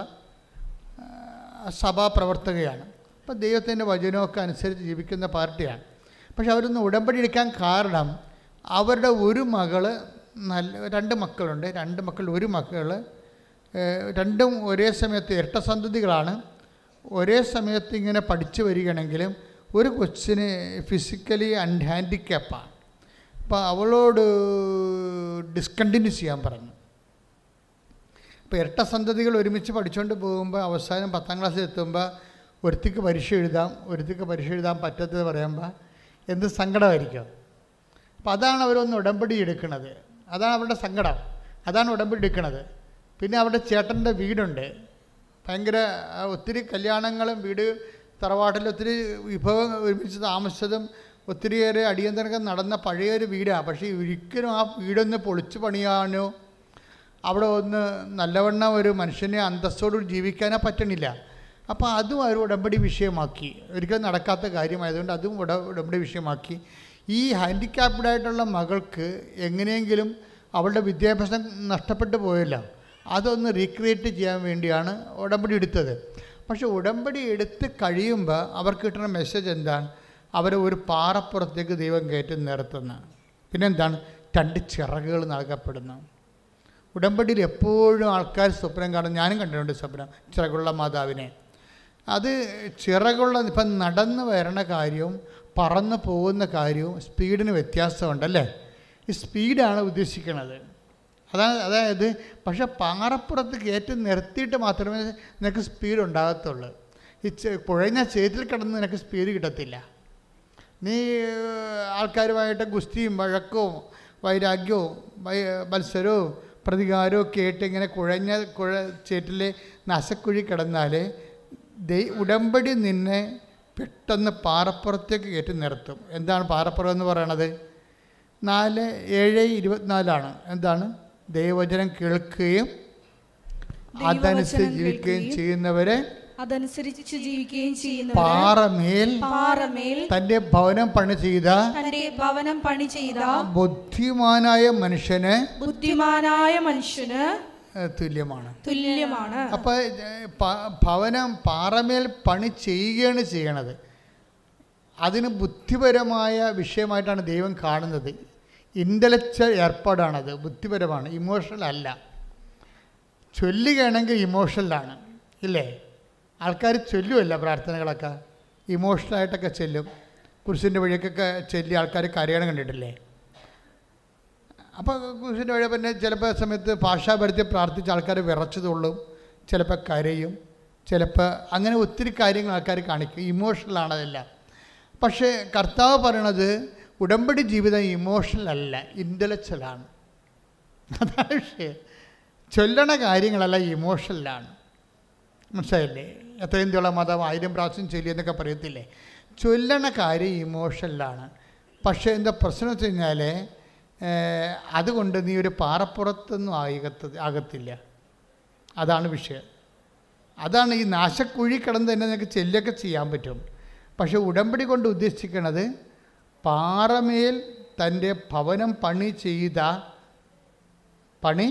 സഭാപ്രവർത്തകയാണ് അപ്പോൾ ദൈവത്തിന്റെ വചനമൊക്കെ അനുസരിച്ച് ജീവിക്കുന്ന പാർട്ടിയാണ്. പക്ഷെ അവരൊന്ന് ഉടമ്പടി എടുക്കാൻ കാരണം അവരുടെ ഒരു മകൾ നല്ല രണ്ട് മക്കളുണ്ട്. രണ്ട് മക്കൾ ഒരു മക്കൾ രണ്ടും ഒരേ സമയത്ത് ഇരട്ട സന്തതികളാണ്. ഒരേ സമയത്ത് ഇങ്ങനെ പഠിച്ചു വരികയാണെങ്കിലും ഒരു കൊച്ചിന് ഫിസിക്കലി അൺഹാൻഡിക്കാപ്പാണ് അപ്പോൾ അവളോട് ഡിസ്കണ്ടിന്യൂ ചെയ്യാൻ പറഞ്ഞു. അപ്പോൾ ഇരട്ട സന്തതികൾ ഒരുമിച്ച് പഠിച്ചുകൊണ്ട് പോകുമ്പോൾ അവസാനം പത്താം ക്ലാസ്സിൽ എത്തുമ്പോൾ ഒരുത്തിക്ക് പരീക്ഷ എഴുതാം ഒരുത്തിക്ക് പരീക്ഷ എഴുതാൻ പറ്റത്തത് പറയുമ്പോൾ എന്ത് സങ്കടമായിരിക്കും? അപ്പോൾ അതാണ് അവരൊന്ന് ഉടമ്പടി എടുക്കുന്നത് അതാണ് അവരുടെ സങ്കടം. അതാണ് ഉടമ്പടി എടുക്കുന്നത് പിന്നെ അവരുടെ ചേട്ടന്റെ വീടുണ്ട്. ഭയങ്കര ഒത്തിരി കല്യാണങ്ങളും വീട് തറവാട്ടിൽ ഒത്തിരി വിഭവം ഒരുമിച്ച് താമസിച്ചതും ഒത്തിരിയേറെ അടിയന്തരങ്ങൾ നടന്ന പഴയൊരു വീടാണ് പക്ഷേ ഒരിക്കലും ആ വീടൊന്ന് പൊളിച്ചു പണിയാനോ അവിടെ ഒന്ന് നല്ലവണ്ണം ഒരു മനുഷ്യനെ അന്തസ്സോട് ജീവിക്കാനോ പറ്റണില്ല. അപ്പോൾ അതും അവർ ഉടമ്പടി വിഷയമാക്കി. ഒരിക്കലും നടക്കാത്ത കാര്യമായതുകൊണ്ട് അതും ഉട ഉടമ്പടി വിഷയമാക്കി. ഈ ഹാൻഡിക്യാപ്ഡായിട്ടുള്ള മകൾക്ക് എങ്ങനെയെങ്കിലും അവളുടെ വിദ്യാഭ്യാസം നഷ്ടപ്പെട്ടു പോയല്ലോ. അതൊന്ന് റീക്രിയേറ്റ് ചെയ്യാൻ വേണ്ടിയാണ് ഉടമ്പടി എടുത്തത്. പക്ഷേ ഉടമ്പടി എടുത്ത് കഴിയുമ്പോൾ അവർക്ക് കിട്ടുന്ന മെസ്സേജ് എന്താണ്? അവരെ ഒരു പാറപ്പുറത്തേക്ക് ദൈവം കയറ്റി പിന്നെ എന്താണ്? രണ്ട് ചിറകുകൾ നൽകപ്പെടുന്നു. ഉടമ്പടിയിൽ എപ്പോഴും ആൾക്കാർ സ്വപ്നം കാണും. ഞാനും കണ്ടിട്ടുണ്ട് സ്വപ്നം ചിറകുള്ള മാതാവിനെ. അത് ചിറകുള്ള ഇപ്പം നടന്നു വരണ കാര്യവും പറന്നു പോകുന്ന കാര്യവും സ്പീഡിന് വ്യത്യാസമുണ്ടല്ലേ? ഈ സ്പീഡാണ് ഉദ്ദേശിക്കുന്നത് അതാണ് അതായത് പക്ഷെ പാറപ്പുറത്ത് കയറ്റി നിർത്തിയിട്ട് മാത്രമേ നിനക്ക് സ്പീഡ് ഉണ്ടാകത്തുള്ളൂ ഈ കുഴഞ്ഞ ചേറ്റിൽ കിടന്ന് നിനക്ക് സ്പീഡ് കിട്ടത്തില്ല. നീ ആൾക്കാരുമായിട്ട് ഗുസ്തിയും വഴക്കവും വൈരാഗ്യവും മത്സരവും പ്രതികാരവും ഒക്കെ ആയിട്ട് ഇങ്ങനെ കുഴഞ്ഞ കുഴ ചേറ്റിൽ നശക്കുഴി കിടന്നാൽ ദൈ ഉടമ്പടി നിന്നെ പെട്ടെന്ന് പാറപ്പുറത്തേക്ക് കയറ്റി നിർത്തും. എന്താണ് പാറപ്പുറം എന്ന് പറയണത്? നാല് ഏഴ് ഇരുപത്തിനാലാണ്. എന്താണ്? ദൈവവചനം കേൾക്കുകയും അതനുസരിച്ച് ജീവിക്കുകയും ചെയ്യുന്നവരെ അതനുസരിച്ച് ജീവിക്കുകയും ചെയ്യുന്നു പാറമേൽ പാറമേൽ തന്റെ ഭവനം പണി ചെയ്ത തന്റെ ഭവനം പണി ചെയ്ത ബുദ്ധിമാനായ മനുഷ്യന് ബുദ്ധിമാനായ മനുഷ്യന് തുല്യമാണ്. തുല്യമാണ്. അപ്പൊ ഭവനം പാറമേൽ പണി ചെയ്യുകയാണ് ചെയ്യണത്. അതിന് ബുദ്ധിപരമായ വിഷയമായിട്ടാണ് ദൈവം കാണുന്നത്. ഇന്റലക്ച്വൽ ഏർപ്പാടാണത്. ബുദ്ധിപരമാണ്. ഇമോഷണൽ അല്ല. ചൊല്ലുകയാണെങ്കിൽ ഇമോഷണലാണ്. ഇല്ലേ? ആൾക്കാർ ചൊല്ലുമല്ല പ്രാർത്ഥനകളൊക്കെ. ഇമോഷണലായിട്ടൊക്കെ ചെല്ലും. കുരിശിന്റെ വഴിയൊക്കെ ചൊല്ലി ആൾക്കാർ കരയണം കണ്ടിട്ടില്ലേ? അപ്പോൾ കുരിശിന്റെ വഴി പിന്നെ ചിലപ്പോൾ സമയത്ത് ഭാഷാപരത്തിൽ പ്രാർത്ഥിച്ച ആൾക്കാർ വിറച്ചതുള്ളും ചിലപ്പോൾ കരയും ചിലപ്പോൾ അങ്ങനെ ഒത്തിരി കാര്യങ്ങൾ ആൾക്കാർ കാണിക്കും. ഇമോഷണലാണ് അതെല്ലാം. പക്ഷേ കർത്താവ് പറയണത് ഉടമ്പടി ജീവിതം ഇമോഷണൽ അല്ല ഇന്റലക്ച്വലാണ് അതാണ് വിഷയം. ചൊല്ലണ കാര്യങ്ങളല്ല ഇമോഷണലാണ് മനസ്സിലായില്ലേ? എത്രയും മതം ആയിരം പ്രാവശ്യം ചൊല്ലി എന്നൊക്കെ പറയത്തില്ലേ? ചൊല്ലണ കാര്യം ഇമോഷനിലാണ്. പക്ഷേ എന്താ പ്രശ്നം വെച്ച് കഴിഞ്ഞാൽ അതുകൊണ്ട് നീ ഒരു പാറപ്പുറത്തൊന്നും ആകത്ത് ആകത്തില്ല. അതാണ് വിഷയം. അതാണ് ഈ നാശക്കുഴി കിടന്ന് തന്നെ നിനക്ക് ചെല്ലൊക്കെ ചെയ്യാൻ പറ്റും. പക്ഷെ ഉടമ്പടി കൊണ്ട് ഉദ്ദേശിക്കണത് പാറമേൽ തന്റെ ഭവനം പണി ചെയ്ത പണി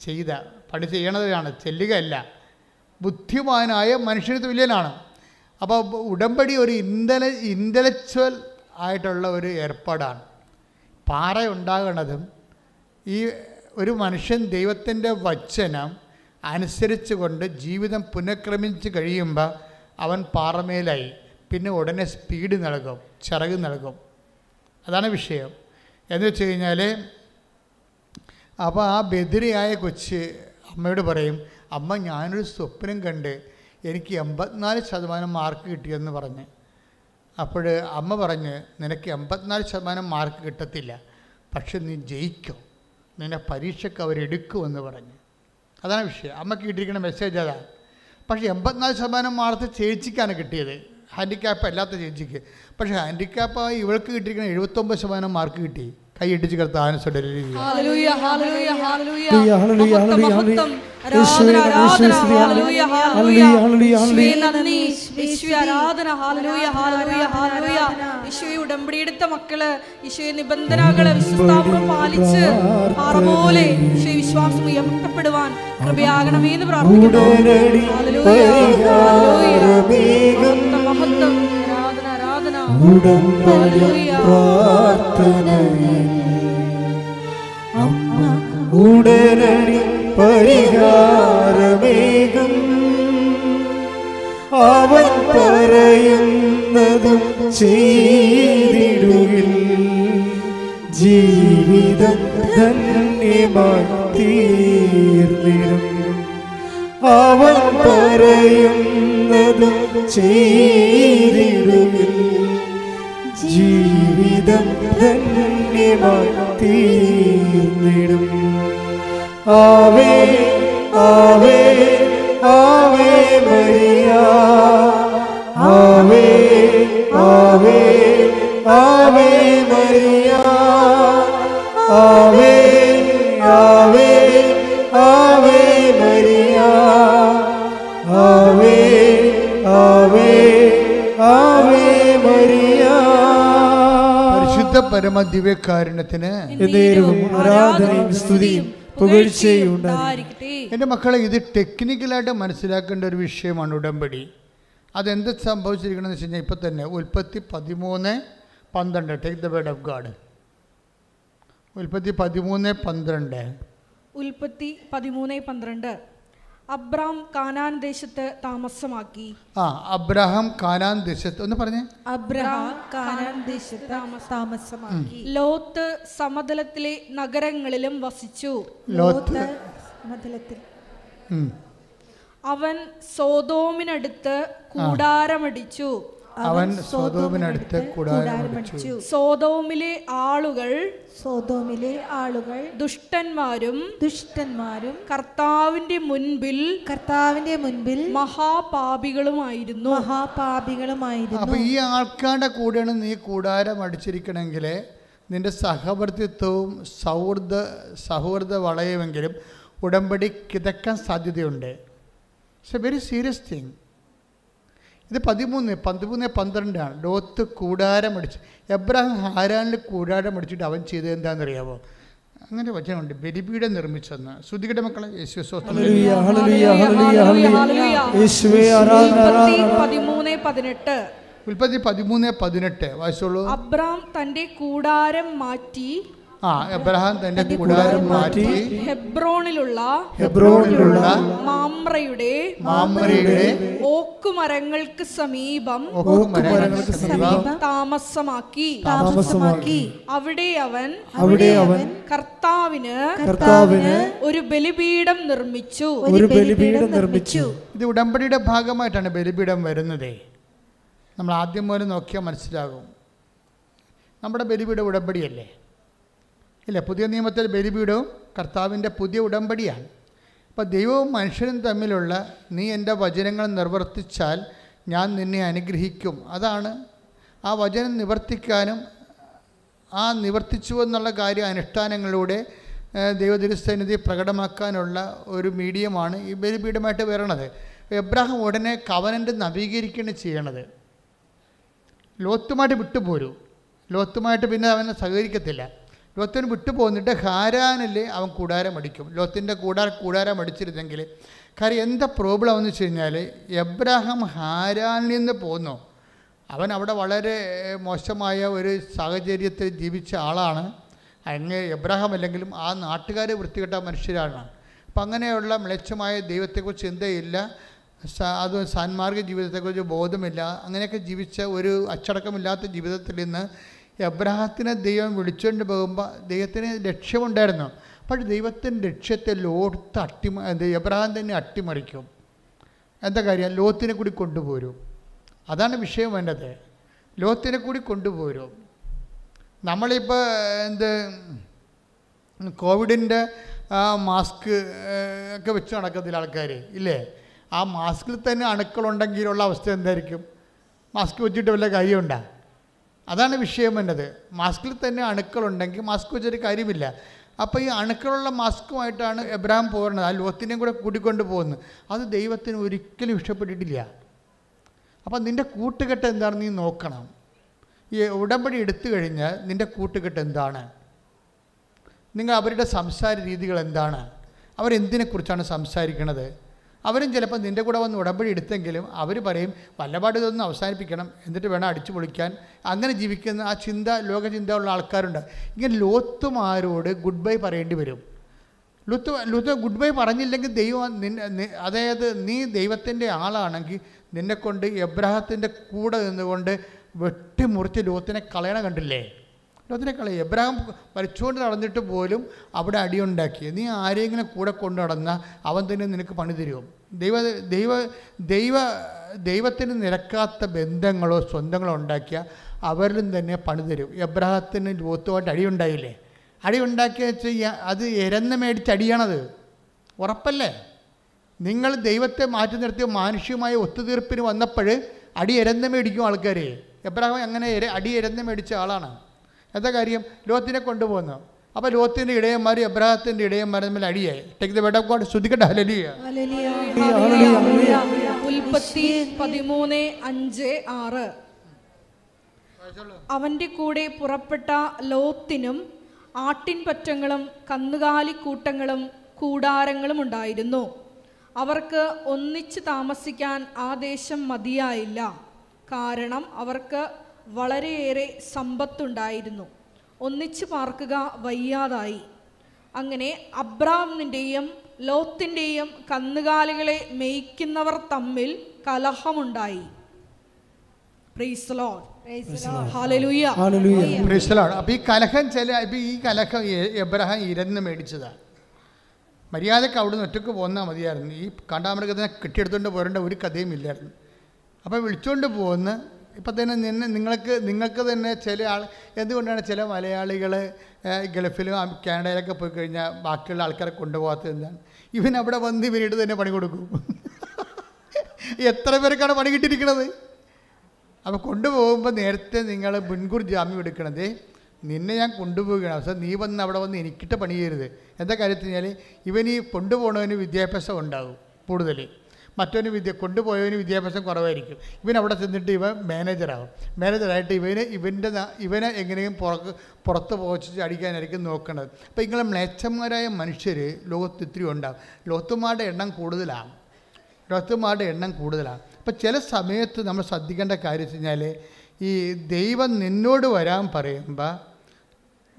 ചെയ്ത പണി ചെയ്യണതാണ് ചെല്ലുകയല്ല. ബുദ്ധിമാനായ മനുഷ്യന് തുല്യനാണ് അപ്പോൾ ഉടമ്പടി ഒരു ഇന്റല ഇന്റലക്ച്വൽ ആയിട്ടുള്ള ഒരു ഏർപ്പാടാണ്. പാറ ഉണ്ടാകുന്നതും ഈ ഒരു മനുഷ്യൻ ദൈവത്തിന്റെ വചനം അനുസരിച്ച് കൊണ്ട് ജീവിതം പുനഃക്രമിച്ച് കഴിയുമ്പോൾ അവൻ പാറമേലായി. പിന്നെ ഉടനെ സ്പീഡ് നൽകും ചിറക് നൽകും. അതാണ് വിഷയം. എന്ന് വെച്ച് കഴിഞ്ഞാൽ അപ്പോൾ ആ ബദിരിയായ കൊച്ച് അമ്മയോട് പറയും അമ്മ ഞാനൊരു സ്വപ്നം കണ്ട് എനിക്ക് എൺപത്തിനാല് ശതമാനം മാർക്ക് കിട്ടിയെന്ന് പറഞ്ഞ്. അപ്പോൾ അമ്മ പറഞ്ഞ് നിനക്ക് എൺപത്തിനാല് ശതമാനം മാർക്ക് കിട്ടത്തില്ല പക്ഷെ നീ ജയിക്കോ. നിന്നെ പരീക്ഷയ്ക്ക് അവരെടുക്കുമെന്ന് പറഞ്ഞ്. അതാണ് വിഷയം. അമ്മയ്ക്ക് കിട്ടിയിരിക്കുന്ന മെസ്സേജ് അതാണ് പക്ഷേ എൺപത്തിനാല് ശതമാനം മാർക്ക് ചേച്ചിക്കാണ് കിട്ടിയത്. ഹാൻഡിക്യാപ്പ് അല്ലാത്ത ചേച്ചിക്ക്. പക്ഷേ ഹാൻഡിക്യാപ്പായി ഇവൾക്ക് കിട്ടിയിരിക്കുന്ന എഴുപത്തൊമ്പത് ശതമാനം മാർക്ക് കിട്ടി. കൈ ഇടിച്ച് കിടത്ത ആനസുടെ ഹല്ലേലൂയ, ഹല്ലേലൂയ, ഹല്ലേലൂയ. ഹല്ലേലൂയ, ഹല്ലേലൂയ, ഹല്ലേലൂയ, മഹത്വം. ആരാധന, ആരാധന, ഹല്ലേലൂയ, ഹല്ലേലൂയ, ഹല്ലേലൂയ, യേശുവേ, ഹല്ലേലൂയ. നന്ദി യേശുവേ, ആരാധന ഹല്ലേലൂയ, ഹല്ലേലൂയ, ഹല്ലേലൂയ. യേശുവേ ഉടമ്പടിയെടുത്ത മക്കൾ യേശുവെ നിബന്ധനകൾ പാലിച്ച് വിശ്വാസം ഉയർത്തപ്പെടുവാൻ കൃപയാകണമേ എന്ന് പ്രാർത്ഥിക്കുന്നു. മഹത്വം, ഉടമ്പടി. പ്രാർത്ഥനയിൽ അമ്മ ഉടനടി പരിഹാരമേകും അവൻ പറയുന്നതും ചെയ്തിടുകിൽ ജീവിതം ധന്യമായി തീർന്നിടും അവൻ പറയുന്നത് ചെയ്തിടുകിൽ ജീവിതം ധന്യമായി തീർന്നിടും ആവേ ആവേ ആവേ മരിയ. ആവേ ആവേ ആവേ മരിയ. ആവേ പരിശുദ്ധ പരമ ദിവ്യകാരുണ്യത്തിന് ആരാധനയും സ്തുതിയും പുകഴ്ചയും എന്റെ മക്കളെ ഇത് ടെക്നിക്കലായിട്ട് മനസ്സിലാക്കേണ്ട ഒരു വിഷയമാണ് ഉടമ്പടി. അതെന്ത് സംഭവിച്ചിരിക്കണമെന്ന് വെച്ച് കഴിഞ്ഞാൽ ഇപ്പം തന്നെ ഉൽപ്പത്തി പതിമൂന്ന് പന്ത്രണ്ട്. Take the word of God ഉൽപ്പത്തി പതിമൂന്ന് പന്ത്രണ്ട്. ഉൽപ്പത്തി പതിമൂന്ന് പന്ത്രണ്ട്. അബ്രാം കാനാൻ ദേശത്ത് താമസമാക്കി. ആ അബ്രഹാം കാനാൻ ദേശത്ത് ഒന്ന് പറഞ്ഞേ. അബ്രഹാം കാനാൻ ദേശത്ത് താമസമാക്കി. ലോത്ത് സമതലത്തിലെ നഗരങ്ങളിലും വസിച്ചു. ലോത്ത് സമതലത്തിൽ. അവൻ സോതോമിനടുത്ത് കൂടാരമടിച്ചു. അവൻ സോതോമിനടുത്ത് കൂടാരമടിച്ചു സോതോമിലെ ആളുകൾ സോതോമിലെ ആളുകൾ ദുഷ്ടന്മാരും ദുഷ്ടന്മാരും കർത്താവിന്റെ മുൻപിൽ കർത്താവിന്റെ മുൻപിൽ മഹാപാപികളുമായിരുന്നു. മഹാപാപികളുമായിരുന്നു. അപ്പൊ ഈ ആൾക്കാരുടെ കൂടെയാണ് നീ കൂടാരം അടിച്ചിരിക്കണമെങ്കിൽ നിന്റെ സഹവർത്തിത്വവും സൗഹൃദ സൗഹൃദ വളയുമെങ്കിലും ഉടമ്പടി കിതക്കാൻ സാധ്യതയുണ്ട്. It's a very serious thing ഇത് പതിമൂന്ന് പതിമൂന്ന് പന്ത്രണ്ടാണ്. ലോത്ത് കൂടാരം അടിച്ച്. എബ്രാഹിം ഹാരാനിൽ കൂടാരം അടിച്ചിട്ട് അവൻ ചെയ്തത് എന്താണെന്നറിയാമോ അങ്ങനെ വചനമുണ്ട്. ബലിപീഠം നിർമ്മിച്ചെന്ന്. ശ്രുതികയുടെ മക്കളെ യേശു ഉൽപ്പത്തി പതിമൂന്ന് പതിനെട്ട്. വായിച്ചോളൂ. അബ്രാം തന്റെ കൂടാരം മാറ്റി ആ എബ്രഹാം തന്റെ കൂടാരം മാറ്റി ഹെബ്രോണിലുള്ള ഹെബ്രോണിലുള്ള മാമ്രയുടെ മാമ്രയുടെ ഓക്കുമരങ്ങൾക്ക് സമീപം ഓക്കുമരങ്ങൾക്ക് സമീപം താമസമാക്കി. താമസമാക്കി. അവിടെ അവൻ അവിടെ അവൻ കർത്താവിന് കർത്താവിന് ഒരു ബലിപീഠം നിർമ്മിച്ചു. ഒരു ബലിപീഠം നിർമ്മിച്ചു. ഇത് ഉടമ്പടിയുടെ ഭാഗമായിട്ടാണ് ബലിപീഠം വരുന്നത്. നമ്മൾ ആദ്യം മുതൽ നോക്കിയാൽ മനസ്സിലാകും. നമ്മുടെ ബലിപീഠ ഉടമ്പടിയല്ലേ? ഇല്ല പുതിയ നിയമത്തിൽ ബലിപീഠവും കർത്താവിന്റെ പുതിയ ഉടമ്പടിയാണ്. അപ്പോൾ ദൈവവും മനുഷ്യനും തമ്മിലുള്ള നീ എന്റെ വചനങ്ങൾ നിർവർത്തിച്ചാൽ ഞാൻ നിന്നെ അനുഗ്രഹിക്കും. അതാണ് ആ വചനം നിവർത്തിക്കാനും ആ നിവർത്തിച്ചു എന്നുള്ള കാര്യം അനുഷ്ഠാനങ്ങളിലൂടെ ദൈവതിരുസന്നിധി പ്രകടമാക്കാനുള്ള ഒരു മീഡിയമാണ് ഈ ബലിപീഠമായിട്ട് വരണത്. എബ്രാഹിം ഉടനെ കവനന്റ് നവീകരിക്കുകയാണ് ചെയ്യണത്. ലോത്തുമായിട്ട് വിട്ടുപോരൂ. ലോത്തുമായിട്ട് പിന്നെ അവനെ സഹകരിക്കത്തില്ല. ലോത്തിന് വിട്ടു പോന്നിട്ട് ഹാരാനിൽ അവൻ കൂടാരം അടിക്കും. ലോത്തിന്റെ കൂടാര കൂടാരം അടിച്ചിരുന്നെങ്കിൽ കാര്യം എന്താ പ്രോബ്ലം എന്ന് വെച്ച് കഴിഞ്ഞാൽ എബ്രാഹാം ഹാരാനിൽ നിന്ന് പോന്നു. അവൻ അവിടെ വളരെ മോശമായ ഒരു സാഹചര്യത്തിൽ ജീവിച്ച ആളാണ്. അങ്ങ് എബ്രാഹാം അല്ലെങ്കിലും ആ നാട്ടുകാർ വൃത്തികെട്ട മനുഷ്യരാണ്. അപ്പം അങ്ങനെയുള്ള മ്ലേച്ഛമായ ദൈവത്തെക്കുറിച്ച് ചിന്തയില്ല. അത് സാൻമാർഗ ജീവിതത്തെക്കുറിച്ച് ബോധമില്ല. അങ്ങനെയൊക്കെ ജീവിച്ച ഒരു അച്ചടക്കമില്ലാത്ത ജീവിതത്തിൽ നിന്ന് എബ്രഹത്തിനെ ദൈവം വിളിച്ചുകൊണ്ട് പോകുമ്പോൾ ദൈവത്തിന് ലക്ഷ്യമുണ്ടായിരുന്നു. പക്ഷേ ദൈവത്തിന്റെ ലക്ഷ്യത്തെ ലോത്ത് അട്ടി എബ്രഹാം തന്നെ അട്ടിമറിക്കും. എന്താ കാര്യം? ലോത്തിനെ കൂടി കൊണ്ടുപോരും. അതാണ് വിഷയം വേണ്ടത്. ലോത്തിനെ കൂടി കൊണ്ടുപോരും. നമ്മളിപ്പോൾ എന്ത് കോവിഡിന്റെ മാസ്ക് ഒക്കെ വെച്ച് നടക്കത്തില്ല ആൾക്കാർ ഇല്ലേ? ആ മാസ്കിൽ തന്നെ അണുക്കളുണ്ടെങ്കിലുള്ള അവസ്ഥ എന്തായിരിക്കും? മാസ്ക് വെച്ചിട്ട് വല്ല കാര്യമുണ്ടോ? അതാണ് വിഷയം എന്നത്. മാസ്കിൽ തന്നെ അണുക്കളുണ്ടെങ്കിൽ മാസ്ക് വെച്ചൊരു കാര്യമില്ല. അപ്പോൾ ഈ അണുക്കളുള്ള മാസ്കുമായിട്ടാണ് എബ്രാം പോകുന്നത് ആ ലോത്തിനെയും കൂടെ കൂട്ടിക്കൊണ്ട് പോകുന്നത്. അത് ദൈവത്തിന് ഒരിക്കലും ഇഷ്ടപ്പെട്ടിട്ടില്ല. അപ്പം നിന്റെ കൂട്ടുകെട്ട് എന്താണെന്ന് നീ നോക്കണം. ഈ ഉടമ്പടി എടുത്തു കഴിഞ്ഞാൽ നിന്റെ കൂട്ടുകെട്ട് എന്താണ്? നിങ്ങൾ അവരുടെ സംസാര രീതികൾ എന്താണ്? അവരെന്തിനെക്കുറിച്ചാണ് സംസാരിക്കണത് അവരും ചിലപ്പോൾ നിന്റെ കൂടെ വന്ന് ഉടമ്പടി എടുത്തെങ്കിലും അവർ പറയും വല്ലപാട് ഇതൊന്ന് അവസാനിപ്പിക്കണം. എന്നിട്ട് വേണം അടിച്ചു പൊളിക്കാൻ. അങ്ങനെ ജീവിക്കുന്ന ആ ചിന്ത ലോകചിന്ത ഉള്ള ആൾക്കാരുണ്ട്. ഇങ്ങനെ ലോത്തുമാരോട് ഗുഡ് ബൈ പറയേണ്ടി വരും. ലുത്ത് ലുത്ത് ഗുഡ് ബൈ പറഞ്ഞില്ലെങ്കിൽ ദൈവം നിന്നെ അതായത് നീ ദൈവത്തിന്റെ ആളാണെങ്കിൽ നിന്നെക്കൊണ്ട് എബ്രഹത്തിന്റെ കൂടെ നിന്നുകൊണ്ട് വെട്ടിമുറിച്ച് ലോത്തിനെ കളയണ കണ്ടില്ലേ? ലോത്തിനെ കളയും എബ്രാഹിം വലിച്ചുകൊണ്ട് നടന്നിട്ട് പോലും അവിടെ അടിയുണ്ടാക്കി നീ ആരെങ്കിലും കൂടെ കൊണ്ടു നടന്നാൽ അവൻ തന്നെ നിനക്ക് പണി തരും ദൈവ ദൈവ ദൈവ ദൈവത്തിന് നിരക്കാത്ത ബന്ധങ്ങളോ സ്വന്തങ്ങളോ ഉണ്ടാക്കിയ അവരിലും തന്നെ പണി തരും. എബ്രാഹത്തിന് ലോത്തുമായിട്ട് അടിയുണ്ടായില്ലേ അടി ഉണ്ടാക്കിയ വെച്ച് ഈ- അത് എരന്ന് മേടിച്ച് അടിയാണത്. ഉറപ്പല്ലേ? നിങ്ങൾ ദൈവത്തെ മാറ്റി നിർത്തിയ മാനുഷികമായ ഒത്തുതീർപ്പിന് വന്നപ്പോൾ അടി എരന്ന് മേടിക്കും ആൾക്കാർ എബ്രാഹിം അങ്ങനെ അടി എരന്ന് മേടിച്ച ആളാണ്. എന്താ കാര്യം? ലോത്തിനെ കൊണ്ടുപോകുന്നു അപ്പോൾ ലോത്തിന്റെ ഇടയന്മാർ എബ്രാഹത്തിന്റെ ഇടയന്മാർ തമ്മിൽ അടിയായി. Take the word of God ശ്രദ്ധിക്കട്ടെ. ഹലലിയ ഉൽപ്പത്തി പതിമൂന്ന് അഞ്ച് ആറ്. അവന്റെ കൂടെ പുറപ്പെട്ട ലോത്തിനും ആട്ടിൻപറ്റങ്ങളും കന്നുകാലിക്കൂട്ടങ്ങളും കൂടാരങ്ങളും ഉണ്ടായിരുന്നു. അവർക്ക് ഒന്നിച്ച് താമസിക്കാൻ ആ ദേശം മതിയായില്ല. കാരണം അവർക്ക് വളരെയേറെ സമ്പത്തുണ്ടായിരുന്നു. ഒന്നിച്ചു പാർക്കുക വയ്യാതായി. അങ്ങനെ അബ്രാമിന്റെയും ലോത്തിന്റെയും കന്നുകാലികളെ മേയ്ക്കുന്നവർ തമ്മിൽ കലഹമുണ്ടായി. ഈ കലഹം ചില ഈ കലഹം എബ്രഹാം ഇരന്ന് മേടിച്ചതാണ് മര്യാദയ്ക്ക് അവിടുന്ന് ഒറ്റയ്ക്ക് പോന്നാൽ മതിയായിരുന്നു. ഈ കാണ്ടാമൃഗത്തിനെ കെട്ടിയെടുത്തുകൊണ്ട് പോരേണ്ട ഒരു കഥയും ഇല്ലായിരുന്നു. അപ്പോൾ വിളിച്ചുകൊണ്ട് പോകുന്ന ഇപ്പം തന്നെ നിന്നെ നിങ്ങൾക്ക് നിങ്ങൾക്ക് തന്നെ ചില ആൾ എന്തുകൊണ്ടാണ് ചില മലയാളികൾ ഗൾഫിലും കാനഡയിലൊക്കെ പോയി കഴിഞ്ഞാൽ ബാക്കിയുള്ള ആൾക്കാരെ കൊണ്ടുപോകാത്തത് എന്താണ്? ഇവൻ അവിടെ വന്ന് ഇവരിട്ട് തന്നെ പണി കൊടുക്കും. [laughs] എത്ര പേർക്കാണ് പണി കിട്ടിയിരിക്കുന്നത് അപ്പോൾ കൊണ്ടുപോകുമ്പോൾ നേരത്തെ നിങ്ങൾ മുൻകൂർ ജാമ്യം എടുക്കണത് നിന്നെ ഞാൻ കൊണ്ടുപോവുകയാണ്. പക്ഷേ നീ വന്ന് അവിടെ വന്ന് എനിക്കിട്ട് പണി ചെയ്യരുത്. എന്താ കാര്യത്തിൽ കഴിഞ്ഞാൽ ഇവൻ ഈ കൊണ്ടുപോകണവന് വിദ്യാഭ്യാസം ഉണ്ടാകും കൂടുതൽ മറ്റവന് വിദ്യ കൊണ്ടുപോയവന് വിദ്യാഭ്യാസം കുറവായിരിക്കും. ഇവൻ അവിടെ ചെന്നിട്ട് ഇവൻ മാനേജറാകും മാനേജറായിട്ട് ഇവന് ഇവന്റെ ഇവനെ എങ്ങനെയും പുറത്ത് പുറത്ത് പോച്ച് അടിക്കാനായിരിക്കും നോക്കേണ്ടത് അപ്പോൾ ഇങ്ങനെ മ്ലേച്ഛന്മാരായ മനുഷ്യർ ലോകത്ത് ഇത്തിരി ഉണ്ടാകും ലോകത്തുമാരുടെ എണ്ണം കൂടുതലാണ്. ലോകത്തുമാരുടെ എണ്ണം കൂടുതലാണ്. അപ്പോൾ ചില സമയത്ത് നമ്മൾ ശ്രദ്ധിക്കേണ്ട കാര്യം വെച്ച് കഴിഞ്ഞാൽ ഈ ദൈവം നിന്നോട് വരാൻ പറയുമ്പോൾ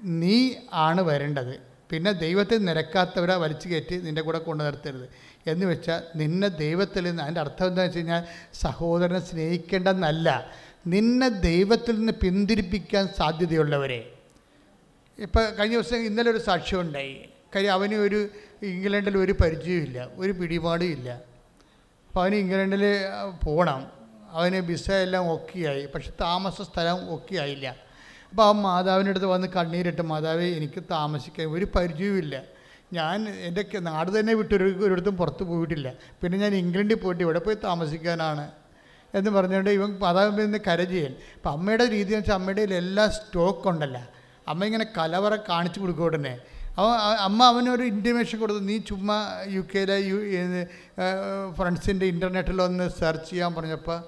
നീ ആണ് വരേണ്ടത്. പിന്നെ ദൈവത്തെ നിരക്കാത്തവരെ വലിച്ചു കയറ്റി നിന്റെ കൂടെ കൊണ്ടു നിർത്തരുത്. എന്ന് വെച്ചാൽ നിന്നെ ദൈവത്തിൽ നിന്ന് അതിന്റെ അർത്ഥം എന്താണെന്ന് വെച്ച് കഴിഞ്ഞാൽ സഹോദരനെ സ്നേഹിക്കേണ്ടെന്നല്ല നിന്നെ ദൈവത്തിൽ നിന്ന് പിന്തിരിപ്പിക്കാൻ സാധ്യതയുള്ളവരെ. ഇപ്പോൾ കഴിഞ്ഞ ദിവസം ഇന്നലെ ഒരു സാക്ഷ്യം ഉണ്ടായി. കാര്യം അവന് ഒരു ഇംഗ്ലണ്ടിൽ ഒരു പരിചയമില്ല ഒരു പിടിപാടും ഇല്ല. അപ്പോൾ അവന് ഇംഗ്ലണ്ടിൽ പോകണം. അവന് വിസ എല്ലാം ഒക്കെയായി പക്ഷെ താമസ സ്ഥലം ഒക്കെയായില്ല അപ്പോൾ ആ മാതാവിന്റെ അടുത്ത് വന്ന് കണ്ണീരിട്ട് മാതാവ് എനിക്ക് താമസിക്കാൻ ഒരു പരിചയവുമില്ല. ഞാൻ എന്റെ നാട് തന്നെ വിട്ടൊരു ഒരിടത്തും പുറത്ത് പോയിട്ടില്ല. പിന്നെ ഞാൻ ഇംഗ്ലണ്ടിൽ പോയിട്ട് ഇവിടെ പോയി താമസിക്കാനാണ്. എന്ന് പറഞ്ഞുകൊണ്ട് ഇവൻ അതാകുമ്പോൾ കരചെയ്യൻ അപ്പം അമ്മയുടെ രീതി എന്ന് വെച്ചാൽ അമ്മയുടെ എല്ലാ സ്റ്റോക്ക് ഉണ്ടല്ല. അമ്മ ഇങ്ങനെ കലവറ കാണിച്ചു കൊടുക്കും ഉടനെ. അമ്മ അവനൊരു ഇന്റിമേഷൻ കൊടുത്തു നീ ചുമ്മാ യു കെയിലെ യു ഫ്രണ്ട്സിന്റെ ഇന്റർനെറ്റിലൊന്ന് സെർച്ച് ചെയ്യാൻ പറഞ്ഞപ്പോൾ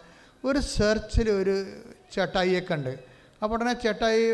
ഒരു സെർച്ചിൽ ഒരു ചേട്ടായിയെ കണ്ട് അപ്പോൾ ഉടനെ ചേട്ടായി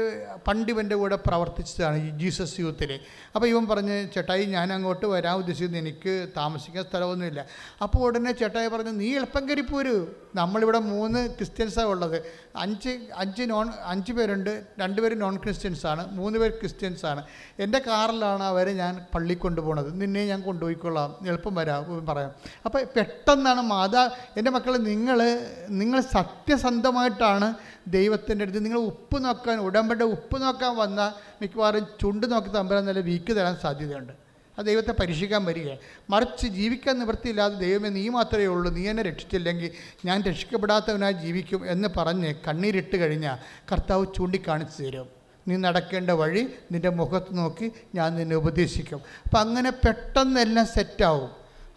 പണ്ട് കൂടെ പ്രവർത്തിച്ചതാണ് ഈ ജീസസ് യൂത്തിൽ അപ്പോൾ ഇവൻ പറഞ്ഞ് ചേട്ടായി ഞാൻ അങ്ങോട്ട് വരാൻ ഉദ്ദേശിക്കുന്നു എനിക്ക് താമസിക്കാൻ സ്ഥലമൊന്നുമില്ല. അപ്പോൾ ഉടനെ ചേട്ടായി പറഞ്ഞു നീ എളുപ്പം കയറി പോരൂ നമ്മളിവിടെ മൂന്ന് ക്രിസ്ത്യൻസാണ് ഉള്ളത്. അഞ്ച് അഞ്ച് നോൺ അഞ്ച് പേരുണ്ട്. രണ്ട് പേര് നോൺ ക്രിസ്ത്യൻസാണ് മൂന്ന് പേര് ക്രിസ്ത്യൻസാണ്. എന്റെ കാറിലാണ് അവരെ ഞാൻ പള്ളി കൊണ്ടുപോകുന്നത് നിന്നെ ഞാൻ കൊണ്ടുപോയിക്കൊള്ളാം. എളുപ്പം വരാം. പറയാം. അപ്പോൾ പെട്ടെന്നാണ് മാതാ എന്റെ മക്കൾ നിങ്ങൾ നിങ്ങൾ സത്യസന്ധമായിട്ടാണ് ദൈവത്തിന്റെ അടുത്ത് നിങ്ങൾ ഉപ്പ് നോക്കാൻ ഉടമ്പടി ഉപ്പ് നോക്കാൻ വന്ന മിക്കവാറും ചുണ്ട് നോക്കി തമ്പുരാൻ നല്ല വീക്ക് തരാൻ സാധ്യതയുണ്ട്. അത് ദൈവത്തെ പരീക്ഷിക്കാൻ വരിക. മറിച്ച് ജീവിക്കാൻ നിവൃത്തിയില്ലാതെ ദൈവമേ നീ മാത്രമേ ഉള്ളൂ. നീ എന്നെ രക്ഷിച്ചില്ലെങ്കിൽ ഞാൻ രക്ഷിക്കപ്പെടാത്തവനായി ജീവിക്കും എന്ന് പറഞ്ഞ് കണ്ണീരിട്ട് കഴിഞ്ഞാൽ കർത്താവ് ചൂണ്ടിക്കാണിച്ചു തരും. നീ നടക്കേണ്ട വഴി നിന്റെ മുഖത്ത് നോക്കി ഞാൻ നിന്നെ ഉപദേശിക്കും. അപ്പം അങ്ങനെ പെട്ടെന്നെല്ലാം സെറ്റാവും.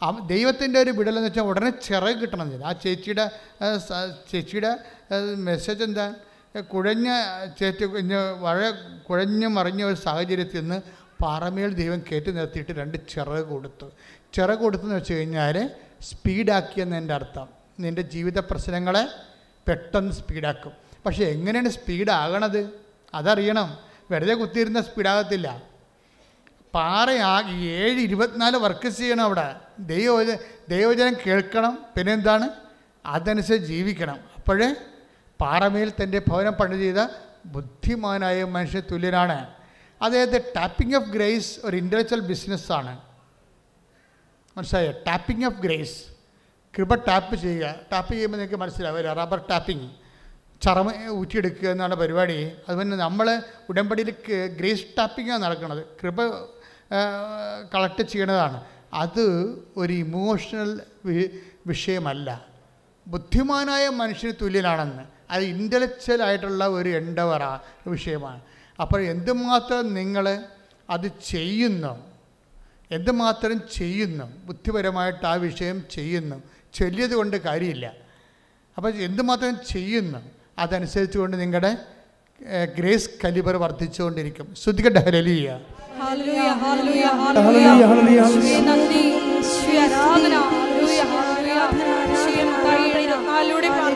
ആ ദൈവത്തിന്റെ ഒരു വിടലെന്ന് വെച്ചാൽ ഉടനെ ചിറക് കിട്ടണമെന്നില്ല ആ ചേച്ചിയുടെ ചേച്ചിയുടെ മെസ്സേജ് എന്താ? കുഴഞ്ഞ ചേറ്റ് വഴ കുഴഞ്ഞു മറിഞ്ഞ ഒരു സാഹചര്യത്തിൽ നിന്ന് പാറമേൽ ദൈവം കയറ്റി നിർത്തിയിട്ട് രണ്ട് ചിറക് കൊടുത്തു. ചിറക് കൊടുത്തെന്ന് വെച്ച് കഴിഞ്ഞാൽ സ്പീഡാക്കിയെന്ന് എന്റെ അർത്ഥം. നിന്റെ ജീവിത പ്രശ്നങ്ങളെ പെട്ടെന്ന് സ്പീഡാക്കും. പക്ഷേ എങ്ങനെയാണ് സ്പീഡാകണത്? അതറിയണം. വെറുതെ കുത്തിയിരുന്ന സ്പീഡാകത്തില്ല. പാറയാ ഈ ഏഴ് ഇരുപത്തിനാല് വർക്ക് ചെയ്യണം അവിടെ. ദൈവ ദൈവജനം കേൾക്കണം. പിന്നെ എന്താണ് അതനുസരിച്ച് ജീവിക്കണം. അപ്പോഴേ പാറമേൽ തന്റെ ഭവനം പണി ചെയ്ത ബുദ്ധിമാനായ മനുഷ്യ തുല്യനാണ്. അതായത് ടാപ്പിംഗ് ഓഫ് ഗ്രേസ് ഒരു ഇന്റലക്ച്വൽ ബിസിനസ്സാണ് മനസ്സിലായോ? ടാപ്പിംഗ് ഓഫ് ഗ്രേസ് കൃപ ടാപ്പ് ചെയ്യുക. ടാപ്പ് ചെയ്യുമ്പോൾ നിങ്ങൾക്ക് മനസ്സിലാവില്ല റബ്ബർ ടാപ്പിംഗ് ചറമ ഊറ്റിയെടുക്കുക എന്നാണ് പരിപാടി. അതുപോലെ നമ്മൾ ഉടമ്പടിയിൽ ഗ്രേസ് ടാപ്പിങ്ങാണ് നടക്കുന്നത്. കൃപ കളക്ട് ചെയ്യണതാണ്. അത് ഒരു ഇമോഷണൽ വിഷയമല്ല. ബുദ്ധിമാനായ മനുഷ്യന് തുല്യനാണെന്ന്. അത് ഇന്റലക്ച്വൽ ആയിട്ടുള്ള ഒരു എൻഡവറ വിഷയമാണ് അപ്പോൾ എന്തുമാത്രം നിങ്ങൾ അത് ചെയ്യുന്നു എന്തുമാത്രം ചെയ്യുന്നു ബുദ്ധിപരമായിട്ട് ആ വിഷയം ചെയ്യുന്നു ചൊല്ലിയത് കൊണ്ട് കാര്യമില്ല അപ്പോൾ എന്തുമാത്രം ചെയ്യുന്നു അതനുസരിച്ച് കൊണ്ട് നിങ്ങളുടെ ഗ്രേസ് കലിബർ വർദ്ധിച്ചുകൊണ്ടിരിക്കും ശ്രുതികട്ടെ ഹരലിയ ഹല്ലേലൂയ, ഹല്ലേലൂയ, ഹല്ലേലൂയ, ഹല്ലേലൂയ. ഹല്ലേലൂയ. യേശുവേ നന്ദി, യേശുവേ ആരാധന. ഹല്ലേലൂയ, ഹല്ലേലൂയ. യേശുവേ മത്തായി ഇരുപത്തിനാലിലൂടെ പ്രാർത്ഥിക്കുന്നു.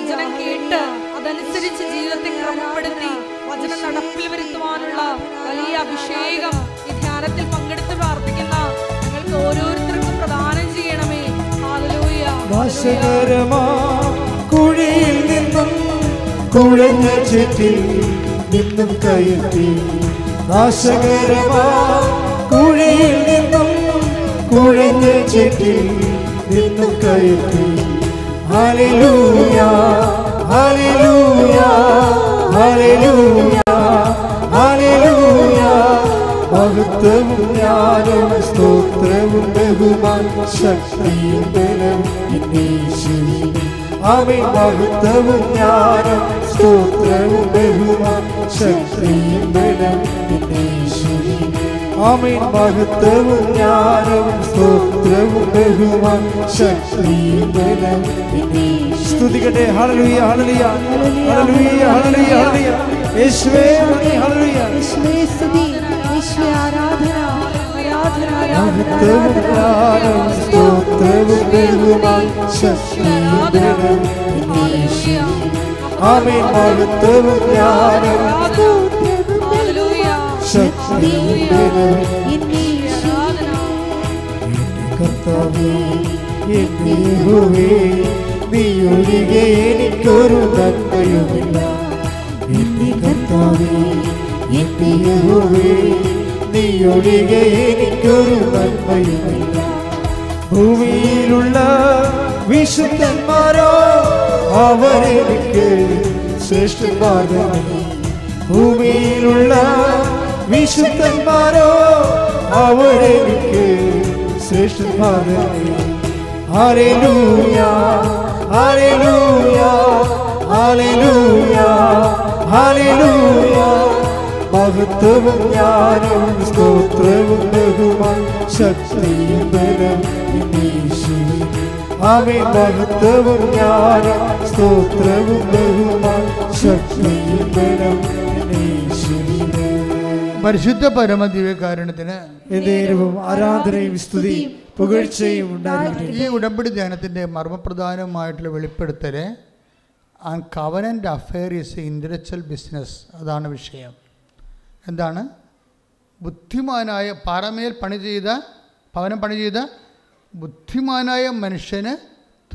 വചനം കേട്ട് അതനുസരിച്ച് ജീവിതത്തെ ക്രമപ്പെടുത്തി വചനം നടപ്പിൽ വരുത്തുവാനുള്ള വലിയ അഭിഷേകം ഈ ധ്യാനത്തിൽ പങ്കെടുത്ത് പ്രാർത്ഥിക്കുന്ന നിങ്ങൾക്ക് ഓരോരുത്തർക്കും പ്രദാനം ചെയ്യണമേ. കുഴിയിൽ നിന്നും കുഴഞ്ഞ ചെറ്റിൽ നിന്നും കയറ്റി. നാശകരമാ കുഴിയിൽ നിന്നും കുഴഞ്ഞ ചെറ്റിൽ നിന്നും കയറ്റി. ഹല്ലേലൂയ മഹത്വവും സ്തോത്രവും മഹത്വവും ജ്ഞാനം സ്തോത്രവും ബഹുമാൻ ശക്തിയും ബലം ആമേൻ മഹത്വവും ജ്ഞാനവും സ്തോത്രവും ബഹുമാൻ ശക്തിയും ബലം സ്തുതിക്കട്ടെ. ഹല്ലേലൂയ ഹല്ലേലൂയ. ഹല്ലേലൂയ ഹല്ലേലൂയ ഹല്ലേലൂയ. യേശുവേ ഹല്ലേലൂയ. യേശുവേ സ്തുതി. യേശുവേ ആരാധന. മഹത്വവും ജ്ഞാനവും സ്തോത്രവും ബഹുമാൻ ശക്തിയും ബലം എന്നീശ്വരി മഹത്വവും ജ്ഞാനവും കർത്താവേ എന്റെ യഹോവേ നീ ഒഴികെ എനിക്കൊരു നന്മയുമില്ല എന്റെ കർത്താവേ എന്റെ യഹോവേ നീ ഒഴികെ എനിക്കൊരു നന്മയുമില്ല ഭൂമിയിലുള്ള വിശുദ്ധന്മാരോ അവരെനിക്ക് ശ്രേഷ്ഠന്മാർ തന്നെ ഭൂമിയിലുള്ള വിശുദ്ധന്മാരോ അവരെനിക്ക് തന്നെ ഹല്ലേലൂയ ഹല്ലേലൂയ ഹല്ലേലൂയ ഹല്ലേലൂയ. മഹത്വവും ജ്ഞാനവും സ്തോത്രവും ബഹുമാൻ ശക്തിയും ബലം ആമേൻ. മഹത്വവും ജ്ഞാനം സ്തോത്രവും ബഹുമാൻ ശക്തിയും പരിശുദ്ധ പരമദിവ്യകാരണത്തിന് എന്നേരവും ആരാധനയും സ്തുതിയും പുകഴ്ചയും ഈ ഉടമ്പടി ധ്യാനത്തിന്റെ മർമ്മപ്രധാനമായിട്ടുള്ള വെളിപ്പെടുത്തൽ and covenant affair is intellectual business അതാണ് വിഷയം. എന്താണ്? ബുദ്ധിമാനായ പാറമേൽ പണി ചെയ്ത ഭവനം പണി ചെയ്ത ബുദ്ധിമാനായ മനുഷ്യന്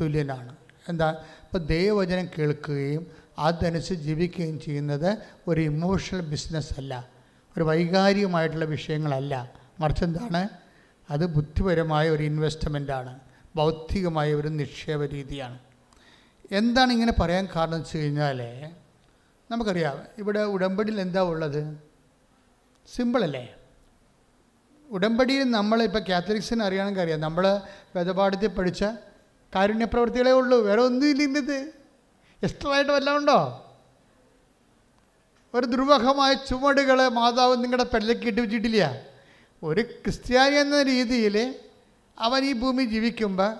തുല്യനാണ്. എന്താ? ഇപ്പോൾ ദൈവവചനം കേൾക്കുകയും അതനുസരിച്ച് ജീവിക്കുകയും ചെയ്യുന്നത് ഒരു ഇമോഷണൽ ബിസിനസ് അല്ല. ഒരു വൈകാരികമായിട്ടുള്ള വിഷയങ്ങളല്ല. മറിച്ച് എന്താണ് അത് ബുദ്ധിപരമായ ഒരു ഇൻവെസ്റ്റ്മെന്റാണ് ബൗദ്ധികമായ ഒരു നിക്ഷേപ രീതിയാണ്. എന്താണ് ഇങ്ങനെ പറയാൻ കാരണം വെച്ച് കഴിഞ്ഞാൽ നമുക്കറിയാം. ഇവിടെ ഉടമ്പടിയിൽ എന്താ ഉള്ളത്? സിമ്പിളല്ലേ ഉടമ്പടിയിൽ നമ്മൾ ഇപ്പോൾ കാത്തലിക്സിന് അറിയണമെങ്കിൽ അറിയാം. നമ്മൾ വേദപാഠത്തിൽ പഠിച്ച കാരുണ്യപ്രവർത്തികളെ ഉള്ളൂ. വേറെ ഒന്നുമില്ല ഇന്നത്. എക്സ്ട്രായിട്ട് വല്ലതും ഉണ്ടോ? ഒരു ദുർവഹമായ ചുവടുകളെ മാതാവ് നിങ്ങളുടെ പെടലേക്ക് ഇട്ട് വെച്ചിട്ടില്ല. ഒരു ക്രിസ്ത്യാനി എന്ന രീതിയിൽ അവൻ ഈ ഭൂമി ജീവിക്കുമ്പോൾ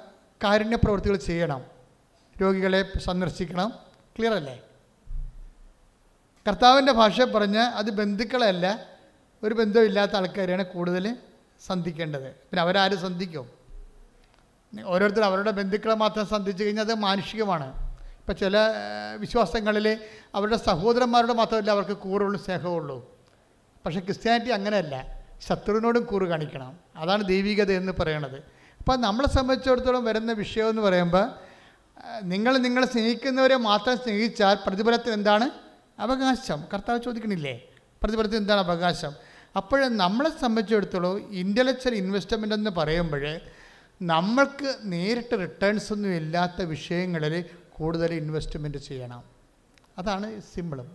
കാരുണ്യ പ്രവൃത്തികൾ ചെയ്യണം. രോഗികളെ സന്ദർശിക്കണം. ക്ലിയർ അല്ലേ? കർത്താവിന്റെ ഭാഷ പറഞ്ഞ് അത് ബന്ധുക്കളല്ല ഒരു ബന്ധമില്ലാത്ത ആൾക്കാരെയാണ് കൂടുതൽ സന്ധിക്കേണ്ടത്. പിന്നെ അവരാരും സന്ധിക്കും? ഓരോരുത്തർ അവരുടെ ബന്ധുക്കളെ മാത്രം സന്ധിച്ചു കഴിഞ്ഞാൽ അത് മാനുഷികമാണ്. ഇപ്പം ചില വിശ്വാസങ്ങളിൽ അവരുടെ സഹോദരന്മാരോട് മാത്രമല്ല അവർക്ക് കൂറുള്ളൂ സ്നേഹമുള്ളൂ പക്ഷേ ക്രിസ്ത്യാനിറ്റി അങ്ങനെയല്ല. ശത്രുവിനോടും കൂറ് കാണിക്കണം. അതാണ് ദൈവികത എന്ന് പറയണത്. അപ്പം നമ്മളെ സംബന്ധിച്ചിടത്തോളം വരുന്ന വിഷയം എന്ന് പറയുമ്പോൾ നിങ്ങൾ നിങ്ങളെ സ്നേഹിക്കുന്നവരെ മാത്രം സ്നേഹിച്ചാൽ പ്രതിഫലത്തിൽ എന്താണ്? അവകാശം. കർത്താവ് ചോദിക്കണില്ലേ? പ്രതിഫലത്തിൽ എന്താണ് അവകാശം? അപ്പോൾ നമ്മളെ സംബന്ധിച്ചിടത്തോളം ഇന്റലക്ച്വൽ ഇൻവെസ്റ്റ്മെന്റ് എന്ന് പറയുമ്പോൾ നമ്മൾക്ക് നേരിട്ട് റിട്ടേൺസ് ഒന്നും ഇല്ലാത്ത വിഷയങ്ങളിൽ കൂടുതൽ ഇൻവെസ്റ്റ്മെന്റ് ചെയ്യണം. അതാണ് സിമ്പിളും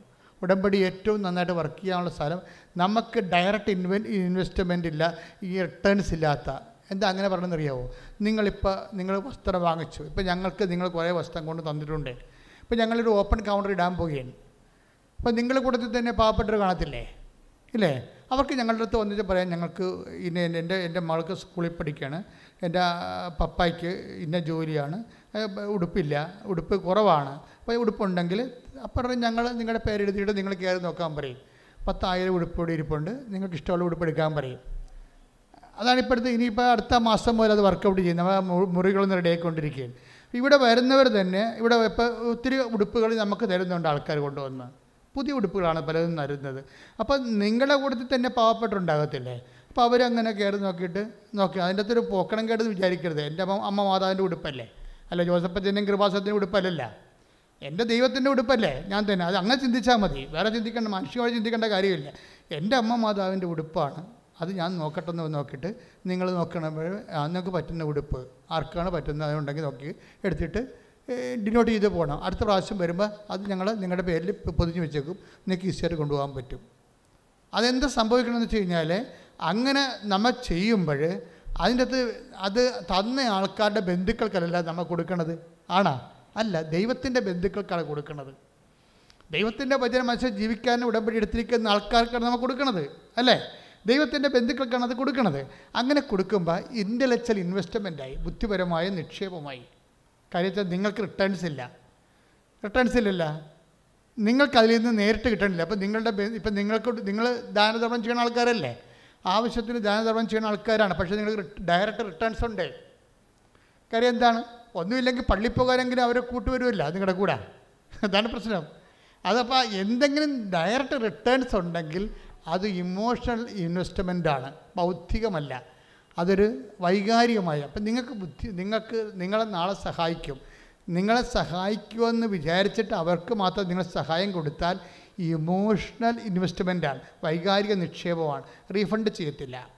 ഉടമ്പടി ഏറ്റവും നന്നായിട്ട് വർക്ക് ചെയ്യാനുള്ള സ്ഥലം. നമുക്ക് ഡയറക്റ്റ് ഇൻവെ ഇൻവെസ്റ്റ്മെന്റ് ഇല്ല ഈ റിട്ടേൺസ് ഇല്ലാത്ത. എന്താ അങ്ങനെ പറഞ്ഞെന്നറിയാവോ നിങ്ങളിപ്പോൾ നിങ്ങൾ വസ്ത്രം വാങ്ങിച്ചു. ഇപ്പോൾ ഞങ്ങൾക്ക് നിങ്ങൾ കുറേ വസ്ത്രം കൊണ്ട് തന്നിട്ടുണ്ട്. ഇപ്പോൾ ഞങ്ങളൊരു ഓപ്പൺ കൗണ്ടർ ഇടാൻ പോവുകയാണ്. അപ്പോൾ നിങ്ങൾ കൂട്ടത്തിൽ തന്നെ പാവപ്പെട്ടവർ കാണത്തില്ലേ? ഇല്ലേ? അവർക്ക് ഞങ്ങളുടെ അടുത്ത് വന്നിട്ട് പറയാം ഞങ്ങൾക്ക് ഇന്ന എന്റെ എന്റെ മകൾക്ക് സ്കൂളിൽ പഠിക്കുകയാണ് എന്റെ പപ്പായ്ക്ക് ഇന്ന ജോലിയാണ്. ഉടുപ്പില്ല. ഉടുപ്പ് കുറവാണ്. അപ്പോൾ ഉടുപ്പുണ്ടെങ്കിൽ അപ്പം ഞങ്ങൾ നിങ്ങളുടെ പേരെഴുതിയിട്ട് നിങ്ങൾ കയറി നോക്കാൻ പറയും. പത്തായിരം ഉടുപ്പോടെ ഇരിപ്പുണ്ട്. നിങ്ങൾക്ക് ഇഷ്ടമുള്ള ഉടുപ്പ് എടുക്കാൻ പറയും. അതാണ് ഇപ്പോഴത്തെ ഇനിയിപ്പോൾ അടുത്ത മാസം മുതൽ അത് വർക്കൗട്ട് ചെയ്യുന്നത്. നമ്മൾ മുറികളൊന്നും റെഡിയായിക്കൊണ്ടിരിക്കുകയാണ് ഇവിടെ വരുന്നവർ തന്നെ ഇവിടെ ഇപ്പോൾ ഒത്തിരി ഉടുപ്പുകൾ നമുക്ക് തരുന്നുണ്ട് ആൾക്കാർ കൊണ്ടുവന്ന്. പുതിയ ഉടുപ്പുകളാണ് പലതും തരുന്നത്. അപ്പോൾ നിങ്ങളുടെ കൂട്ടത്തിൽ തന്നെ പാവപ്പെട്ടുണ്ടാകത്തില്ലേ അപ്പോൾ അവരങ്ങനെ കയറി നോക്കിയിട്ട് നോക്കി. അതിന്റെ അകത്തൊരു പോക്കണം കേട്ടത് വിചാരിക്കരുത്. എന്റെ അമ്മ മാതാവിന്റെ ഉടുപ്പല്ലേ? അല്ല ജോസഫത്തിന്റെയും കൃപാസത്തിന്റെ ഉടുപ്പല്ലല്ല. എന്റെ ദൈവത്തിന്റെ ഉടുപ്പല്ലേ? ഞാൻ തന്നെ. അത് അങ്ങനെ ചിന്തിച്ചാൽ മതി. വേറെ ചിന്തിക്കേണ്ട മനുഷ്യമായി ചിന്തിക്കേണ്ട കാര്യമില്ല. എന്റെ അമ്മ മാതാവിന്റെ ഉടുപ്പാണ്. അത് ഞാൻ നോക്കട്ടെ എന്ന് നോക്കിയിട്ട് നിങ്ങൾ നോക്കണമ്പോൾ നിങ്ങൾക്ക് പറ്റുന്ന ഉടുപ്പ് ആർക്കാണ് പറ്റുന്നത് അതുണ്ടെങ്കിൽ നോക്കി എടുത്തിട്ട് ഡിനോട്ട് ചെയ്ത് പോകണം അടുത്ത പ്രാവശ്യം വരുമ്പോൾ അത് ഞങ്ങൾ നിങ്ങളുടെ പേരിൽ പൊതിഞ്ഞ് വെച്ചേക്കും. നിങ്ങൾക്ക് ഈസിയായിട്ട് കൊണ്ടുപോകാൻ പറ്റും. അതെന്താ സംഭവിക്കണമെന്ന് വെച്ച് കഴിഞ്ഞാൽ അങ്ങനെ നമ്മൾ ചെയ്യുമ്പോൾ അതിന്റെ അകത്ത് അത് തന്ന ആൾക്കാരുടെ ബന്ധുക്കൾക്കല്ല നമ്മൾ കൊടുക്കണത്. ആണാ? അല്ല ദൈവത്തിന്റെ ബന്ധുക്കൾക്കാണ് കൊടുക്കുന്നത് ദൈവത്തിന്റെ ഭജന മനുഷ്യൻ ജീവിക്കാൻ ഉടമ്പടി എടുത്തിരിക്കുന്ന ആൾക്കാർക്കാണ് നമ്മൾ കൊടുക്കണത് അല്ലേ? ദൈവത്തിന്റെ ബന്ധുക്കൾക്കാണ് അത് കൊടുക്കണത്. അങ്ങനെ കൊടുക്കുമ്പോൾ ഇന്റലക്ച്വൽ ഇൻവെസ്റ്റ്മെന്റായി ബുദ്ധിപരമായ നിക്ഷേപമായി കാര്യത്തിൽ നിങ്ങൾക്ക് റിട്ടേൺസ് ഇല്ല. റിട്ടേൺസ് ഇല്ലല്ല. നിങ്ങൾക്ക് അതിൽ നിന്ന് നേരിട്ട് കിട്ടണില്ല. അപ്പം നിങ്ങളുടെ ഇപ്പം നിങ്ങൾക്ക് നിങ്ങൾ ദാനധർമ്മം ചെയ്യുന്ന ആൾക്കാരല്ലേ? ആവശ്യത്തിന് ദാനധർമ്മം ചെയ്യുന്ന ആൾക്കാരാണ്. പക്ഷേ നിങ്ങൾ ഡയറക്റ്റ് റിട്ടേൺസ് ഉണ്ടേ. കാര്യം എന്താണ്? ഒന്നുമില്ലെങ്കിൽ പള്ളി പോകാനെങ്കിലും അവരെ കൂട്ടുവരുമല്ല നിങ്ങളുടെ കൂടെ. അതാണ് പ്രശ്നം. അതപ്പോൾ എന്തെങ്കിലും ഡയറക്റ്റ് റിട്ടേൺസ് ഉണ്ടെങ്കിൽ അത് ഇമോഷണൽ ഇൻവെസ്റ്റ്മെന്റാണ് ബൗദ്ധികമല്ല. അതൊരു വൈകാരികമായ അപ്പം നിങ്ങൾക്ക് ബുദ്ധി നിങ്ങൾക്ക് നിങ്ങളെ നാളെ സഹായിക്കും. നിങ്ങളെ സഹായിക്കുമെന്ന് വിചാരിച്ചിട്ട് അവർക്ക് മാത്രം നിങ്ങൾ സഹായം കൊടുത്താൽ ഇമോഷണൽ ഇൻവെസ്റ്റ്മെന്റാണ് വൈകാരിക നിക്ഷേപമാണ് റീഫണ്ട് ചെയ്യത്തില്ല.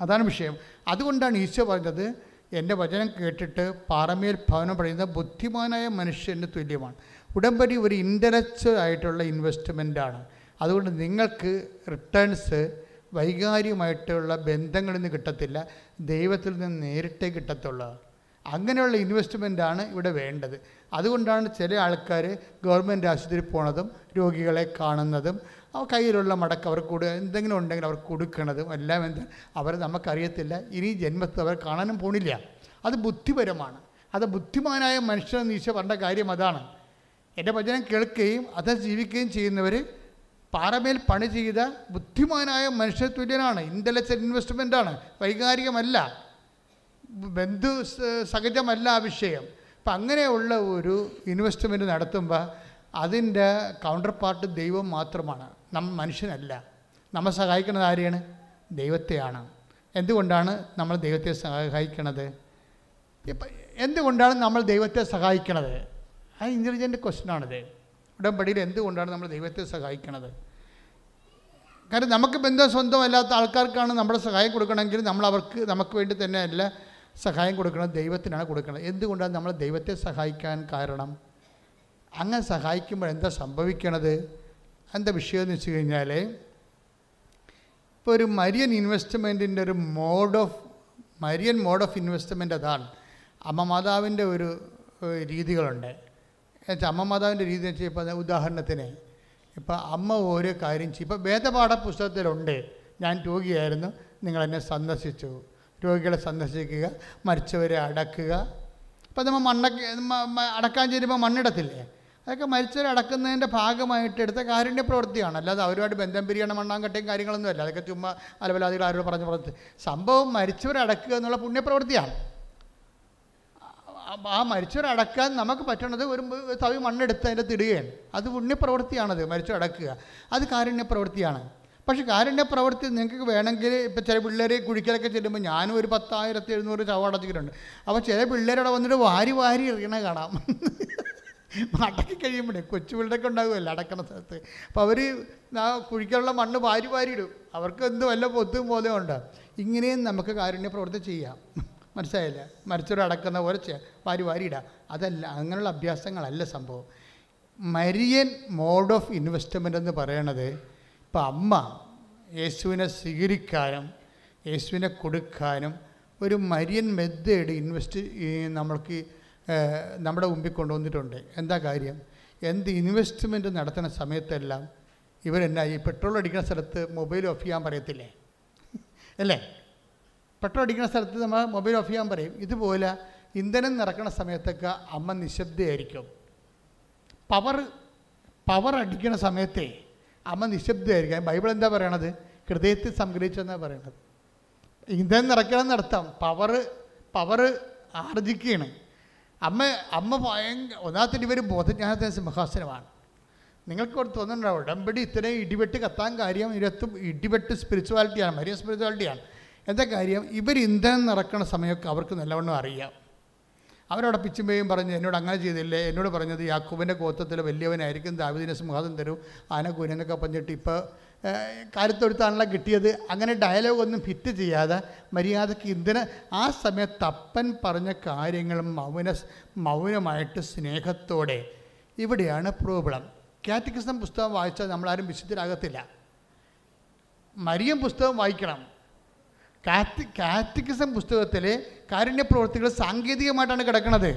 അതാണ് വിഷയം. അതുകൊണ്ടാണ് ഈശോ പറഞ്ഞത് എന്റെ വചനം കേട്ടിട്ട് പാറമേൽ ഭവനം പറയുന്ന ബുദ്ധിമാനായ മനുഷ്യന് തുല്യമാണ്. ഉടമ്പടി ഒരു ഇന്റലക്ച്വൽ ആയിട്ടുള്ള ഇൻവെസ്റ്റ്മെന്റാണ് അതുകൊണ്ട് നിങ്ങൾക്ക് റിട്ടേൺസ് വൈകാരികമായിട്ടുള്ള ബന്ധങ്ങളിൽ നിന്ന് കിട്ടത്തില്ല. ദൈവത്തിൽ നിന്ന് നേരിട്ടേ കിട്ടത്തുള്ളൂ. അങ്ങനെയുള്ള ഇൻവെസ്റ്റ്മെന്റാണ് ഇവിടെ വേണ്ടത്. അതുകൊണ്ടാണ് ചില ആൾക്കാർ ഗവൺമെന്റ് ആശുപത്രിയിൽ പോണതും രോഗികളെ കാണുന്നതും കയ്യിലുള്ള മടക്ക് അവർക്ക് കൊടു എന്തെങ്കിലും ഉണ്ടെങ്കിൽ അവർക്ക് കൊടുക്കണതും എല്ലാം എന്ത് അവർ നമുക്കറിയത്തില്ല. ഇനി ജന്മത്തിൽ അവർ കാണാനും പോണില്ല. അത് ബുദ്ധിപരമാണ്. അത് ബുദ്ധിമാനായ മനുഷ്യനെന്ന് ഈശോ പറഞ്ഞ കാര്യം അതാണ്. എന്റെ വചനം കേൾക്കുകയും അത് ജീവിക്കുകയും ചെയ്യുന്നവർ പാറമേൽ പണി ചെയ്ത ബുദ്ധിമാനായ മനുഷ്യ തുല്യനാണ് ഇന്റലക്ച്വൽ ഇൻവെസ്റ്റ്മെന്റാണ് വൈകാരികമല്ല. ബന്ധു സഹജമല്ല ആ വിഷയം. അപ്പം അങ്ങനെയുള്ള ഒരു ഇൻവെസ്റ്റ്മെന്റ് നടത്തുമ്പോൾ അതിന്റെ കൗണ്ടർ പാർട്ട് ദൈവം മാത്രമാണ്. നമ്മ മനുഷ്യനല്ല. നമ്മെ സഹായിക്കുന്നത് ആരെയാണ്? ദൈവത്തെയാണ്. എന്തുകൊണ്ടാണ് നമ്മൾ ദൈവത്തെ സഹായിക്കണത്? ഇപ്പം എന്തുകൊണ്ടാണ് നമ്മൾ ദൈവത്തെ സഹായിക്കണത്? ആ ഇന്റലിജന്റ് ക്വസ്റ്റ്യനാണിത് ഉടമ്പടിയിൽ എന്തുകൊണ്ടാണ് നമ്മൾ ദൈവത്തെ സഹായിക്കണത്? കാരണം നമുക്ക് ബന്ധം സ്വന്തമല്ലാത്ത ആൾക്കാർക്കാണ് നമ്മുടെ സഹായം കൊടുക്കണമെങ്കിൽ നമ്മൾ അവർക്ക് നമുക്ക് വേണ്ടി തന്നെ സഹായം കൊടുക്കുന്നത് ദൈവത്തിനാണ് കൊടുക്കുന്നത് എന്തുകൊണ്ടാണ് നമ്മൾ ദൈവത്തെ സഹായിക്കാൻ കാരണം? അങ്ങനെ സഹായിക്കുമ്പോൾ എന്താ സംഭവിക്കണത്? എന്താ വിഷയം എന്ന് വെച്ച് കഴിഞ്ഞാൽ ഇപ്പോൾ ഒരു മരിയൻ ഇൻവെസ്റ്റ്മെന്റിന്റെ ഒരു mode of Marian mode of investment അതാണ്. അമ്മ മാതാവിന്റെ ഒരു രീതികളുണ്ട്. എന്നുവെച്ചാൽ അമ്മ മാതാവിന്റെ രീതി വെച്ചാൽ ഇപ്പോൾ ഉദാഹരണത്തിന് ഇപ്പോൾ അമ്മ ഓരോ കാര്യം ചെയ്യും. ഇപ്പോൾ വേദപാഠ പുസ്തകത്തിലുണ്ട്. ഞാൻ രോഗിയായിരുന്നു. നിങ്ങളെന്നെ സന്ദർശിച്ചു. രോഗികളെ സന്ദർശിക്കുക മരിച്ചവരെ അടക്കുക. ഇപ്പം നമ്മൾ മണ്ണൊക്കെ അടക്കാൻ ചെല്ലുമ്പോൾ മണ്ണിടത്തില്ലേ? അതൊക്കെ മരിച്ചവരെ അടക്കുന്നതിന്റെ ഭാഗമായിട്ട് എടുത്ത കാരുണ്യ പ്രവൃത്തിയാണ്. അല്ലാതെ അവരുമായിട്ട് ബന്ധം പിരിയണം മണ്ണാങ്കട്ടയും കാര്യങ്ങളൊന്നും അല്ല. അതൊക്കെ ചുമ്മാ അലവലാദികൾ ആരോട് പറഞ്ഞ പ്രവൃത്തി സംഭവം മരിച്ചവരെ അടക്കുക എന്നുള്ള പുണ്യപ്രവൃത്തിയാണ്. ആ- മരിച്ചവരടക്കാൻ നമുക്ക് പറ്റണത് ഒരു തവി മണ്ണെടുത്ത് അതിന്റെ തിടുകയാണ്. അത് പുണ്യപ്രവൃത്തിയാണത് മരിച്ചടക്കുക അത് കാരുണ്യ പ്രവൃത്തിയാണ് പക്ഷേ കാരുണ്യ പ്രവൃത്തി നിങ്ങൾക്ക് വേണമെങ്കിൽ ഇപ്പം ചില പിള്ളേർ കുഴിക്കലൊക്കെ ചെല്ലുമ്പോൾ ഞാനും ഒരു പത്തായിരത്തി എഴുന്നൂറ് ചവ അടച്ചിട്ടുണ്ട്. അപ്പോൾ ചില പിള്ളേരവിടെ വന്നിട്ട് വാരി വാരി എറിയണ കാണാം. അടക്കി കഴിയുമ്പോഴേ കൊച്ചു പിള്ളേരൊക്കെ ഉണ്ടാകുമല്ലോ അടക്കണ സ്ഥലത്ത്. അപ്പോൾ അവർ ആ കുഴിക്കാനുള്ള മണ്ണ് വാരി വാരി ഇടും. അവർക്ക് എന്ത് വല്ല പൊത്തും പോലെ ഉണ്ട്? ഇങ്ങനെയും നമുക്ക് കാരുണ്യ പ്രവൃത്തി ചെയ്യാം. മനസ്സിലായില്ല? മരിച്ചവരെ അടക്കുന്ന പോലെ വാരി വാരി ഇടാം. അതല്ല അങ്ങനെയുള്ള അഭ്യാസങ്ങളല്ല സംഭവം. മരിയൻ മോഡ് ഓഫ് ഇൻവെസ്റ്റ്മെന്റ് എന്ന് പറയണത് ഇപ്പം അമ്മ യേശുവിനെ സ്വീകരിക്കാനും യേശുവിനെ കൊടുക്കാനും ഒരു മരിയൻ മെത്തേഡ് ഇൻവെസ്റ്റ് നമ്മൾക്ക് നമ്മുടെ മുമ്പിൽ കൊണ്ടുവന്നിട്ടുണ്ട്. എന്താ കാര്യം? എന്ത് ഇൻവെസ്റ്റ്മെന്റ് നടത്തുന്ന സമയത്തെല്ലാം ഇവരെന്നാ ഈ പെട്രോൾ അടിക്കുന്ന സ്ഥലത്ത് മൊബൈൽ ഓഫ് ചെയ്യാൻ പറയത്തില്ലേ? അല്ലേ? പെട്രോൾ അടിക്കുന്ന സ്ഥലത്ത് നമ്മൾ മൊബൈൽ ഓഫ് ചെയ്യാൻ പറയും. ഇതുപോലെ ഇന്ധനം നിറക്കുന്ന സമയത്തൊക്കെ അമ്മ നിശബ്ദയായിരിക്കും. പവർ പവർ അടിക്കുന്ന സമയത്തേ അമ്മ നിശബ്ദമായിരിക്കും ബൈബിൾ എന്താ പറയണത്? ഹൃദയത്തിൽ സംഗ്രഹിച്ചെന്നാണ് പറയണത്. ഇന്ധനം നിറയ്ക്കണം നടത്താം പവർ പവർ ആർജിക്കുകയാണ്. അമ്മ അമ്മ ഭയങ്കര ഒന്നാമത്തെ ഇവർ ബോധജ്ഞാനത്തിന് സിംഹാസനമാണ്. നിങ്ങൾക്ക് ഇവിടെ തോന്നുന്നുണ്ടാവും ഉടമ്പടി ഇത്രയും ഇടിവെട്ട് കത്താൻ കാര്യം ഇരത്തും ഇടിവെട്ട് സ്പിരിച്വാലിറ്റിയാണ് മരിയ സ്പിരിച്വാലിറ്റിയാണ് എന്താ കാര്യം? ഇവർ ഇന്ധനം നിറക്കുന്ന സമയമൊക്കെ അവർക്ക് നല്ലവണ്ണം അറിയാം. അവരവിടെ പിച്ചുമ്പയും പറഞ്ഞ് എന്നോട് അങ്ങനെ ചെയ്തില്ലേ? എന്നോട് പറഞ്ഞത് യാക്കൂബിന്റെ ഗോത്രത്തിൽ വലിയവനായിരിക്കും ദാവിദിനെ സിംഹാസം തരും ആന കുനെന്നൊക്കെ പറഞ്ഞിട്ട് ഇപ്പോൾ കാര്യത്തൊടുത്താണല്ലോ കിട്ടിയത്. അങ്ങനെ ഡയലോഗൊന്നും ഫിറ്റ് ചെയ്യാതെ മര്യാദയ്ക്ക് ഇന്ധന ആ സമയത്ത് അപ്പൻ പറഞ്ഞ കാര്യങ്ങൾ മൗന മൗനമായിട്ട് സ്നേഹത്തോടെ. ഇവിടെയാണ് പ്രോബ്ലം കാറ്റഗിസം പുസ്തകം വായിച്ചാൽ നമ്മളാരും വിശുദ്ധരാകത്തില്ല. മരിയം പുസ്തകം വായിക്കണം. കാറ്റ് കാറ്റിക്കിസം പുസ്തകത്തിലെ കാരുണ്യ പ്രവൃത്തികൾ സാങ്കേതികമായിട്ടാണ് കിടക്കുന്നത്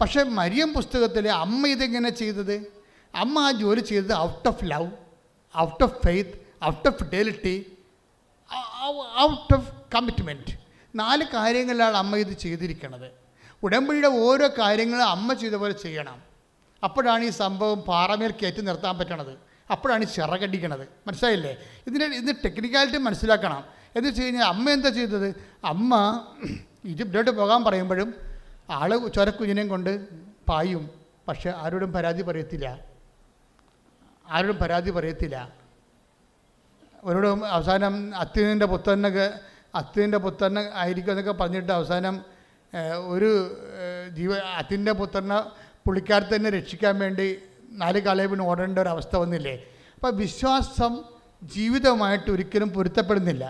പക്ഷേ മരിയം പുസ്തകത്തിലെ അമ്മ ഇതെങ്ങനെ ചെയ്തത്? അമ്മ ആ ജോലി ചെയ്തത് out of love out of faith out of fidelity out of commitment നാല് കാര്യങ്ങളിലാണ് അമ്മ ഇത് ചെയ്തിരിക്കുന്നത് ഉടമ്പടിയുടെ ഓരോ കാര്യങ്ങളും അമ്മ ചെയ്ത പോലെ ചെയ്യണം. അപ്പോഴാണ് ഈ സംഭവം പാറമേൽ കയറ്റി നിർത്താൻ പറ്റണത്. അപ്പോഴാണ് ചിറകടിക്കണത് മനസ്സിലായില്ലേ? ഇതിന്റെ ഇതിന്റെ ടെക്നിക്കാലിറ്റി മനസ്സിലാക്കണം. എന്ന് വെച്ച് കഴിഞ്ഞാൽ അമ്മ എന്താ ചെയ്തത്? അമ്മ ഈജിപ്തിലോട്ട് പോകാൻ പറയുമ്പോഴും ആൾ ചൊരക്കുഞ്ഞിനെയും കൊണ്ട് പായും. പക്ഷെ ആരോടും പരാതി പറയത്തില്ല. ആരോടും പരാതി പറയത്തില്ല. അവരോടും അവസാനം അത്യുവിന്റെ പുത്തന്നൊക്കെ അത്തിന്റെ പുത്രൻ ആയിരിക്കും എന്നൊക്കെ പറഞ്ഞിട്ട് അവസാനം ഒരു ജീവ അത്തിന്റെ പുത്രനെ പുള്ളിക്കാരത്തെ തന്നെ രക്ഷിക്കാൻ വേണ്ടി നാല് കളയവിന് ഓടേണ്ട ഒരു അവസ്ഥ വന്നില്ലേ? അപ്പോൾ വിശ്വാസം ജീവിതവുമായിട്ട് ഒരിക്കലും പൊരുത്തപ്പെടുന്നില്ല.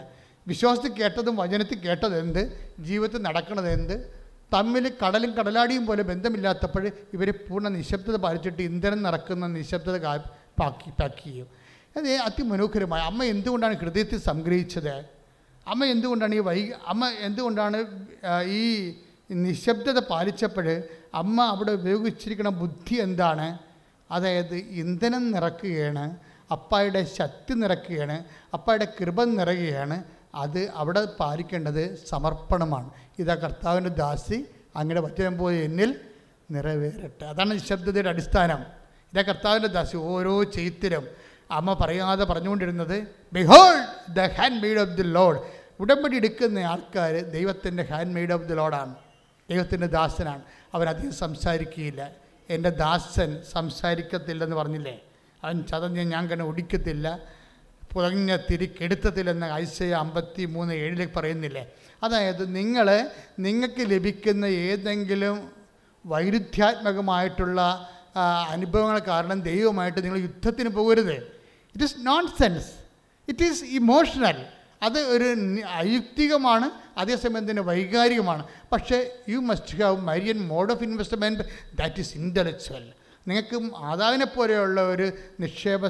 വിശ്വാസത്തിൽ കേട്ടതും വചനത്തിൽ കേട്ടത് എന്ത്? ജീവിതത്തിൽ നടക്കണത് എന്ത്? തമ്മിൽ കടലും കടലാടിയും പോലെ ബന്ധമില്ലാത്തപ്പോൾ ഇവർ പൂർണ നിശബ്ദത പാലിച്ചിട്ട് ഇന്ധനം നടക്കുന്ന നിശബ്ദത പാക്കി പാക്കി ചെയ്യും. അത് അതിമനോഹരമായ. അമ്മ എന്തുകൊണ്ടാണ് ഹൃദയത്തിൽ സംഗ്രഹിച്ചത്? അമ്മ എന്തുകൊണ്ടാണ് ഈ വൈ അമ്മ എന്തുകൊണ്ടാണ് ഈ നിശബ്ദത പാലിച്ചപ്പോൾ അമ്മ അവിടെ ഉപയോഗിച്ചിരിക്കുന്ന ബുദ്ധി എന്താണ്? അതായത് ഇന്ധനം നിറക്കുകയാണ് അപ്പായുടെ ശക്തി നിറക്കുകയാണ് അപ്പായുടെ കൃപ നിറയുകയാണ്. അത് അവിടെ പാലിക്കേണ്ടത് സമർപ്പണമാണ്. ഇതാ കർത്താവിന്റെ ദാസി അങ്ങനെ വചനം പോലെ എന്നിൽ നിറവേറട്ടെ. അതാണ് നിശബ്ദതയുടെ അടിസ്ഥാനം. ഇതാ കർത്താവിന്റെ ദാസി ഓരോ ചെയ്ത്തിലും അമ്മ പറയാതെ പറഞ്ഞുകൊണ്ടിരുന്നത് behold the handmaid of the Lord ഉടമ്പടി എടുക്കുന്ന ആൾക്കാർ ദൈവത്തിന്റെ ഹാൻഡ് മെയ്ഡ് ഓഫ് ദി ലോഡാണ് ദൈവത്തിന്റെ ദാസനാണ്. അവനധികം സംസാരിക്കുകയില്ല. എന്റെ ദാസൻ സംസാരിക്കത്തില്ലെന്ന് പറഞ്ഞില്ലേ? അവൻ ചതഞ്ഞ് ഞാൻ കണ്ണ് ഒടിക്കത്തില്ല. പുറഞ്ഞ തിരിക്കെടുത്തത്തില്ലെന്ന് ഐസയ അമ്പത്തി മൂന്ന് ഏഴിലേക്ക് പറയുന്നില്ലേ? അതായത് നിങ്ങൾ നിങ്ങൾക്ക് ലഭിക്കുന്ന ഏതെങ്കിലും വൈരുദ്ധ്യാത്മകമായിട്ടുള്ള അനുഭവങ്ങൾ കാരണം ദൈവമായിട്ട് നിങ്ങൾ യുദ്ധത്തിന് പോകരുത്. It is nonsense it is emotional അത് ഒരു അയുക്തികമാണ് അതേസമയം തന്നെ വൈകാരികമാണ്. പക്ഷേ you must have Marian mode of investment that is intellectual നിങ്ങൾക്ക് മാതാവിനെ പോലെയുള്ള ഒരു നിക്ഷേപ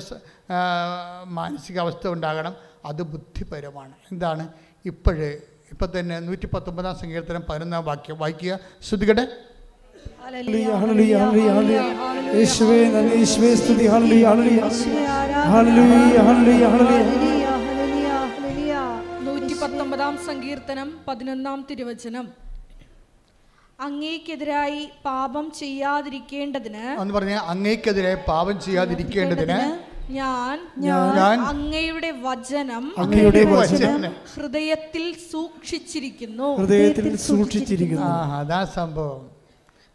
മാനസികാവസ്ഥ ഉണ്ടാകണം. അത് ബുദ്ധിപരമാണ്. എന്താണ്? ഇപ്പോഴേ ഇപ്പം തന്നെ നൂറ്റി പത്തൊമ്പതാം സങ്കീർത്തനം പതിനൊന്നാം വാക്യം വായിക്കുക. ശ്രുതികട്ടെ ഹല്ലേലൂയ, ഹല്ലേലൂയ, ഹല്ലേലൂയ, ഹല്ലേലൂയ. യേശുവേ നന്ദി യേശുവേ സ്തുതി ഹല്ലേലൂയ ഹല്ലേലൂയ ഹല്ലേലൂയ സങ്കീർത്തനം പതിനൊന്നാം തിരുവചനം. അങ്ങേക്കെതിരായി പാപം ചെയ്യാതിരിക്കേണ്ടതിന് എന്ന് പറഞ്ഞാൽ അങ്ങേക്കെതിരെ പാപം ചെയ്യാതിരിക്കേണ്ടതിന് ഞാൻ ഞാൻ അങ്ങയുടെ വചനം അങ്ങയുടെ വചനം വചനം ഹൃദയത്തിൽ സൂക്ഷിച്ചിരിക്കുന്നു. ഹൃദയത്തിൽ സൂക്ഷിച്ചിരിക്കുന്നു. ആ അതാ സംഭവം.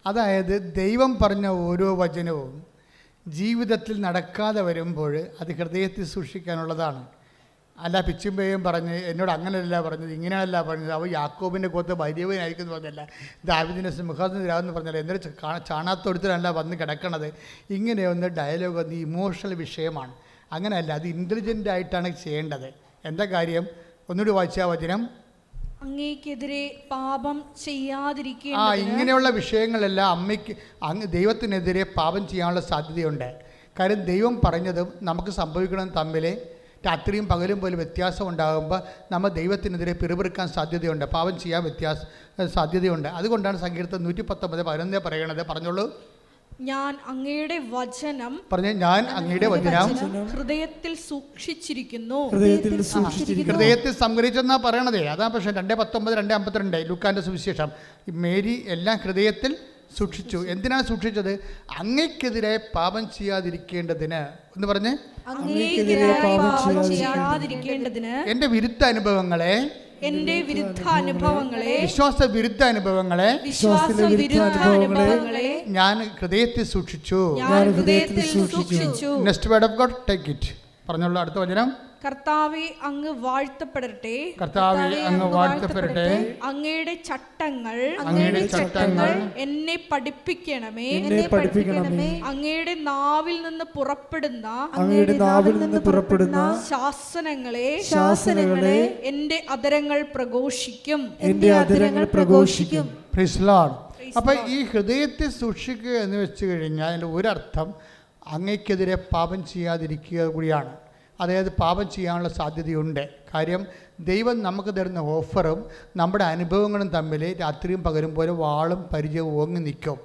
അതായത് ദൈവം പറഞ്ഞ ഓരോ വചനവും ജീവിതത്തിൽ നടക്കാതെ വരുമ്പോൾ അത് ഹൃദയത്തിൽ സൂക്ഷിക്കാനുള്ളതാണ്. അല്ല പിച്ചുമ്പേയും പറഞ്ഞ് എന്നോട് അങ്ങനെയല്ല പറഞ്ഞത് ഇങ്ങനെയല്ല പറഞ്ഞത്. അവ യാക്കോബിന്റെ കൂത്ത് വലിയവനായിരിക്കും എന്ന് പറഞ്ഞല്ല. ദാവിദിന്റെ സിംഹാസനത്തിലാവെന്ന് പറഞ്ഞല്ല. എന്നിട്ട് ചാണാത്തൊടുത്തിലല്ല വന്ന് കിടക്കണത്. ഇങ്ങനെയൊന്ന് ഡയലോഗ് ഒന്ന് ഇമോഷണൽ വിഷയമാണ്. അങ്ങനെയല്ല അത് ഇന്റലിജന്റ് ആയിട്ടാണ് ചെയ്യേണ്ടത്. എന്താ കാര്യം? ഒന്നുകൂടി വായിച്ചാൽ വചനം. അങ്ങേക്കെതിരെ പാപം ചെയ്യാതിരിക്കുക ആ ഇങ്ങനെയുള്ള വിഷയങ്ങളെല്ലാം അമ്മയ്ക്ക് അങ്ങ് ദൈവത്തിനെതിരെ പാപം ചെയ്യാനുള്ള സാധ്യതയുണ്ട്. കാര്യം ദൈവം പറഞ്ഞതും നമുക്ക് സംഭവിക്കണം തമ്മിൽ രാത്രിയും പകലും പോലും വ്യത്യാസം ഉണ്ടാകുമ്പോൾ നമ്മൾ ദൈവത്തിനെതിരെ പിറുപിറുക്കാൻ സാധ്യതയുണ്ട്. പാപം ചെയ്യാൻ വ്യത്യാസ സാധ്യതയുണ്ട്. അതുകൊണ്ടാണ് സങ്കീർത്തം നൂറ്റി പത്തൊമ്പത് പതിനൊന്ന് പറയണത്. പറഞ്ഞോളൂ. ഞാൻ അങ്ങയുടെ വചനം പറഞ്ഞ ഞാൻ അങ്ങയുടെ വചനം ഹൃദയത്തിൽ സൂക്ഷിച്ചിരിക്കുന്നു. ഹൃദയത്തിൽ സൂക്ഷിച്ചിരിക്കുന്നു. ഹൃദയത്തിൽ സംഗ്രഹിച്ചെന്നാ പറയണതേ. അതാ പക്ഷേ രണ്ടേ പത്തൊമ്പത് രണ്ടേ അമ്പത്തിരണ്ട്. ലുക്കാന്റെ സുവിശേഷം. മേരി എല്ലാം ഹൃദയത്തിൽ സൂക്ഷിച്ചു. എന്തിനാ സൂക്ഷിച്ചത്? അങ്ങയ്ക്കെതിരെ പാപം ചെയ്യാതിരിക്കേണ്ടതിന്. എന്ന് പറഞ്ഞ്. എന്റെ പാപം ചെയ്യാതിരിക്കേണ്ടതിന്. എന്റെ വിരുദ്ധ അനുഭവങ്ങളെ എന്റെ വിരുദ്ധ അനുഭവങ്ങളെ വിശ്വാസ വിരുദ്ധ അനുഭവങ്ങളെ അനുഭവങ്ങളെ ഞാൻ ഹൃദയത്തിൽ സൂക്ഷിച്ചു. ഞാൻ ഹൃദയത്തിൽ സൂക്ഷിച്ചു. Next word of God take it പറഞ്ഞോളൂ അടുത്ത വചനം. കർത്താവെ അങ്ങ് വാഴ്ത്തപ്പെടട്ടെ. കർത്താവെ അങ്ങ് വാഴ്ത്തപ്പെടട്ടെ. അങ്ങയുടെ ചട്ടങ്ങൾ അങ്ങയുടെ ചട്ടങ്ങൾ എന്നെ പഠിപ്പിക്കണമേ. എന്നെ പഠിപ്പിക്കണമേ. അങ്ങയുടെ നാവിൽ നിന്ന് പുറപ്പെടുന്ന അങ്ങയുടെ നാവിൽ നിന്ന് പുറപ്പെടുന്ന ശാസനങ്ങളെ ശാസനങ്ങളെ എന്റെ അതരങ്ങൾ പ്രഘോഷിക്കും. എന്റെ അതരങ്ങൾ പ്രഘോഷിക്കും. അപ്പൊ ഈ ഹൃദയത്തെ സൂക്ഷിക്കുക എന്ന് വെച്ച് കഴിഞ്ഞാൽ അതിന്റെ ഒരർത്ഥം അങ്ങയ്ക്കെതിരെ പാപം ചെയ്യാതിരിക്കുക കൂടിയാണ്. അതായത് പാപം ചെയ്യാനുള്ള സാധ്യതയുണ്ട്. കാര്യം ദൈവം നമുക്ക് തരുന്ന ഓഫറും നമ്മുടെ അനുഭവങ്ങളും തമ്മിൽ രാത്രിയും പകരും പോലെ വാളും പരിചയവും ഓങ്ങി നിൽക്കും.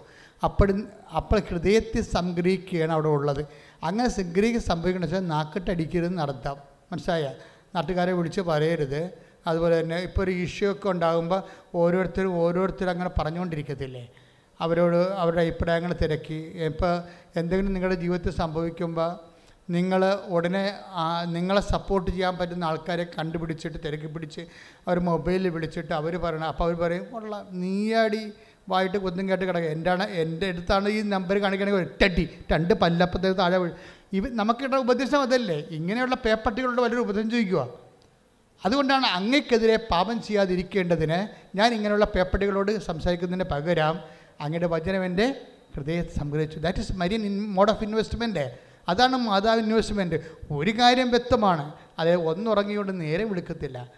അപ്പോൾ അപ്പോൾ ഹൃദയത്തിൽ സംഗ്രഹിക്കുകയാണ് അവിടെ ഉള്ളത്. അങ്ങനെ സംഗ്രഹിക്കുക സംഭവിക്കണം വെച്ചാൽ നാക്കിട്ടടിക്കരുതെന്ന് നടത്താം. മനസ്സിലായ? നാട്ടുകാരെ വിളിച്ച് പറയരുത്. അതുപോലെ തന്നെ ഇപ്പോൾ ഒരു ഇഷ്യൂ ഒക്കെ ഉണ്ടാകുമ്പോൾ ഓരോരുത്തരും ഓരോരുത്തരും അങ്ങനെ പറഞ്ഞുകൊണ്ടിരിക്കത്തില്ലേ? അവരോട് അവരുടെ അഭിപ്രായങ്ങൾ തിരക്കി. ഇപ്പോൾ എന്തെങ്കിലും നിങ്ങളുടെ ജീവിതത്തിൽ സംഭവിക്കുമ്പോൾ നിങ്ങൾ ഉടനെ നിങ്ങളെ സപ്പോർട്ട് ചെയ്യാൻ പറ്റുന്ന ആൾക്കാരെ കണ്ടുപിടിച്ചിട്ട് തിരക്കി പിടിച്ച് അവർ മൊബൈലിൽ വിളിച്ചിട്ട് അവർ പറയണം അപ്പോൾ അവർ പറയും ഉള്ള നീയാടി വായിട്ട് കൊന്നും കേട്ട് കിടക്കുക എന്റെ എന്റെ അടുത്താണ് ഈ നമ്പർ കാണിക്കണമെങ്കിൽ ഒറ്റടി രണ്ട് പല്ലപ്പത്തേക്ക് താഴെ വീഴും. ഇവ നമുക്കിട്ട ഉപദേശം അതല്ലേ? ഇങ്ങനെയുള്ള പേപ്പട്ടികളുടെ വലിയൊരു ഉപദേശം ചോദിക്കുക അതുകൊണ്ടാണ് അങ്ങക്കെതിരെ പാപം ചെയ്യാതിരിക്കേണ്ടതിന് ഞാൻ ഇങ്ങനെയുള്ള പേപ്പട്ടികളോട് സംസാരിക്കുന്നതിന് പകരം അങ്ങയുടെ വചനം എന്റെ ഹൃദയത്തെ സംഗ്രഹിച്ചു. That is Marian in mode of investment അതാണ് മാതാവ് ഇൻവെസ്റ്റ്മെന്റ് ഒരു കാര്യം വ്യക്തമാണ്. അത് ഒന്നുറങ്ങിയോണ്ട് നേരെ വിളിക്കത്തില്ല.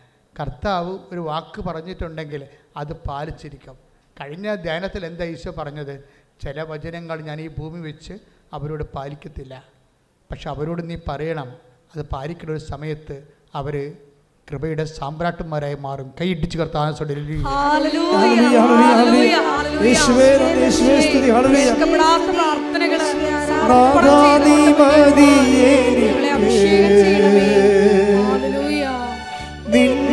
കർത്താവ് ഒരു വാക്ക് പറഞ്ഞിട്ടുണ്ടെങ്കിൽ അത് പാലിച്ചിരിക്കും. കഴിഞ്ഞ ധ്യാനത്തിൽ എന്താ ഈശോ പറഞ്ഞത്? ചില വചനങ്ങൾ ഞാൻ ഈ ഭൂമി വെച്ച് അവരോട് പാലിക്കത്തില്ല. പക്ഷെ അവരോട് നീ പറയണം. അത് പാലിക്കുന്ന ഒരു സമയത്ത് അവർ കൃപയുടെ സാമ്രാട്ടുമാരായി മാറും. കൈയിടിച്ച് കർത്താൻ. ഹല്ലേലൂയ. നിൻ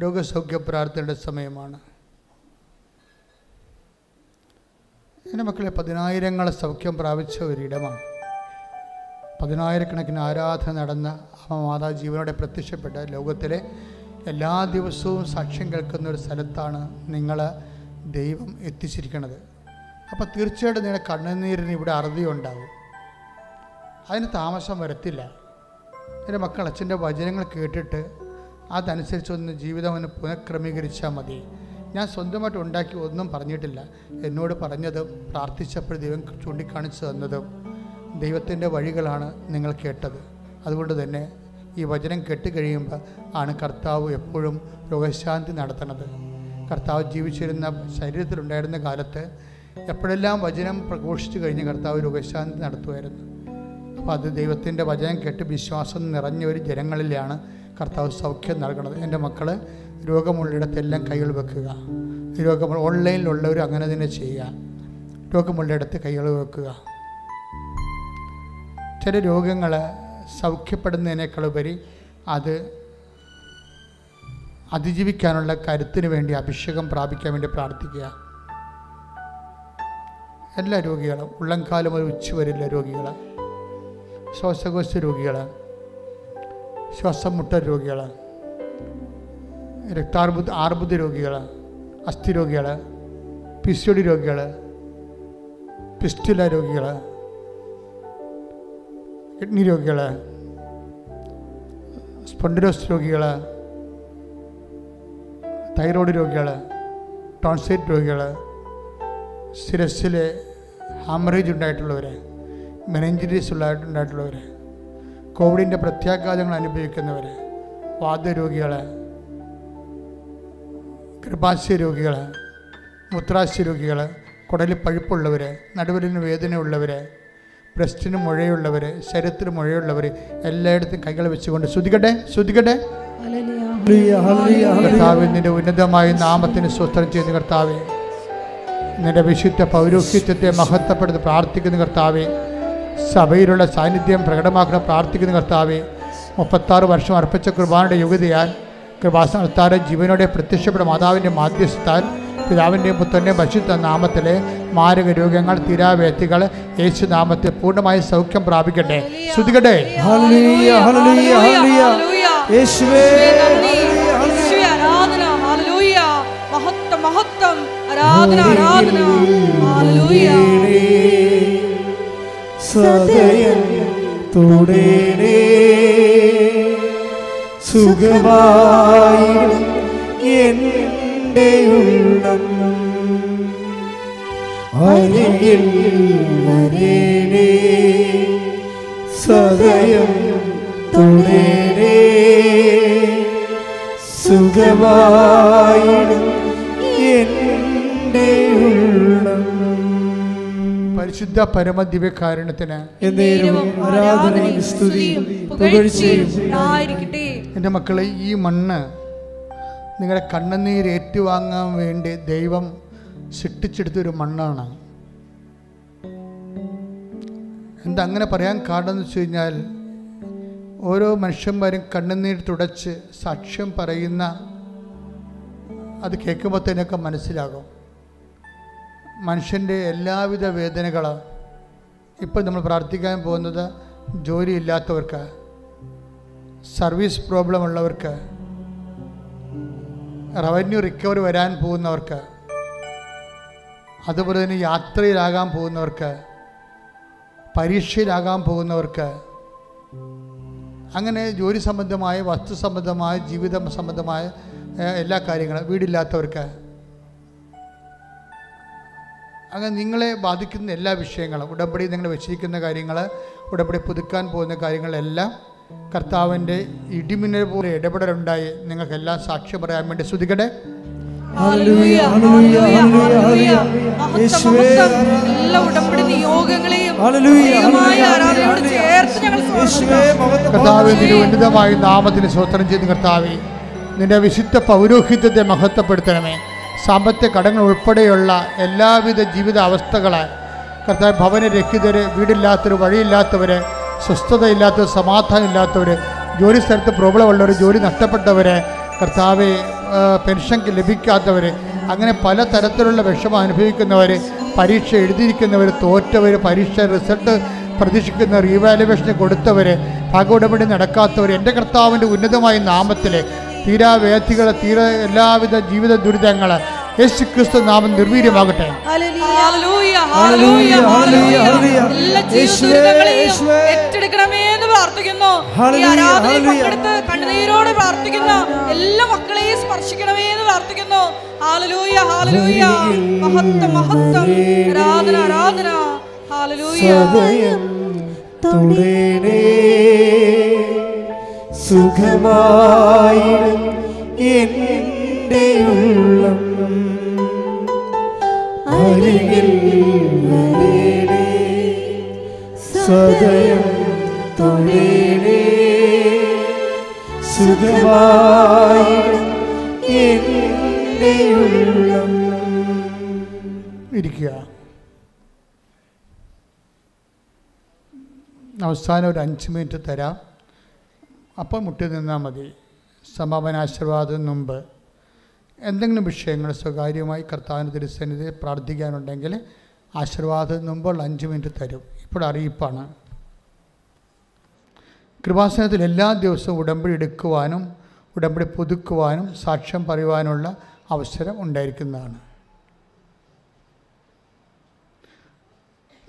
രോഗസൗഖ്യ പ്രാർത്ഥനയുടെ സമയമാണ്. എന്റെ മക്കളെ പതിനായിരങ്ങൾ സൗഖ്യം പ്രാപിച്ച ഒരിടമാണ്. പതിനായിരക്കണക്കിന് ആരാധന നടന്ന അമ്മ മാതാ ജീവനോടെ പ്രത്യക്ഷപ്പെട്ട ലോകത്തിലെ എല്ലാ ദിവസവും സാക്ഷ്യം കേൾക്കുന്ന ഒരു സ്ഥലത്താണ് നിങ്ങൾ ദൈവം എത്തിച്ചിരിക്കുന്നത്. അപ്പോൾ തീർച്ചയായിട്ടും നിങ്ങളുടെ കണ്ണുനീരിന് ഇവിടെ അറുതി ഉണ്ടാകും അതിന് താമസം വരത്തില്ല. എന്റെ മക്കൾ അച്ഛന്റെ വചനങ്ങൾ കേട്ടിട്ട് അതനുസരിച്ചൊന്ന് ജീവിതം ഒന്ന് പുനഃക്രമീകരിച്ചാൽ മതി. ഞാൻ സ്വന്തമായിട്ട് ഉണ്ടാക്കി ഒന്നും പറഞ്ഞിട്ടില്ല. എന്നോട് പറഞ്ഞതും പ്രാർത്ഥിച്ചപ്പോൾ ദൈവം ചൂണ്ടിക്കാണിച്ചു തന്നതും ദൈവത്തിന്റെ വഴികളാണ് നിങ്ങൾ കേട്ടത്. അതുകൊണ്ട് തന്നെ ഈ വചനം കേട്ട് കഴിയുമ്പോൾ ആണ് കർത്താവ് എപ്പോഴും രോഗശാന്തി നടത്തണത് കർത്താവ് ജീവിച്ചിരുന്ന ശരീരത്തിലുണ്ടായിരുന്ന കാലത്ത് എപ്പോഴെല്ലാം വചനം പ്രഘോഷിച്ചു കഴിഞ്ഞ് കർത്താവ് രോഗശാന്തി നടത്തുമായിരുന്നു അപ്പോൾ അത് ദൈവത്തിന്റെ വചനം കേട്ട് വിശ്വാസം നിറഞ്ഞ ഒരു ജനങ്ങളിലാണ് കർത്താവ് സൗഖ്യം നൽകണത്. എന്റെ മക്കൾ രോഗമുള്ളിടത്തെല്ലാം കൈകൾ വെക്കുക. രോഗം ഓൺലൈനിലുള്ളവർ അങ്ങനെ തന്നെ ചെയ്യുക. രോഗമുള്ളിടത്ത് കൈകൾ വെക്കുക. ചില രോഗങ്ങൾ സൗഖ്യപ്പെടുന്നതിനേക്കാളുപരി അത് അതിജീവിക്കാനുള്ള കരുത്തിന് വേണ്ടി അഭിഷേകം പ്രാപിക്കാൻ വേണ്ടി പ്രാർത്ഥിക്കുക. എല്ലാ രോഗികളും ഉള്ളംകാലം ഒരു ഉച്ച വരെയുള്ള രോഗികൾ ശ്വാസകോശ രോഗികൾ ശ്വാസം മുട്ട രോഗികൾ രക്താർബുദ ആർബുദ രോഗികൾ അസ്ഥി രോഗികൾ പി സി ഡി രോഗികൾ പിസ്റ്റുല രോഗികൾ കിഡ്നി രോഗികൾ സ്പൊണ്ടിലോസ് രോഗികൾ തൈറോയ്ഡ് രോഗികൾ ടോൺസൈറ്റ് രോഗികൾ സിരസിലെ ഹാമറേജ് ഉണ്ടായിട്ടുള്ളവർ മെനഞ്ചിറ്റീസ് ഉണ്ടായിട്ടുള്ളവർ കോവിഡിന്റെ പ്രത്യാഘാതങ്ങൾ അനുഭവിക്കുന്നവർ വാദരോഗികൾ ഗർഭാശയ രോഗികൾ മൂത്രാശയ രോഗികൾ കുടലിൽ പഴുപ്പുള്ളവർ നടുവിലിന് വേദനയുള്ളവർ ബ്രസ്റ്റിന് മുഴയുള്ളവർ ശരീരത്തിന് മുഴയുള്ളവർ എല്ലായിടത്തും കൈകൾ വെച്ചുകൊണ്ട് ശ്രുതികട്ടെ ശ്രുതികട്ടെ. കർത്താവ് നിന്റെ ഉന്നതമായ നാമത്തിന് സ്വസ്ഥം ചെയ്യുന്ന കർത്താവെ. നിന്റെ വിശുദ്ധ പൗരോഹിത്യത്തെ മഹത്വപ്പെടുത്തി പ്രാർത്ഥിക്കുന്ന കർത്താവെ. സഭയിലുള്ള സാന്നിധ്യം പ്രകടമാക്കണം പ്രാർത്ഥിക്കുന്ന കർത്താവെ മുപ്പത്താറ് വർഷം അർപ്പിച്ച കുർബാനയുടെ യോഗ്യതയാൽ കൃപാസ്ഥാനത്താറ് ജീവനോടെ പ്രത്യക്ഷപ്പെട്ട മാതാവിന്റെ മാധ്യസ്ഥത്താൽ പിതാവിന്റെയും പുത്രന്റെയും പരിശുദ്ധ നാമത്തിലെ മാരക രോഗങ്ങൾ തീരാവേത്തികൾ യേശു നാമത്തിൽ പൂർണമായി സൗഖ്യം പ്രാപിക്കട്ടെ. ശ്രുതികട്ടെ ഹല്ലേലൂയ, ഹല്ലേലൂയ, ഹല്ലേലൂയ. യേശുവേ നന്ദി. യേശുവേ, ആരാധന. ഹല്ലേലൂയ. മഹത്വം മഹത്വം. ആരാധന ആരാധന. ഹല്ലേലൂയ. സദയം തുടേണേ സുഖമായി എന്റെ ഉള്ളം അരികിൽ സദയം തുടേണേ സുഖമായിടും എന്റെ പരിശുദ്ധ പരമ ദിവ്യകാരണത്തിന് എന്റെ മക്കളെ ഈ മണ്ണ് നിങ്ങളുടെ കണ്ണുനീര് ഏറ്റുവാങ്ങാൻ വേണ്ടി ദൈവം സൃഷ്ടിച്ചെടുത്തൊരു മണ്ണാണ്. എന്താ അങ്ങനെ പറയാൻ കാരണം എന്ന് വെച്ച് കഴിഞ്ഞാൽ ഓരോ മനുഷ്യന്മാരും കണ്ണുനീർ തുടച്ച് സാക്ഷ്യം പറയുന്ന അത് കേൾക്കുമ്പോൾ തന്നെയൊക്കെ മനസ്സിലാകും. മനുഷ്യന്റെ എല്ലാവിധ വേദനകൾ ഇപ്പോൾ നമ്മൾ പ്രാർത്ഥിക്കാൻ പോകുന്നത് ജോലിയില്ലാത്തവർക്ക് സർവീസ് പ്രോബ്ലം ഉള്ളവർക്ക് റവന്യൂ റിക്കവറി വരാൻ പോകുന്നവർക്ക് അതുപോലെ തന്നെ യാത്രയിലാകാൻ പോകുന്നവർക്ക് പരീക്ഷയിലാകാൻ പോകുന്നവർക്ക് അങ്ങനെ ജോലി സംബന്ധമായ വസ്തു സംബന്ധമായ ജീവിതം സംബന്ധമായ എല്ലാ കാര്യങ്ങളും വീടില്ലാത്തവർക്ക് അങ്ങനെ നിങ്ങളെ ബാധിക്കുന്ന എല്ലാ വിഷയങ്ങളും ഉടമ്പടി നിങ്ങൾ വെച്ചിരിക്കുന്ന കാര്യങ്ങൾ ഉടമ്പടി പുതുക്കാൻ പോകുന്ന കാര്യങ്ങളെല്ലാം കർത്താവിന്റെ ഇടിമിന്നൽ പോലെ ഇടപെടലുണ്ടായി. നിങ്ങൾക്കെല്ലാം സാക്ഷ്യം പറയാൻ വേണ്ടി ശ്രുതിക്കട്ടെ ഹല്ലേലൂയ, ഹല്ലേലൂയ, ഹല്ലേലൂയ. മഹത്വം, മഹത്വം. എല്ലാ ഉടമ്പടി നിയോഗങ്ങളെയും ഹല്ലേലൂയ, ദൈവമായ ഹല്ലേലൂയ, ചേർത്ത് ഞങ്ങൾ യേശുവേ മഹത്വം കർത്താവ് നാമത്തിന് സ്വതന്ത്രം ചെയ്ത് കർത്താവെ നിന്റെ വിശുദ്ധ പൗരോഹിത്യത്തെ മഹത്വപ്പെടുത്തണമേ. സാമ്പത്തിക കടങ്ങൾ ഉൾപ്പെടെയുള്ള എല്ലാവിധ ജീവിത അവസ്ഥകളെ കർത്താവ് ഭവനരഹിതർ വീടില്ലാത്തവർ വഴിയില്ലാത്തവർ സ്വസ്ഥതയില്ലാത്തവർ സമാധാനം ഇല്ലാത്തവർ ജോലി സ്ഥലത്ത് പ്രോബ്ലം ഉള്ളവർ ജോലി നഷ്ടപ്പെട്ടവർ കർത്താവ് പെൻഷൻ ലഭിക്കാത്തവർ അങ്ങനെ പല തരത്തിലുള്ള വിഷമം അനുഭവിക്കുന്നവർ പരീക്ഷ എഴുതിയിരിക്കുന്നവർ തോറ്റവർ പരീക്ഷ റിസൾട്ട് പ്രതീക്ഷിക്കുന്ന റീവാലുവേഷൻ കൊടുത്തവർ ഭാഗോടപടി നടക്കാത്തവർ എന്റെ കർത്താവിന്റെ ഉന്നതമായ നാമത്തിൽ തീരാവേദികൾ തീര എല്ലാവിധ ജീവിത ദുരിതങ്ങൾ യേശു ക്രിസ്തു നാമം നിർവീര്യമാകട്ടെ ഹല്ലേലൂയ, ഹല്ലേലൂയ, ഹല്ലേലൂയ, ഹല്ലേലൂയ. ഹല്ലേലൂയ. എല്ലാ യേശുവേ, ജീവിതങ്ങളെയും യേശുവേ. ഏറ്റെടുക്കണമേ എന്ന് പ്രാർത്ഥിക്കുന്നു. പങ്കെടുത്ത് കണ്ണുനീരോട് എല്ലാ മക്കളെയും സ്പർശിക്കണമേ എന്ന് പ്രാർത്ഥിക്കുന്നു ഹാലലൂയ ഹാലലൂയ മഹത്വം മഹത്വം ആരാധന ആരാധന ഹാലലൂയ തുടേ സുഖമായിടും എന്റെ ഉള്ളം. അരികിൽ വരേണേ സദയം ഉള്ളം. ഇരിക്കുക. അവസാനം ഒരു അഞ്ച് മിനിറ്റ് തരാം. അപ്പം മുട്ടി നിന്നാൽ മതി. സമാപനാശീർവാദം മുമ്പ് എന്തെങ്കിലും വിഷയങ്ങൾ സ്വകാര്യമായി കർത്താവിന്റെ തിരുസന്നിധി പ്രാർത്ഥിക്കാനുണ്ടെങ്കിൽ ആശീർവാദം മുമ്പുള്ള അഞ്ച് മിനിറ്റ് തരും. ഇപ്പോൾ അറിയിപ്പാണ്. കൃപാസനത്തിൽ എല്ലാ ദിവസവും ഉടമ്പടി എടുക്കുവാനും ഉടമ്പടി പുതുക്കുവാനും സാക്ഷ്യം പറയുവാനുള്ള അവസരം ഉണ്ടായിരിക്കുന്നതാണ്.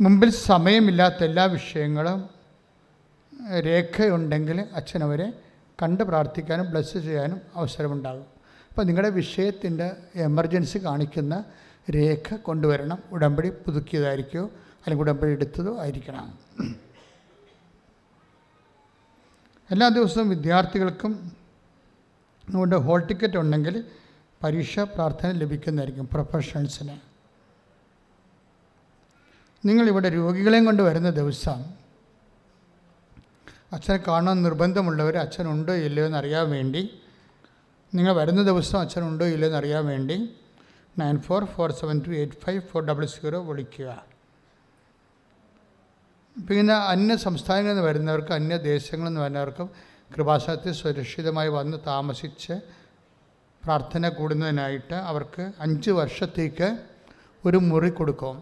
മുമ്പിൽ സമയമില്ലാത്ത എല്ലാ വിഷയങ്ങളും രേഖയുണ്ടെങ്കിൽ അച്ഛനവരെ കണ്ട് പ്രാർത്ഥിക്കാനും ബ്ലസ് ചെയ്യാനും അവസരമുണ്ടാകും. അപ്പോൾ നിങ്ങളുടെ വിഷയത്തിന്റെ എമർജൻസി കാണിക്കുന്ന രേഖ കൊണ്ടുവരണം. ഉടമ്പടി പുതുക്കിയതായിരിക്കുമോ അല്ലെങ്കിൽ ഉടമ്പടി എടുത്തതോ ആയിരിക്കണം. എല്ലാ ദിവസവും വിദ്യാർത്ഥികൾക്കും നമ്മുടെ ഹോൾ ടിക്കറ്റ് ഉണ്ടെങ്കിൽ പരീക്ഷ പ്രാർത്ഥന ലഭിക്കുന്നതായിരിക്കും പ്രൊഫഷണൽസിന് നിങ്ങളിവിടെ രോഗികളെയും കൊണ്ട് വരുന്ന ദിവസം അച്ഛനെ കാണാൻ നിർബന്ധമുള്ളവർ അച്ഛനുണ്ടോ ഇല്ലയോ എന്നറിയാൻ വേണ്ടി. നിങ്ങൾ വരുന്ന ദിവസം അച്ഛനുണ്ടോ ഇല്ലയോ എന്നറിയാൻ വേണ്ടി nine four four seven two eight five four double zero വിളിക്കുക. പിന്നെ അന്യ സംസ്ഥാനങ്ങളിൽ നിന്ന് വരുന്നവർക്ക് അന്യ ദേശങ്ങളിൽ നിന്ന് വരുന്നവർക്കും കൃപാസനത്തിൽ സുരക്ഷിതമായി വന്ന് താമസിച്ച് പ്രാർത്ഥന കൂടുന്നതിനായിട്ട് അവർക്ക് അഞ്ച് വർഷത്തേക്ക് ഒരു മുറി കൊടുക്കും.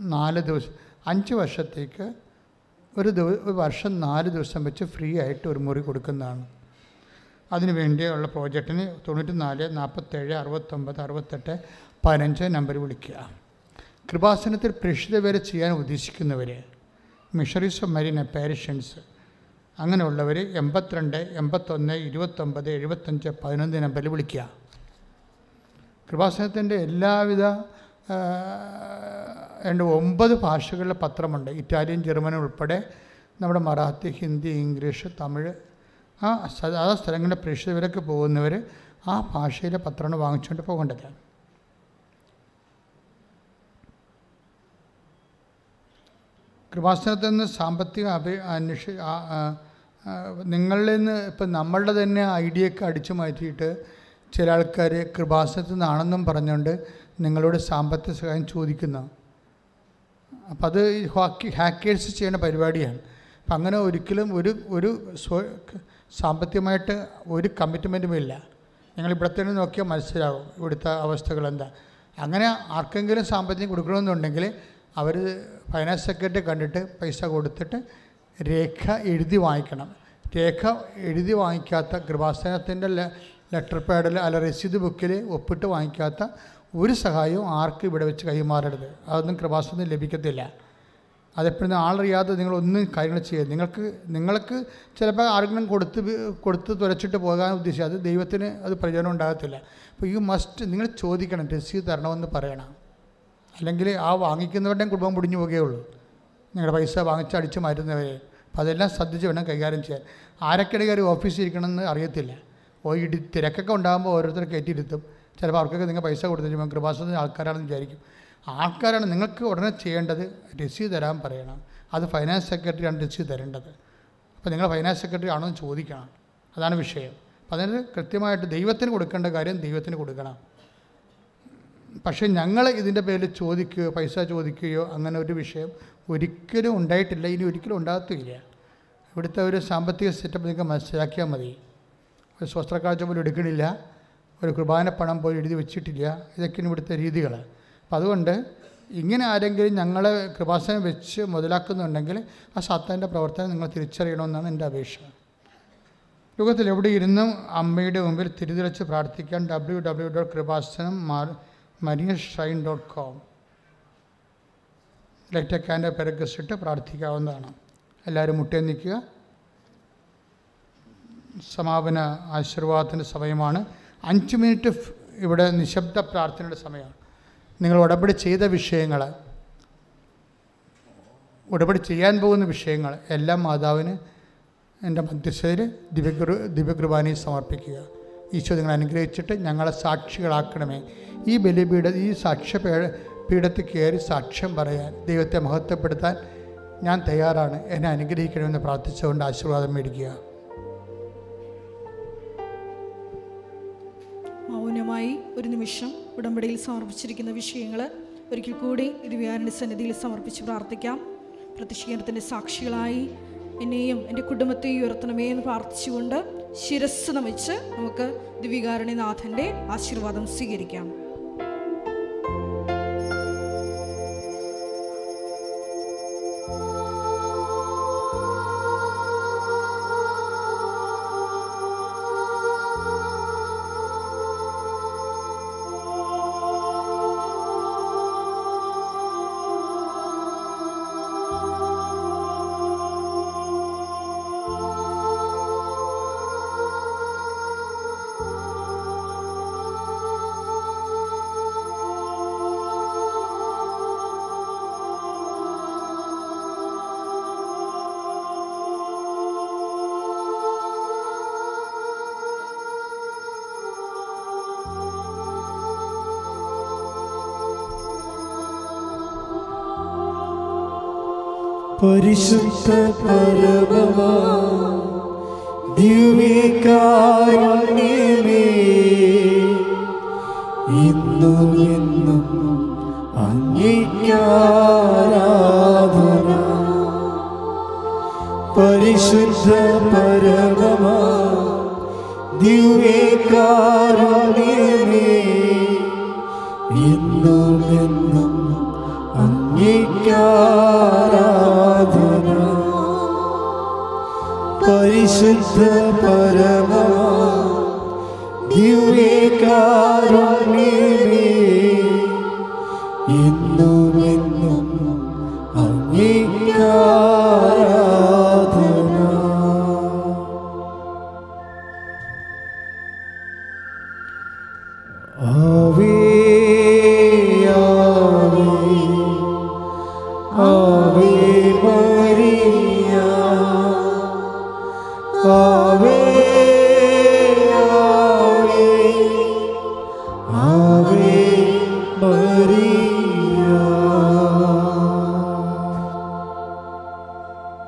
നാല് ദിവസം അഞ്ച് വർഷത്തേക്ക് ഒരു ദിവ വർഷം നാല് ദിവസം വെച്ച് ഫ്രീ ആയിട്ട് ഒരു മുറി കൊടുക്കുന്നതാണ്. അതിനു വേണ്ടിയുള്ള പ്രോജക്റ്റിന് തൊണ്ണൂറ്റി നാല് നാൽപ്പത്തേഴ് അറുപത്തൊമ്പത് അറുപത്തെട്ട് പതിനഞ്ച് നമ്പർ വിളിക്കുക. കൃപാസനത്തിൽ പ്രേക്ഷിത വരെ ചെയ്യാൻ ഉദ്ദേശിക്കുന്നവർ മിഷറീസ് ഓഫ് മരീൻ പാരിഷൻസ് അങ്ങനെയുള്ളവർ എൺപത്തിരണ്ട് എൺപത്തൊന്ന് ഇരുപത്തൊമ്പത് എഴുപത്തഞ്ച് പതിനൊന്ന് നമ്പറിൽ വിളിക്കുക. കൃപാസനത്തിന്റെ എല്ലാവിധ ആ, രണ്ട് ഒമ്പത് ഭാഷകളിലെ പത്രമുണ്ട്. ഇറ്റാലിയൻ ജർമ്മൻ ഉൾപ്പെടെ നമ്മുടെ മറാത്തി ഹിന്ദി ഇംഗ്ലീഷ് തമിഴ് ആ ആ സ്ഥലങ്ങളിലെ പ്രേക്ഷിതവരൊക്കെ പോകുന്നവർ ആ ഭാഷയിലെ പത്രമാണ് വാങ്ങിച്ചുകൊണ്ട് പോകേണ്ടത്. കൃപാസനത്തിൽ നിന്ന് സാമ്പത്തിക അഭി അന്വേഷ നിങ്ങളിൽ നിന്ന് ഇപ്പം നമ്മളുടെ തന്നെ ഐഡിയ ഒക്കെ അടിച്ചു മാറ്റിയിട്ട് ചില ആൾക്കാർ കൃപാസനത്തിൽ നിന്നാണെന്നും പറഞ്ഞുകൊണ്ട് നിങ്ങളോട് സാമ്പത്തിക സഹായം ചോദിക്കുന്നു. അപ്പം അത് ഈ ഹാക്കി ഹാക്കേഴ്സ് ചെയ്യുന്ന പരിപാടിയാണ്. അപ്പം അങ്ങനെ ഒരിക്കലും ഒരു ഒരു സാമ്പത്തികമായിട്ട് ഒരു കമ്മിറ്റ്മെന്റും ഇല്ല. നിങ്ങൾ ഇവിടെ തന്നെ നോക്കിയാൽ മനസ്സിലാവും ഇവിടുത്തെ അവസ്ഥകൾ എന്താ. അങ്ങനെ ആർക്കെങ്കിലും സാമ്പത്തികം കൊടുക്കണമെന്നുണ്ടെങ്കിൽ അവർ ഫൈനാൻസ് സെക്രട്ടറി കണ്ടിട്ട് പൈസ കൊടുത്തിട്ട് രേഖ എഴുതി വാങ്ങിക്കണം. രേഖ എഴുതി വാങ്ങിക്കാത്ത കൃപാസനത്തിന്റെ ലെറ്റർ പാഡിൽ അല്ല രസീത് ബുക്കിൽ ഒപ്പിട്ട് വാങ്ങിക്കാത്ത ഒരു സഹായവും ആർക്കും ഇവിടെ വെച്ച് കൈമാറരുത്. അതൊന്നും കൃപാസനം ലഭിക്കത്തില്ല. അതെപ്പോഴും ആളറിയാതെ നിങ്ങളൊന്നും കാര്യങ്ങൾ ചെയ്യരുത്. നിങ്ങൾക്ക് നിങ്ങൾക്ക് ചിലപ്പോൾ ആർക്കും കൊടുത്ത് കൊടുത്ത് തുരച്ചിട്ട് പോകാൻ ഉദ്ദേശിച്ചത് ദൈവത്തിന് അത് പ്രയോജനം ഉണ്ടാകത്തില്ല. അപ്പോൾ യു മസ്റ്റ് നിങ്ങൾ ചോദിക്കണം രസീത് തരണമെന്ന് പറയണം. അല്ലെങ്കിൽ ആ വാങ്ങിക്കുന്നവരുടെയും കുടുംബം മുടിഞ്ഞു ഉള്ളൂ നിങ്ങളുടെ പൈസ വാങ്ങിച്ച് അടിച്ച് മാറ്റുന്നവരെ. അപ്പോൾ അതെല്ലാം ശ്രദ്ധിച്ച് വേണം കൈകാര്യം ചെയ്യാൻ. ആരൊക്കെയാണ് കയറി ഓഫീസിൽ ഇരിക്കണമെന്ന് അറിയത്തില്ല. ഓ ഇടി തിരക്കൊക്കെ ഉണ്ടാകുമ്പോൾ ഓരോരുത്തർ കയറ്റിയിരുത്തും. ചിലപ്പോൾ അവർക്കൊക്കെ നിങ്ങൾ പൈസ കൊടുത്തു കൃപാസനത്തിന് ആൾക്കാരാണെന്ന് വിചാരിക്കും. ആൾക്കാരാണ് നിങ്ങൾക്ക് ഉടനെ ചെയ്യേണ്ടത് രസീത് തരാൻ പറയണം. അത് ഫൈനാൻസ് സെക്രട്ടറിയാണ് രസീത് തരേണ്ടത്. അപ്പോൾ നിങ്ങൾ ഫൈനാൻസ് സെക്രട്ടറി ആണോ എന്ന് ചോദിക്കണം. അതാണ് വിഷയം. അപ്പോൾ അതിന് കൃത്യമായിട്ട് ദൈവത്തിന് കൊടുക്കേണ്ട കാര്യം ദൈവത്തിന് കൊടുക്കണം. പക്ഷേ ഞങ്ങൾ ഇതിന്റെ പേരിൽ ചോദിക്കുകയോ പൈസ ചോദിക്കുകയോ അങ്ങനെ ഒരു വിഷയം ഒരിക്കലും ഉണ്ടായിട്ടില്ല. ഇനി ഒരിക്കലും ഉണ്ടാകത്തില്ല ഇവിടുത്തെ ഒരു സാമ്പത്തിക സെറ്റപ്പ് നിങ്ങൾക്ക് മനസ്സിലാക്കിയാൽ മതി. ഒരു സ്വസ്ത്രക്കാഴ്ച പോലും എടുക്കണില്ല. ഒരു കുർബാന പണം പോലും എഴുതി വെച്ചിട്ടില്ല. ഇതൊക്കെയാണ് ഇവിടുത്തെ രീതികൾ അപ്പം അതുകൊണ്ട് ഇങ്ങനെ ആരെങ്കിലും ഞങ്ങളെ കൃപാസനം വെച്ച് മുതലാക്കുന്നുണ്ടെങ്കിൽ ആ സാത്താന്റെ പ്രവർത്തനം നിങ്ങൾ തിരിച്ചറിയണമെന്നാണ് എന്റെ അപേക്ഷ. ലോകത്തിൽ എവിടെ ഇരുന്നും അമ്മയുടെ മുമ്പിൽ തിരിതിരച്ച് പ്രാർത്ഥിക്കാൻ W W dot Kripasanam Mar Maria Shine dot com ഇലക്ട്രിക്കാന്റെ പെരക്കസിട്ട് പ്രാർത്ഥിക്കാവുന്നതാണ്. എല്ലാവരും മുട്ടേ നിൽക്കുക. സമാപന ആശീർവാദത്തിന്റെ സമയമാണ്. അഞ്ച് മിനിറ്റ് ഇവിടെ നിശബ്ദ പ്രാർത്ഥനയുടെ സമയമാണ്. നിങ്ങൾ ഉടപടി ചെയ്ത വിഷയങ്ങൾ ഉടപടി ചെയ്യാൻ പോകുന്ന വിഷയങ്ങൾ എല്ലാം മാതാവിന് എന്റെ മധ്യസ്ഥയിൽ ദിവ്യകൃ ദിവ്യകുർബാനയിൽ സമർപ്പിക്കുക. ഈശോ നിങ്ങൾ അനുഗ്രഹിച്ചിട്ട് ഞങ്ങളെ സാക്ഷികളാക്കണമേ. ഈ ബലിപീഠ ഈ സാക്ഷ്യ പീഠത്തിൽ കയറി സാക്ഷ്യം പറയാൻ ദൈവത്തെ മഹത്വപ്പെടുത്താൻ ഞാൻ തയ്യാറാണ്. എന്നെ അനുഗ്രഹിക്കണമെന്ന് പ്രാർത്ഥിച്ചുകൊണ്ട് ആശീർവാദം മേടിക്കുക. മൗനമായി ഒരു നിമിഷം ഉടമ്പടിയിൽ സമർപ്പിച്ചിരിക്കുന്ന വിഷയങ്ങൾ ഒരിക്കൽ കൂടി ഇരുവ്യാരന്റെ സന്നിധിയിൽ സമർപ്പിച്ച് പ്രാർത്ഥിക്കാം. പ്രതിഷേധത്തിന്റെ സാക്ഷികളായി എന്നെയും എന്റെ കുടുംബത്തെയും ഉയർത്തണമേ എന്ന് പ്രാർത്ഥിച്ചുകൊണ്ട് ശിരസ് നമിച്ച് നമുക്ക് ദിവികാരണിനാഥന്റെ ആശീർവാദം സ്വീകരിക്കാം. പരിശുദ്ധ പരമമാ ദിവ്യകാരുണ്യമേ. ഇന്നും എന്നും അംഗീകാരാധന. പരിശുദ്ധ പരമമാ ദിവ്യകാരുണ്യമേ. ഇന്നും എന്നും അംഗീകാരാധന പരിശുദ്ധ പരമ ദിവ്യകാരുണ്യമേ